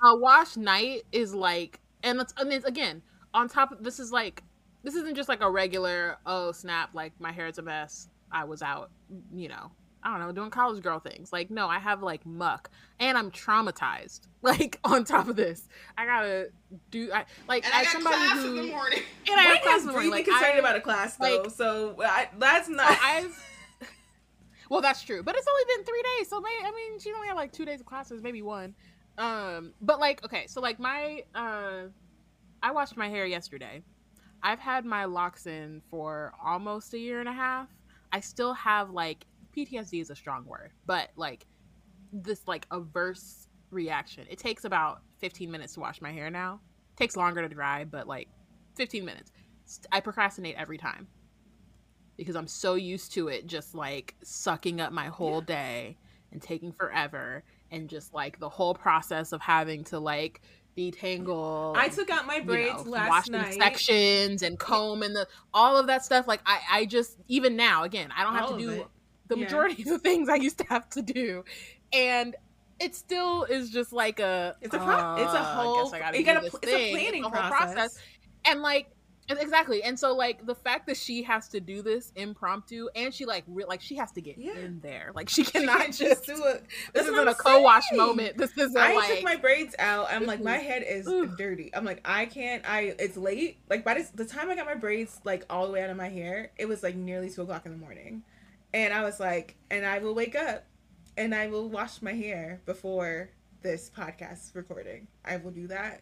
A wash night is like, and it's, and it's again on top. of This is like, this isn't just like a regular. Oh snap! Like my hair is a mess. I was out. You know, I don't know, doing college girl things. Like no, I have like muck, and I'm traumatized. (laughs) Like on top of this, I gotta do. I like And I as got somebody class who (laughs) in the morning. and I When have class has in the morning. Like, concerned I- about a class though? like- so I, that's So not. I've. (laughs) Well, that's true, but it's only been three days, so maybe I mean she only had like two days of classes, maybe one. Um, but like, okay, so like my uh, I washed my hair yesterday. I've had my locks in for almost a year and a half. I still have like PTSD is a strong word, but like this like averse reaction. It takes about 15 minutes to wash my hair now. It takes longer to dry, but like 15 minutes. I procrastinate every time because I'm so used to it just like sucking up my whole yeah. day and taking forever and just like the whole process of having to like detangle. I took out my braids you know, last night. Sections and comb and the all of that stuff. Like I, I just even now again, I don't have all to do the yeah. majority of the things I used to have to do, and it still is just like a it's a pro- uh, it's a whole you gotta it's a planning it's a process. process. and like exactly. And so like the fact that she has to do this impromptu and she like re- like she has to get yeah. in there. Like she cannot she (laughs) just do it. This isn't a co-wash moment. This isn't i like, took my braids out. I'm like my head is dirty. I'm like i can't i it's late. Like by this, the time i got my braids like all the way out of my hair it was like nearly two o'clock in the morning and i was like and i will wake up and I will wash my hair before this podcast recording. I will do that.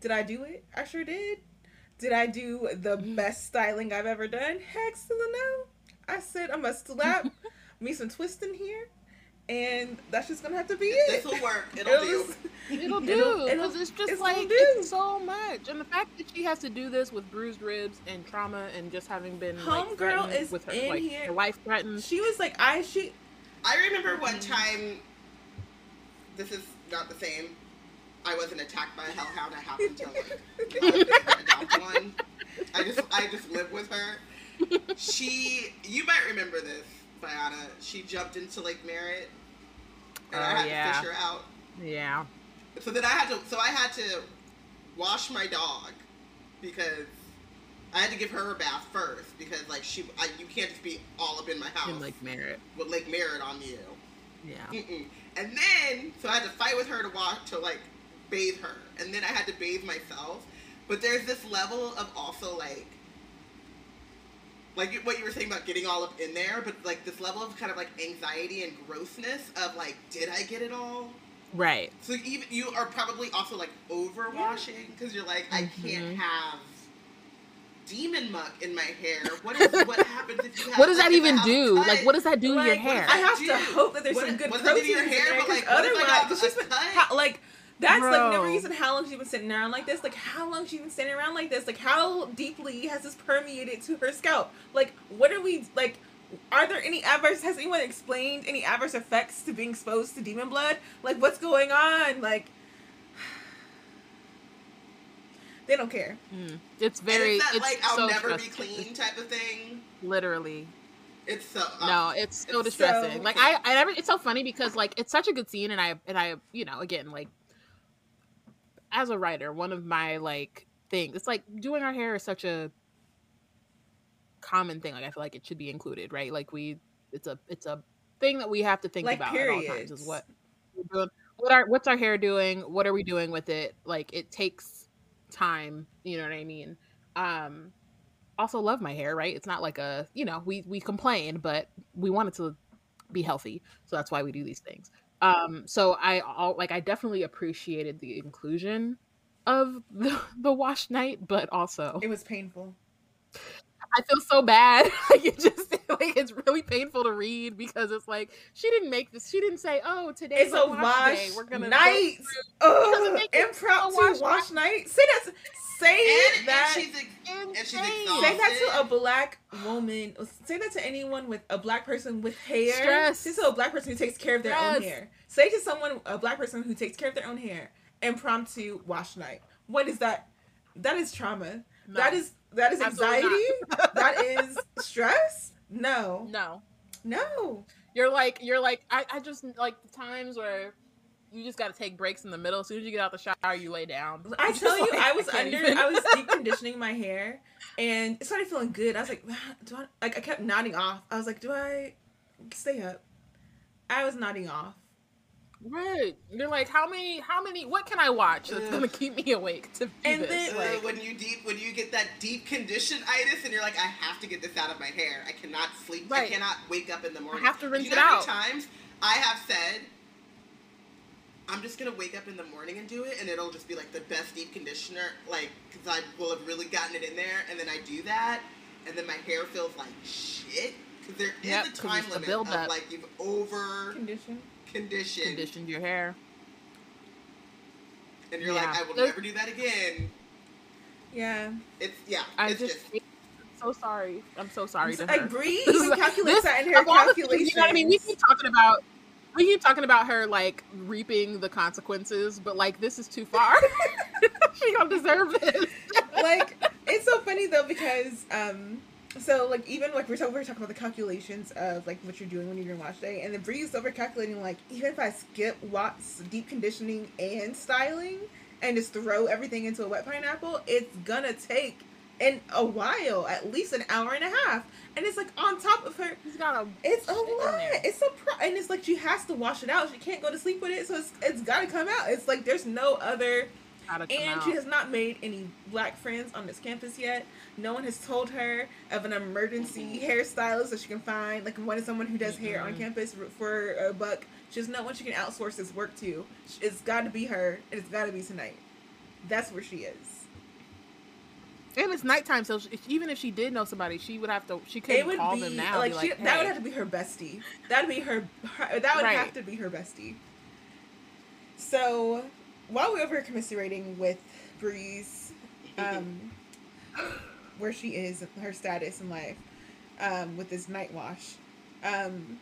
Did I do it? I sure did. Did I do the mm-hmm. best styling I've ever done? Heck to the no. I said I'm gonna slap (laughs) me some twisting here, and that's just gonna have to be it. This will work. (laughs) It'll, it'll do. (laughs) it'll do. Because it's just it's like it's so much, and the fact that she has to do this with bruised ribs and trauma, and just having been homegirl like, is with her, in like, here. Her life threatened. She was like, I she I remember one mm. time. This is not the same. I wasn't attacked by a hellhound. I happened to like (laughs) adopt one. I just I just live with her. She, you might remember this, Bayana. She jumped into Lake Merritt, and uh, I oh, had yeah. to fish her out. Yeah. So then I had to. So I had to wash my dog because I had to give her a bath first because like she, I, you can't just be all up in my house. In Lake Merritt. With Lake Merritt on you. Yeah. Mm-mm. And then, so I had to fight with her to walk to like bathe her, and then I had to bathe myself. But there's this level of also like, like what you were saying about getting all up in there, but like this level of kind of like anxiety and grossness of like, did I get it all? Right. So even you are probably also like overwashing because you're like, I can't mm-hmm. have demon muck in my hair. (laughs) What is what happens if you have? what does like, that even do? Like, what does that do like, to your hair? I have to hope that there's what, some good what protein in your hair, there, but like, otherwise, she's been, how, like. That's Bro. like never even how long she's been sitting around like this. Like how long she's been sitting around like this. Like how deeply has this permeated to her scalp? Like what are we like? Are there any adverse? Has anyone explained any adverse effects to being exposed to demon blood? Like what's going on? Like (sighs) They don't care. Mm. It's very. it's, that, it's like I'll so never be clean type of thing. Literally. It's so uh, no, it's so it's distressing. So like I, I never. It's so funny because like it's such a good scene, and I and I, you know, again, like as a writer, one of my like things, it's like doing our hair is such a common thing. Like I feel like it should be included, right? Like we, it's a, it's a thing that we have to think like about periods. at all times. Is what we're doing. What are what's our hair doing? What are we doing with it? Like it takes time you know what i mean um also love my hair right it's not like a you know we we complain but we want it to be healthy so that's why we do these things um so i all like i definitely appreciated the inclusion of the, (laughs) the wash night but also it was painful I feel so bad. (laughs) like it just (laughs) like it's really painful to read because it's like she didn't make this. She didn't say, "Oh, today it's a wash, wash day. We're gonna night. Oh, impromptu wash, wash night. Say that. Say and, that. And she's, and she's say that to a black woman. Say that to anyone with a black person with hair. Stress. Say to a black person who takes care of their Stress. own hair. Say to someone, a black person who takes care of their own hair, impromptu wash night. What is that? That is trauma. No. That is that is anxiety. (laughs) that is stress. No. No. No. You're like you're like I, I just like the times where you just got to take breaks in the middle. As soon as you get out the shower, you lay down. I tell (laughs) you, like, I was I under. I was (laughs) deep conditioning my hair, and it started feeling good. I was like, do I? Like I kept nodding off. I was like, do I stay up? I was nodding off. Right. They're like, how many? How many? What can I watch that's gonna keep me awake to do and this? Then, like, when you deep, when you get that deep condition itis, and you're like, I have to get this out of my hair. I cannot sleep. Right. I cannot wake up in the morning. I have to rinse you know it out. times I have said, I'm just gonna wake up in the morning and do it, and it'll just be like the best deep conditioner, like because I will have really gotten it in there, and then I do that, and then my hair feels like shit because there is Yep, a 'cause time limit of like you've over Condition. Conditioned, Conditioned your hair. and you're Yeah. like, I will There's- never do that again. Yeah. It's yeah, I it's just, just, I'm so sorry. I'm so sorry to like her. Bree (laughs) This even calculates this- that in her of all the things, calculations. You know what I mean? We keep talking about we keep talking about her like reaping the consequences, but like this is too far. (laughs) she don't deserve this. like it's so funny though because um so like even like we're talking we're talking about the calculations of like what you're doing when you're doing wash day and then Bree's over calculating like even if I skip watts deep conditioning and styling and just throw everything into a wet pineapple, it's gonna take in a while, at least an hour and a half. And it's like on top of her He's got a it's a lot. It's a pro and it's like she has to wash it out. She can't go to sleep with it, so it's it's gotta come out. It's like there's no other and out. she has not made any black friends on this campus yet. No one has told her of an emergency hairstylist that she can find, like one someone who does hair on campus for- a buck. She has no one she can outsource this work to. It's got to be her. and It's got to be tonight. That's where she is. and it's nighttime, so she, even if she did know somebody, she would have to. She couldn't call be them now. like, she, like that would have to be her bestie. That'd be her. her that would Right. have to be her bestie. So while we're over commiserating with Bree's, (laughs) um, where she is, her status in life, um, with this night wash, um,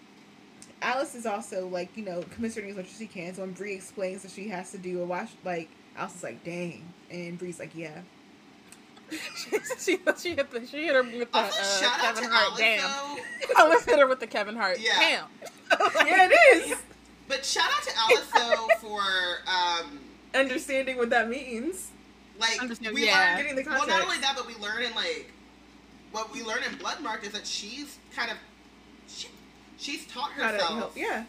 Alice is also like you know commiserating as much as she can. So when Bree explains that she has to do a wash, like Alice is like, "Dang," and Bree's like, "Yeah." (laughs) she, she hit the she hit her with the uh, also shout out Kevin to Hart. Alice Damn, though. (laughs) Alice hit her with the Kevin Hart. Yeah. Damn. yeah, it is. But shout out to Alice though for um Understanding what that means. like Understand- we yeah. learned Getting the context. well not only that but we learn in like what we learn in Bloodmark is that she's kind of she, she's taught How to herself help? Yeah.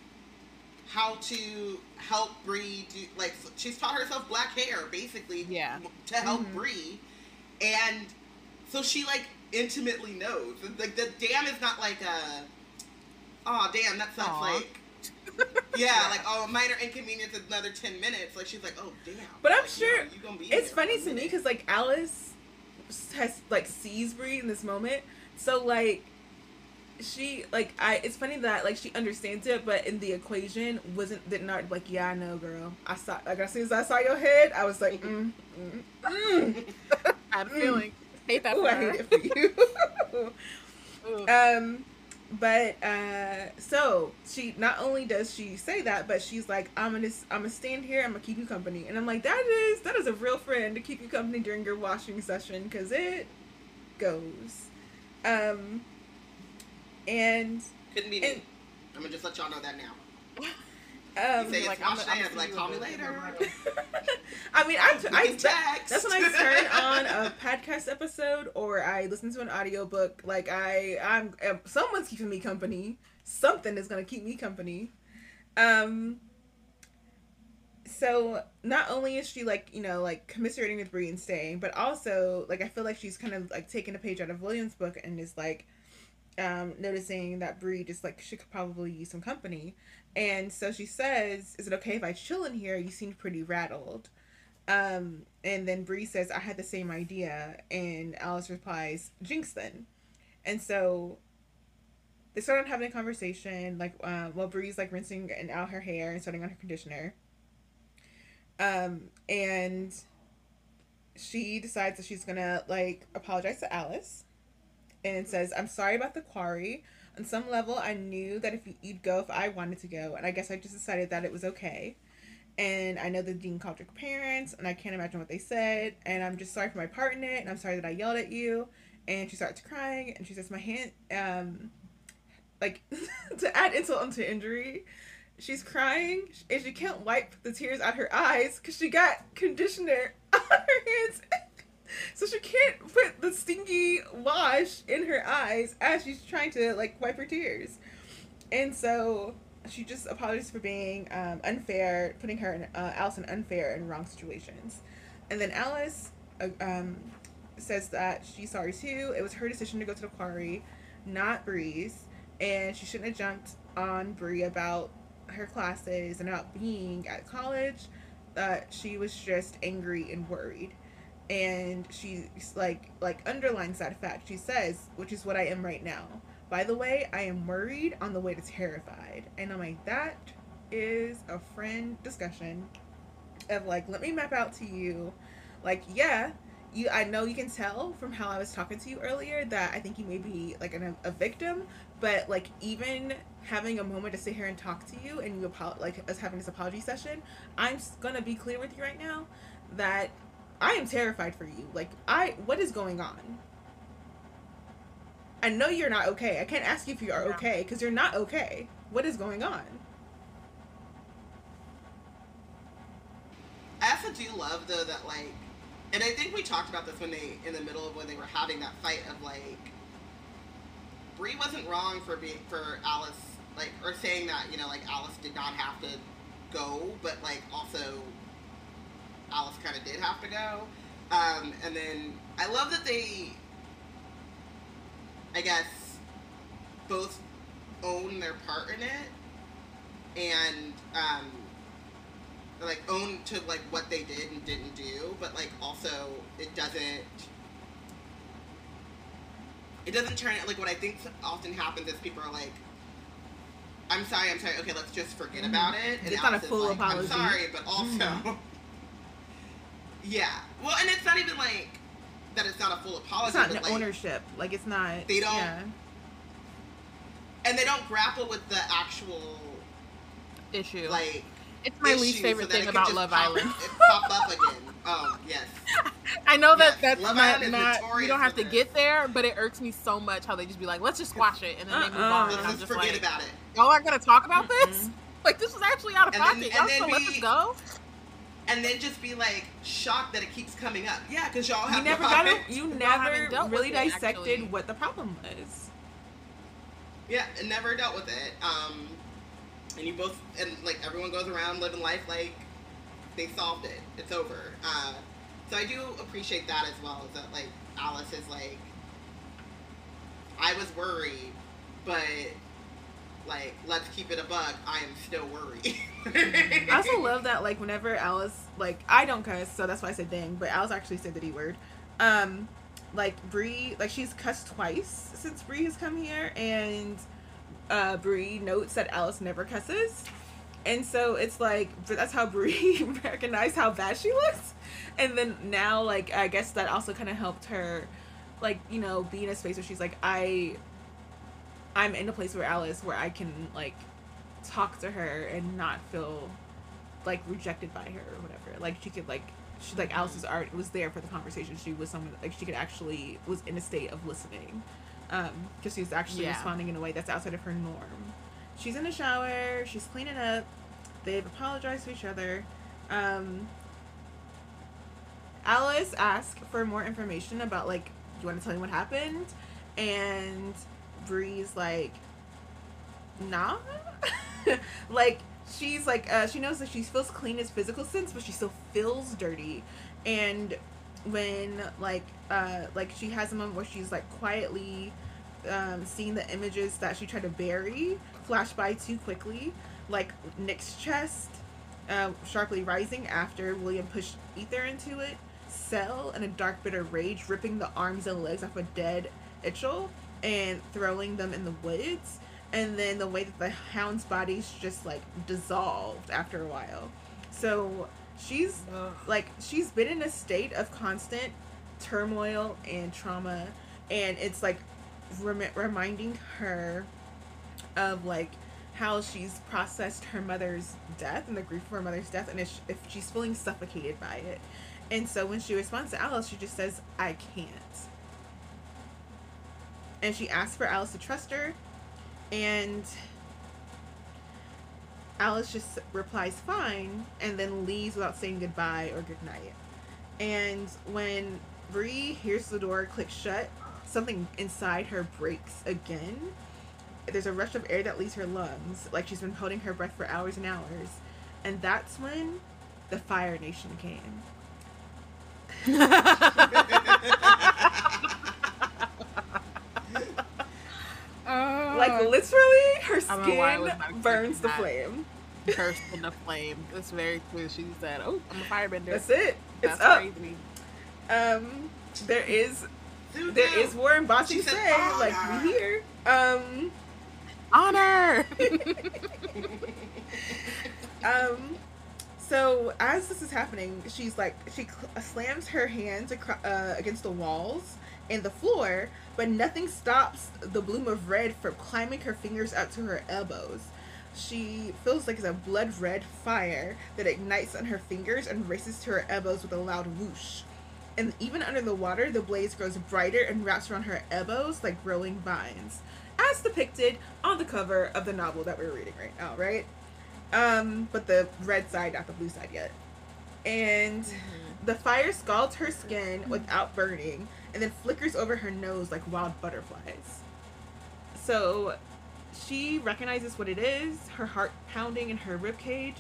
how to help Bree do like she's taught herself black hair basically Yeah. to help Mhm. Bree and so she like intimately knows like the damn is not like a oh damn that sucks Aw. like (laughs) yeah like oh minor inconvenience another 10 minutes like she's like oh damn But I'm Like, sure you know, you gonna be It's funny for a to me because like Alice has like sees Bree in this moment, so like she like I. It's funny that like she understands it, but in the equation wasn't did not like yeah I know girl. I saw like as soon as I saw your head, I was like mm, mm, mm. (laughs) I had a Mm. feeling. (laughs) Hate that Ooh, I hate it for you. Um, but uh, so she not only does she say that, but she's like, "I'm gonna, I'm gonna stand here. I'm gonna keep you company." And I'm like, "That is, that is a real friend to keep you company during your washing session, because it goes." Um, and couldn't be and- me I'm gonna just let y'all know that now (laughs) um, you say like, I'm- wash I'm like call me later (laughs) I mean, I, text. That's when I turn on a podcast episode or I listen to an audiobook. Like I, I'm um, someone's keeping me company. Something is gonna keep me company. Um. So not only is she like you know like commiserating with Bree and staying, but also like I feel like she's kind of like taking a page out of William's book and is like um noticing that Bree just like she could probably use some company. And so she says, "Is it okay if I chill in here? You seem pretty rattled." Um, and then Bree says, I had the same idea. And Alice replies, Jinx then. And so they started having a conversation, like, uh, while Bree's like rinsing and out her hair and starting on her conditioner. Um, and she decides that she's gonna like apologize to Alice and says, I'm sorry about the quarry. On some level, I knew that if you'd go if I wanted to go, and I guess I just decided that it was okay and I know the Dean called your parents, and I can't imagine what they said, and I'm just sorry for my part in it, and I'm sorry that I yelled at you. And she starts crying, and she says, "My hand, um, like (laughs) to add insult onto injury, she's crying, and she can't wipe the tears out her eyes because she got conditioner (laughs) on her hands." So she can't put the stinky wash in her eyes as she's trying to like wipe her tears. And so she just apologizes for being um, unfair, putting her in, uh, Alice in unfair and wrong situations. And then Alice uh, um, says that she's sorry too. It was her decision to go to the quarry, not Bree's, and she shouldn't have jumped on Bree about her classes and about being at college that she was just angry and worried and she's like like underlines that fact. She says which is what i am right now. By the way i am worried on the way to terrified. And i'm like that is a friend discussion of like let me map out to you. Like yeah you i know you can tell from how i was talking to you earlier that i think you may be like an, a victim. But like even having a moment to sit here and talk to you and you apo- like us having this apology session i'm gonna be clear with you right now that i am terrified for you. Like i what is going on? I know you're not okay. I can't ask you if you are Yeah. okay because you're not okay. What is going on? I also do love though that like, and I think we talked about this when they in the middle of when they were having that fight of like, Bree wasn't wrong for being for Alice like or saying that you know like Alice did not have to go, but like also Alice kind of did have to go, um, and then I love that they, I guess, both own their part in it, and um, like own to like what they did and didn't do, but like also it doesn't it doesn't turn it like what I think often happens is people are like I'm sorry, I'm sorry, okay, let's just forget Mhm. about it. It's not a full like, apology. I'm sorry, but also Mhm. Yeah. Well and it's not even like that it's not a full apology, it's not an like ownership like it's not They don't- yeah. and they don't grapple with the actual Issue. like it's my least favorite so thing about Love pop, Island. It pop up again. Oh (laughs) yes. I know that Yes, that's Love not, Island not you don't have to this. get there, but it irks me so much how they just be like, let's just squash it, and then they move Uh-uh. on. Let's And I'm just just forget like, about it. y'all aren't gonna talk about this? Mm-mm. Like this was actually out of And then- pocket. and Y'all then still let we- this go? And then just be like shocked that it keeps coming up. Yeah, because y'all you have never no got it you never haven't dealt with really dissected actually. what the problem was Yeah, and never dealt with it. Um, and you both and like everyone goes around living life like they solved it. It's over. Uh, so I do appreciate that as well. Is that like Alice is like, I was worried, but like let's keep it a bug. I am still worried. I also (laughs) love that like whenever Alice like I don't cuss, so that's why I said dang, but Alice actually said the D word. Um like Bree like she's cussed twice since Bree has come here and uh Bree notes that Alice never cusses. And so it's like that's how Bree (laughs) recognized how bad she looks. And then now like I guess that also kind of helped her like, you know, be in a space where she's like I I'm in a place where Alice where I can like talk to her and not feel like rejected by her or whatever. Like she could like she like Alice's art was there for the conversation. She was someone like she could actually was in a state of listening, um, because she was actually Yeah. responding in a way that's outside of her norm. She's in the shower. She's cleaning up. They've apologized to each other. Um, Alice asked for more information about like, do you want to tell me what happened? And Bree's like, nah. (laughs) like she's like uh, she knows that she feels clean as physical sense, but she still feels dirty. And when like uh like she has a moment where she's like quietly um seeing the images that she tried to bury flash by too quickly, like Nick's chest uh, sharply rising after William pushed aether into it. Sel in a dark, bitter rage, ripping the arms and legs off a dead Uchel and throwing them in the woods. And then the way that the hound's body's just like dissolved after a while. So she's like she's been in a state of constant turmoil and trauma and it's like rem- reminding her of like how she's processed her mother's death and the grief of her mother's death and if, if she's feeling suffocated by it and so when she responds to alice she just says i can't and she asks for alice to trust her and alice just replies fine and then leaves without saying goodbye or goodnight and when Bree hears the door click shut, something inside her breaks again. There's a rush of air that leaves her lungs, like she's been holding her breath for hours and hours. And that's when the Fire Nation came. (laughs) (laughs) Uh, Like literally, her I don't know why I was skin burns the expecting flame. burst the flame. That's very true. She said, "Oh, I'm a firebender." That's it. It's That's up. crazy. Um, there is, there is war in Ba Sing Se She said, say, like we hear. Um, Honor. (laughs) um, so as this is happening, she's like she cl- slams her hands acro- uh, against the walls and the floor, but nothing stops the bloom of red from climbing her fingers out to her elbows. She feels like it's a blood red fire that ignites on her fingers and races to her elbows with a loud whoosh. And even under the water, the blaze grows brighter and wraps around her elbows like growing vines, as depicted on the cover of the novel that we're reading right now, right? Um, but the red side, not the blue side yet. And the fire scalds her skin without burning and then flickers over her nose like wild butterflies. So she recognizes what it is, her heart pounding in her ribcage.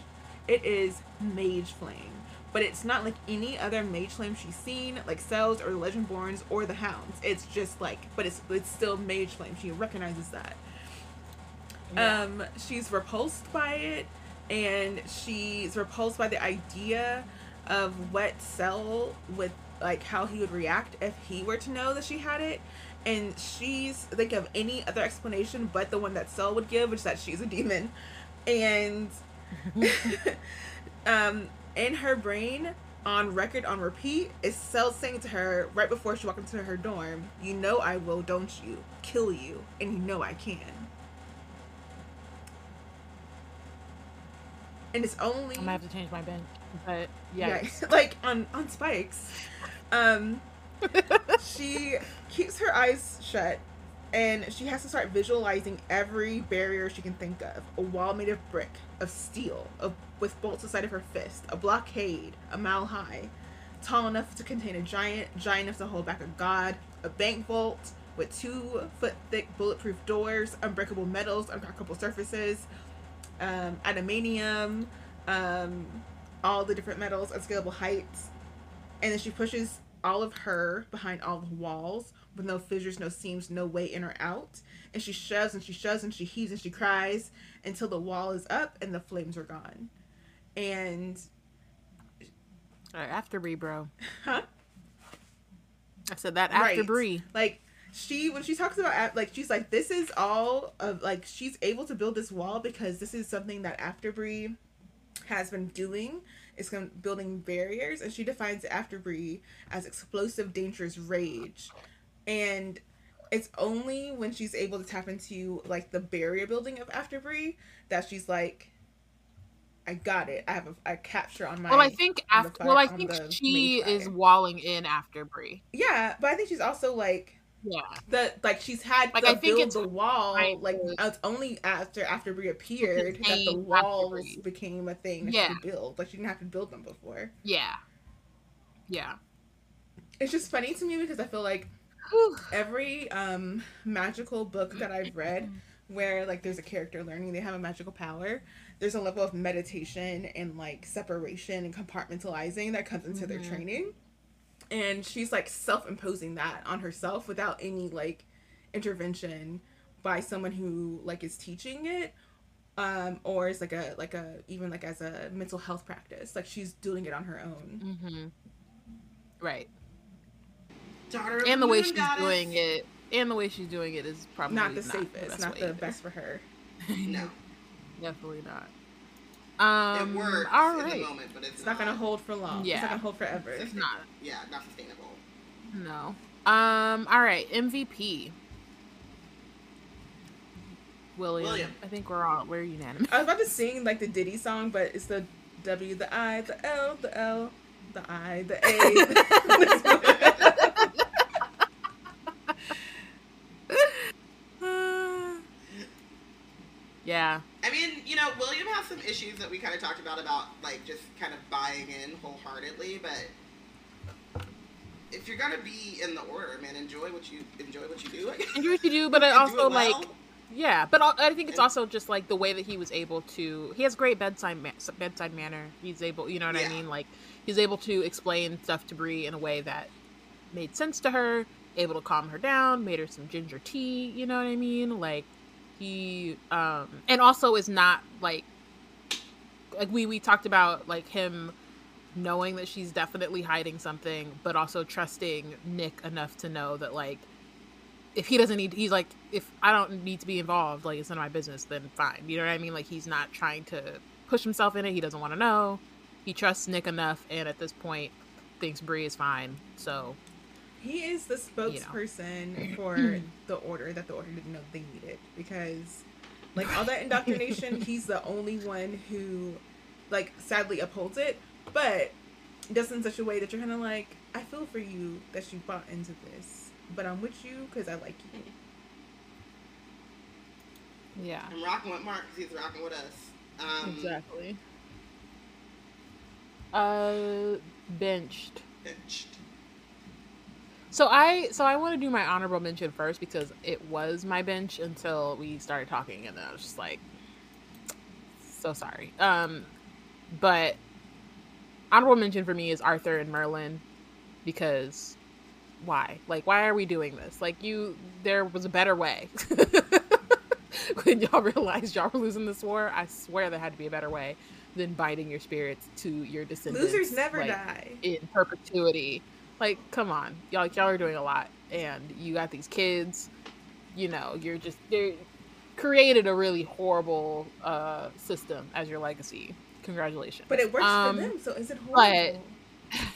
It is Mage Flame. But it's not like any other Mage Flame she's seen, like Sel's or the Legendborns or the Hounds. It's just like, but it's it's still Mage Flame. She recognizes that. Yeah. Um, she's repulsed by it, and she's repulsed by the idea of what Sel would like how he would react if he were to know that she had it. And she's think of any other explanation but the one that Sel would give, which is that she's a demon. And (laughs) um, in her brain, on record, on repeat, is Sel saying to her right before she walked into her dorm, "You know I will, don't you? Kill you, and you know I can." And it's only I'm gonna have to change my bench, but yeah. (laughs) like on on spikes. Um, (laughs) she keeps her eyes shut and she has to start visualizing every barrier she can think of a wall made of brick of steel of, with bolts inside of her fist a blockade a mile high tall enough to contain a giant giant enough to hold back a god a bank vault with two foot thick bulletproof doors unbreakable metals uncrackable surfaces um, adamantium um, all the different metals at scalable heights and then she pushes all of her behind all the walls with no fissures, no seams, no way in or out. And she shoves and she shoves and she heaves and she cries until the wall is up and the flames are gone. And right, after Bree, bro. huh? I said that after Right. Bree. Like she when she talks about like she's like this is all of like she's able to build this wall because this is something that Afterbrie has been doing. It's building barriers, and she defines Afterbrie as explosive, dangerous rage, and it's only when she's able to tap into like the barrier building of Afterbrie that she's like, I got it. I have a, a capture on my. Well, I think after. Well, I think she is walling in after Bree. yeah, but I think she's also like Yeah. the like she's had Like, to I think it's the wall trying like to- it's only after after Bree appeared that the walls became a thing that Yeah. she could build. Like she didn't have to build them before. Yeah. Yeah. It's just funny to me because I feel like Whew. every um magical book that I've read where like there's a character learning they have a magical power, there's a level of meditation and like separation and compartmentalizing that comes into their Mhm. training. And she's like self-imposing that on herself without any like intervention by someone who like is teaching it um or is like a like a even like as a mental health practice like she's doing it on her own mm-hmm. Right. Daughter And the way she's goddess. doing it, and the way she's doing it is probably not the safest best not way the either. best for her (laughs) No, Definitely not. Um, it works all in right. the moment, but it's, it's not gonna hold for long it's Yeah. not gonna hold forever It's not. Yeah, not sustainable. No. Um. All right. MVP. William. William. I think we're all we're unanimous. I was about to sing like the Diddy song, but it's the W, the I, the L, the L, the I, the A. (laughs) (laughs) yeah. I mean, you know, William has some issues that we kind of talked about about like just kind of buying in wholeheartedly, but if you're gonna be in the order, man, enjoy what you enjoy what you do. I guess. Enjoy what you do, (laughs) but I also well. like yeah. But I think it's also just like the way that he was able to. He has great bedside ma- bedside manner. He's able, you know what I mean? Like he's able to explain stuff to Bree in a way that made sense to her. Able to calm her down, made her some ginger tea. You know what I mean? Like he um and also is not like like we we talked about like him knowing that she's definitely hiding something, but also trusting Nick enough to know that like if he doesn't need he's like if I don't need to be involved, like it's none of my business, then fine. You know what I mean? Like he's not trying to push himself in it. He doesn't want to know. He trusts Nick enough, and at this point, thinks Bree is fine. So He is the spokesperson You (clears throat) know. for the order that the order didn't know they needed because, like, all that (laughs) indoctrination, he's the only one who, like, sadly upholds it, but does it in such a way that you're kind of like, I feel for you that you bought into this, but I'm with you because I like you. yeah, I'm rocking with Mark because he's rocking with us. Um, exactly. Uh, benched. benched. So I so I want to do my honorable mention first because it was my bench until we started talking and then I was just like so sorry. Um but honorable mention for me is Arthur and Merlin because why? Like why are we doing this? Like you there was a better way. (laughs) when y'all realized y'all were losing this war, I swear there had to be a better way than binding your spirits to your descendants. Losers never like, die. in perpetuity. Like, come on, y'all, like, y'all are doing a lot, and you got these kids. You know, you're just they created a really horrible uh, system as your legacy. Congratulations. But it works Um, for them, so is it but- horrible? (laughs)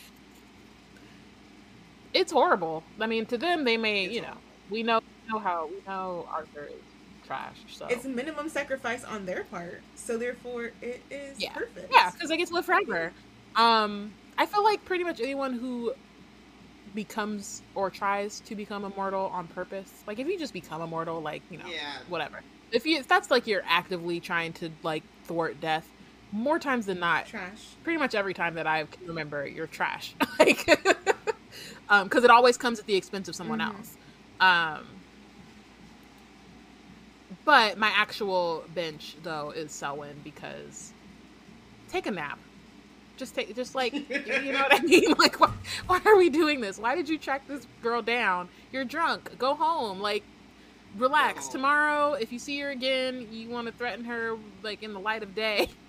It's horrible. I mean, to them, they may, It's you know, horrible. we know, know how we know Arthur is trash. So It's minimum sacrifice on their part, so therefore it is Yeah. perfect. Yeah, because they get to live forever. Um, I feel like pretty much anyone who becomes or tries to become immortal on purpose, like if you just become immortal, like you know, Yeah. whatever. If you if that's like you're actively trying to like thwart death, more times than not, trash. pretty much every time that I can remember, you're trash. (laughs) like, um, because it always comes at the expense of someone Mhm. else. Um, but my actual bench though is Selwyn because take a nap. Just take, just like you know what I mean. (laughs) Like, why, why are we doing this? Why did you track this girl down? You're drunk. Go home. Like, relax. Oh. Tomorrow, if you see her again, you want to threaten her like in the light of day. (laughs)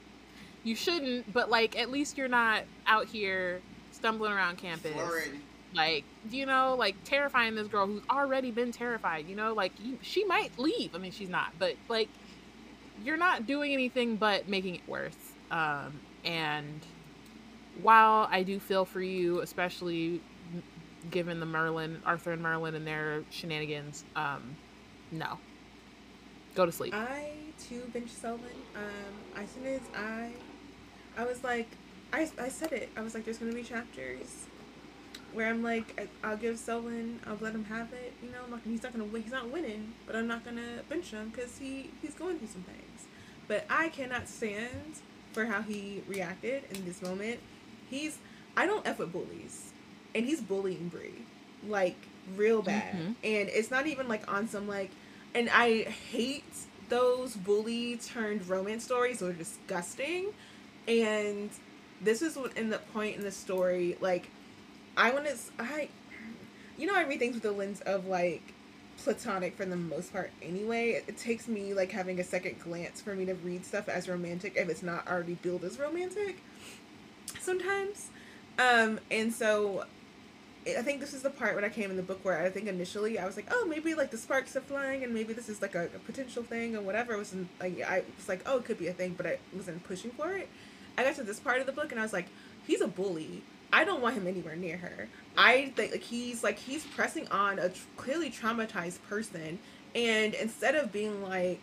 You shouldn't, but like at least you're not out here stumbling around campus, Florid. like you know, like terrifying this girl who's already been terrified. You know, like you, she might leave. I mean, she's not, but like you're not doing anything but making it worse. Um, and while I do feel for you, especially given the Merlin, Arthur and Merlin and their shenanigans, um, no, go to sleep. I too bench Selwyn. Um, as soon as I, I was like, I, I said it. I was like, there's gonna be chapters where I'm like, I, I'll give Selwyn, I'll let him have it. You know, I'm not, he's not gonna win. He's not winning, but I'm not gonna bench him because he he's going through some things. But I cannot stand for how he reacted in this moment. He's I don't f with bullies, and he's bullying Bree. Like real bad, Mhm. and it's not even like on some like, and I hate those bully turned romance stories. They're disgusting, and this is what in the point in the story like I want to I you know I read things with the lens of like platonic for the most part anyway. It, it takes me like having a second glance for me to read stuff as romantic if it's not already billed as romantic sometimes um and so I think this is the part when I came in the book where I think initially I was like, oh, maybe like the sparks are flying and maybe this is like a, a potential thing or whatever. It wasn't like I was like, oh, it could be a thing, but I wasn't pushing for it. I got to this part of the book and I was like, he's a bully. I don't want him anywhere near her. I think like he's like he's pressing on a tr- clearly traumatized person, and instead of being like,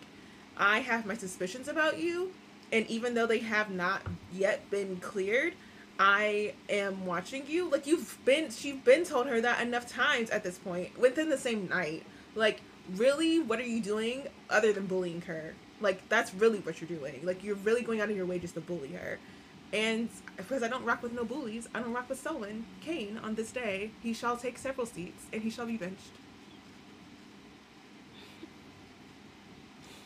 I have my suspicions about you, and even though they have not yet been cleared, I am watching you. Like you've been, she's been told her that enough times at this point within the same night. Like, really, what are you doing other than bullying her? Like, that's really what you're doing. Like, you're really going out of your way just to bully her. And because I don't rock with no bullies, I don't rock with Selwyn Kane on this day. He shall take several seats and he shall be benched.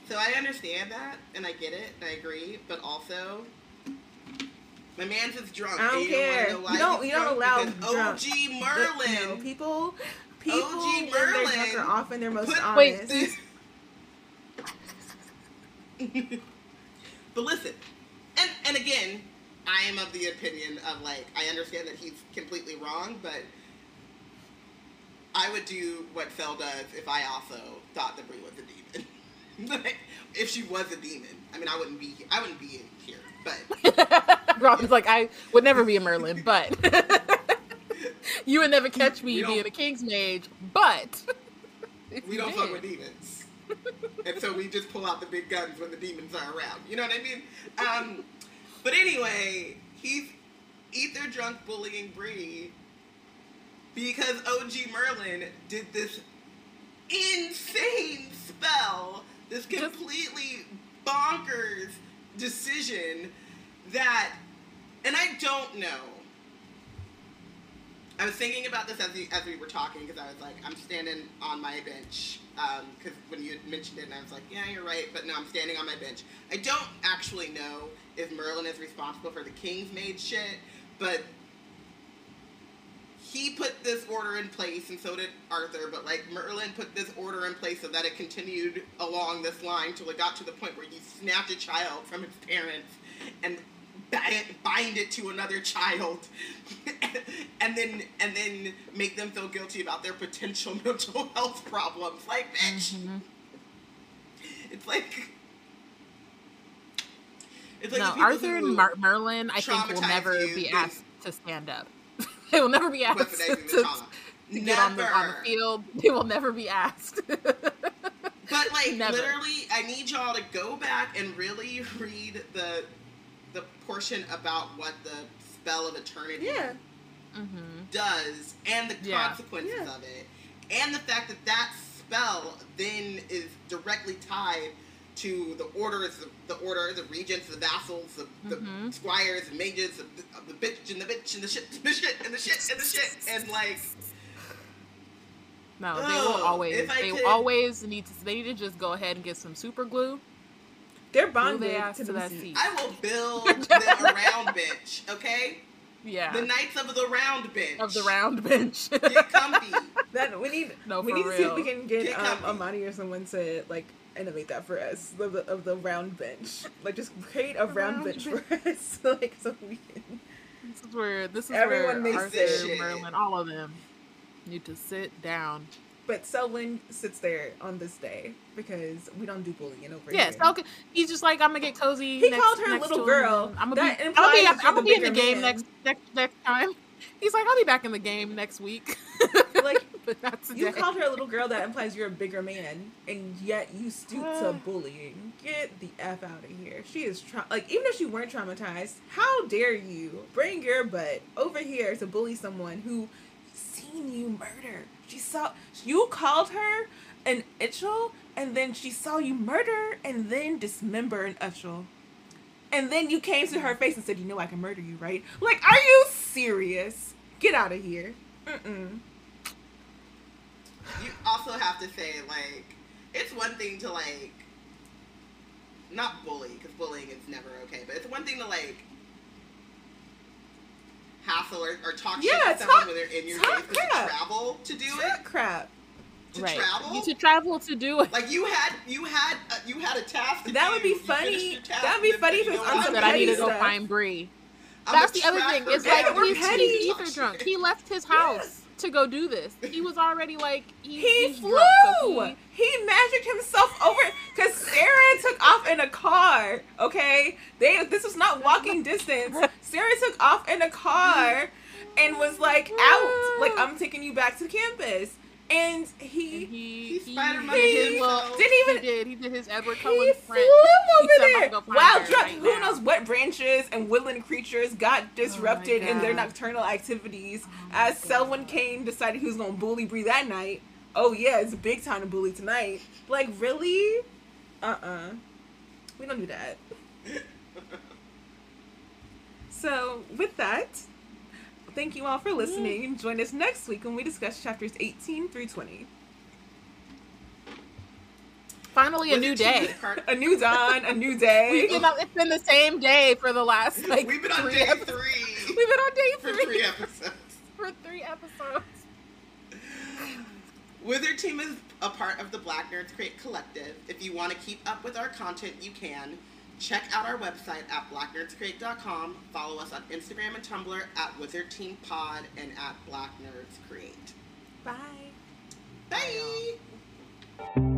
So I understand that, and I get it, and I agree, but also, my man's just drunk. I don't and care. You, know You don't- you don't allow Because drunk. OG But, Merlin. no, people, people OG when they're Merlin are often their most put- honest. Wait, (laughs) but listen, and and and again, I am of the opinion of like I understand that he's completely wrong, but I would do what Sel does if I also thought that Bree was a demon. (laughs) if she was a demon, I mean, I wouldn't be I wouldn't be here, but (laughs) Robyn's like, I would never be a Merlin, but (laughs) you would never catch me being a King's Mage, but (laughs) we don't fuck with demons. and so we just pull out the big guns when the demons are around. You know what I mean? Um, but anyway, he's aether drunk bullying Bree because OG Merlin did this insane spell, this completely bonkers decision that, and I don't know. I was thinking about this as we, as we were talking because I was like, I'm standing on my bench. Um, because when you mentioned it, and I was like, yeah, you're right, but no, I'm standing on my bench. I don't actually know if Merlin is responsible for the King's Mage shit, but he put this order in place, and so did Arthur. But like Merlin put this order in place so that it continued along this line till it got to the point where you snatch a child from its parents and bind, it to another child, (laughs) and then and then make them feel guilty about their potential (laughs) mental health problems. Like, bitch, Mhm. it's like. It's like no, Arthur and Mar- Merlin, I think, will never you, be asked to stand up. (laughs) they will never be asked to, weaponizing the to get on the, on the field. (laughs) They will never be asked. (laughs) But like Never. literally, I need y'all to go back and really read the the portion about what the spell of eternity Yeah. hmm does and the Yeah. consequences Yeah. of it, and the fact that that spell then is directly tied to the orders, the, the order, the regents, the vassals, the, the Mhm. squires, the mages, the, the bitch and the bitch and the shit, and the shit and the shit and the shit, and like No, they will always. They could- always need to. They need to just go ahead and get some super glue. They're Glue bonded their ass to, to that seat. seat. I will build (laughs) them round bench. okay? Yeah, The Knights of the Round bench. of the round bench. Get comfy. (laughs) That we need. No, we for need to see if we can get, Get um. Amani or someone to like innovate that for us of the, of the round bench. Like just create a The round, round bench for us, (laughs) like so we can. this is where this is Everyone where makes Arthur, this. Merlin, all of them need to sit down. But Selwyn sits there on this day because we don't do bullying over Yes, here. Yes, okay. He's just like I'm gonna get cozy. He next, called her next little to him, girl. I'm gonna That be. I'm gonna be, I'm the be in the game man. next next next time. (laughs) He's like, I'll be back in the game next week. (laughs) Like, (laughs) but not today. You called her a little girl. That implies you're a bigger man, and yet you stoop to Uh. (sighs) bullying. Get the f out of here. She is tra- like, even if she weren't traumatized, how dare you bring your butt over here to bully someone who seen you murder? She saw you called her an Uchel, and then she saw you murder and then dismember an Uchel. And then you came to her face and said, "You know I can murder you, right?" Like, are you serious? Get out of here. Mm-mm. You also have to say like it's one thing to like not bully because bullying is never okay but it's one thing to like hassle or, or talk Yeah, shit to someone talk- when they're in your talk face to travel to do Talk it crap. to right. travel You to travel to do it. like you had you had uh, you had a task to That do. would be You funny. That would be funny said, if "You it was on what? that I need to go stuff. find Bree. That's the other thing. tracker. It's like he's, he's aether drunk. He left his house to go do this. He was already like (laughs) he, He flew. drunk, so he- he magicked himself over because Sarah took off in a car. Okay, they this was not walking distance. (laughs) Sarah took off in a car and was like out. Like I'm taking you back to campus, and he. and he, He he, Spider-Man did his himself. little, Didn't even- he did he did his Edward He Cullen flew over He said, "I'm there. gonna Wild her right Who now." knows what branches and woodland creatures got disrupted in their nocturnal activities Oh as my Selwyn Kane decided he was gonna bully Bree that night. Oh yeah, it's a big time to bully tonight. Like really? Uh uh We don't do that. (laughs) So with that, thank you all for listening. and Join us next week when we discuss chapters 18 through 20. Finally, a new it too good day. A new dawn, a new (laughs) day. We've been on, it's been the same day for the last like We've been on three day episodes. three (laughs) We've been on day for three, three (laughs) episodes. for three episodes. (sighs) Wizard Team is a part of the Black Nerds Create Collective. If you want to keep up with our content, you can. Check out our website at blacknerdscreate.com. Follow us on Instagram and Tumblr at Wizard Team Pod and at Black Nerds Create. Bye. Bye.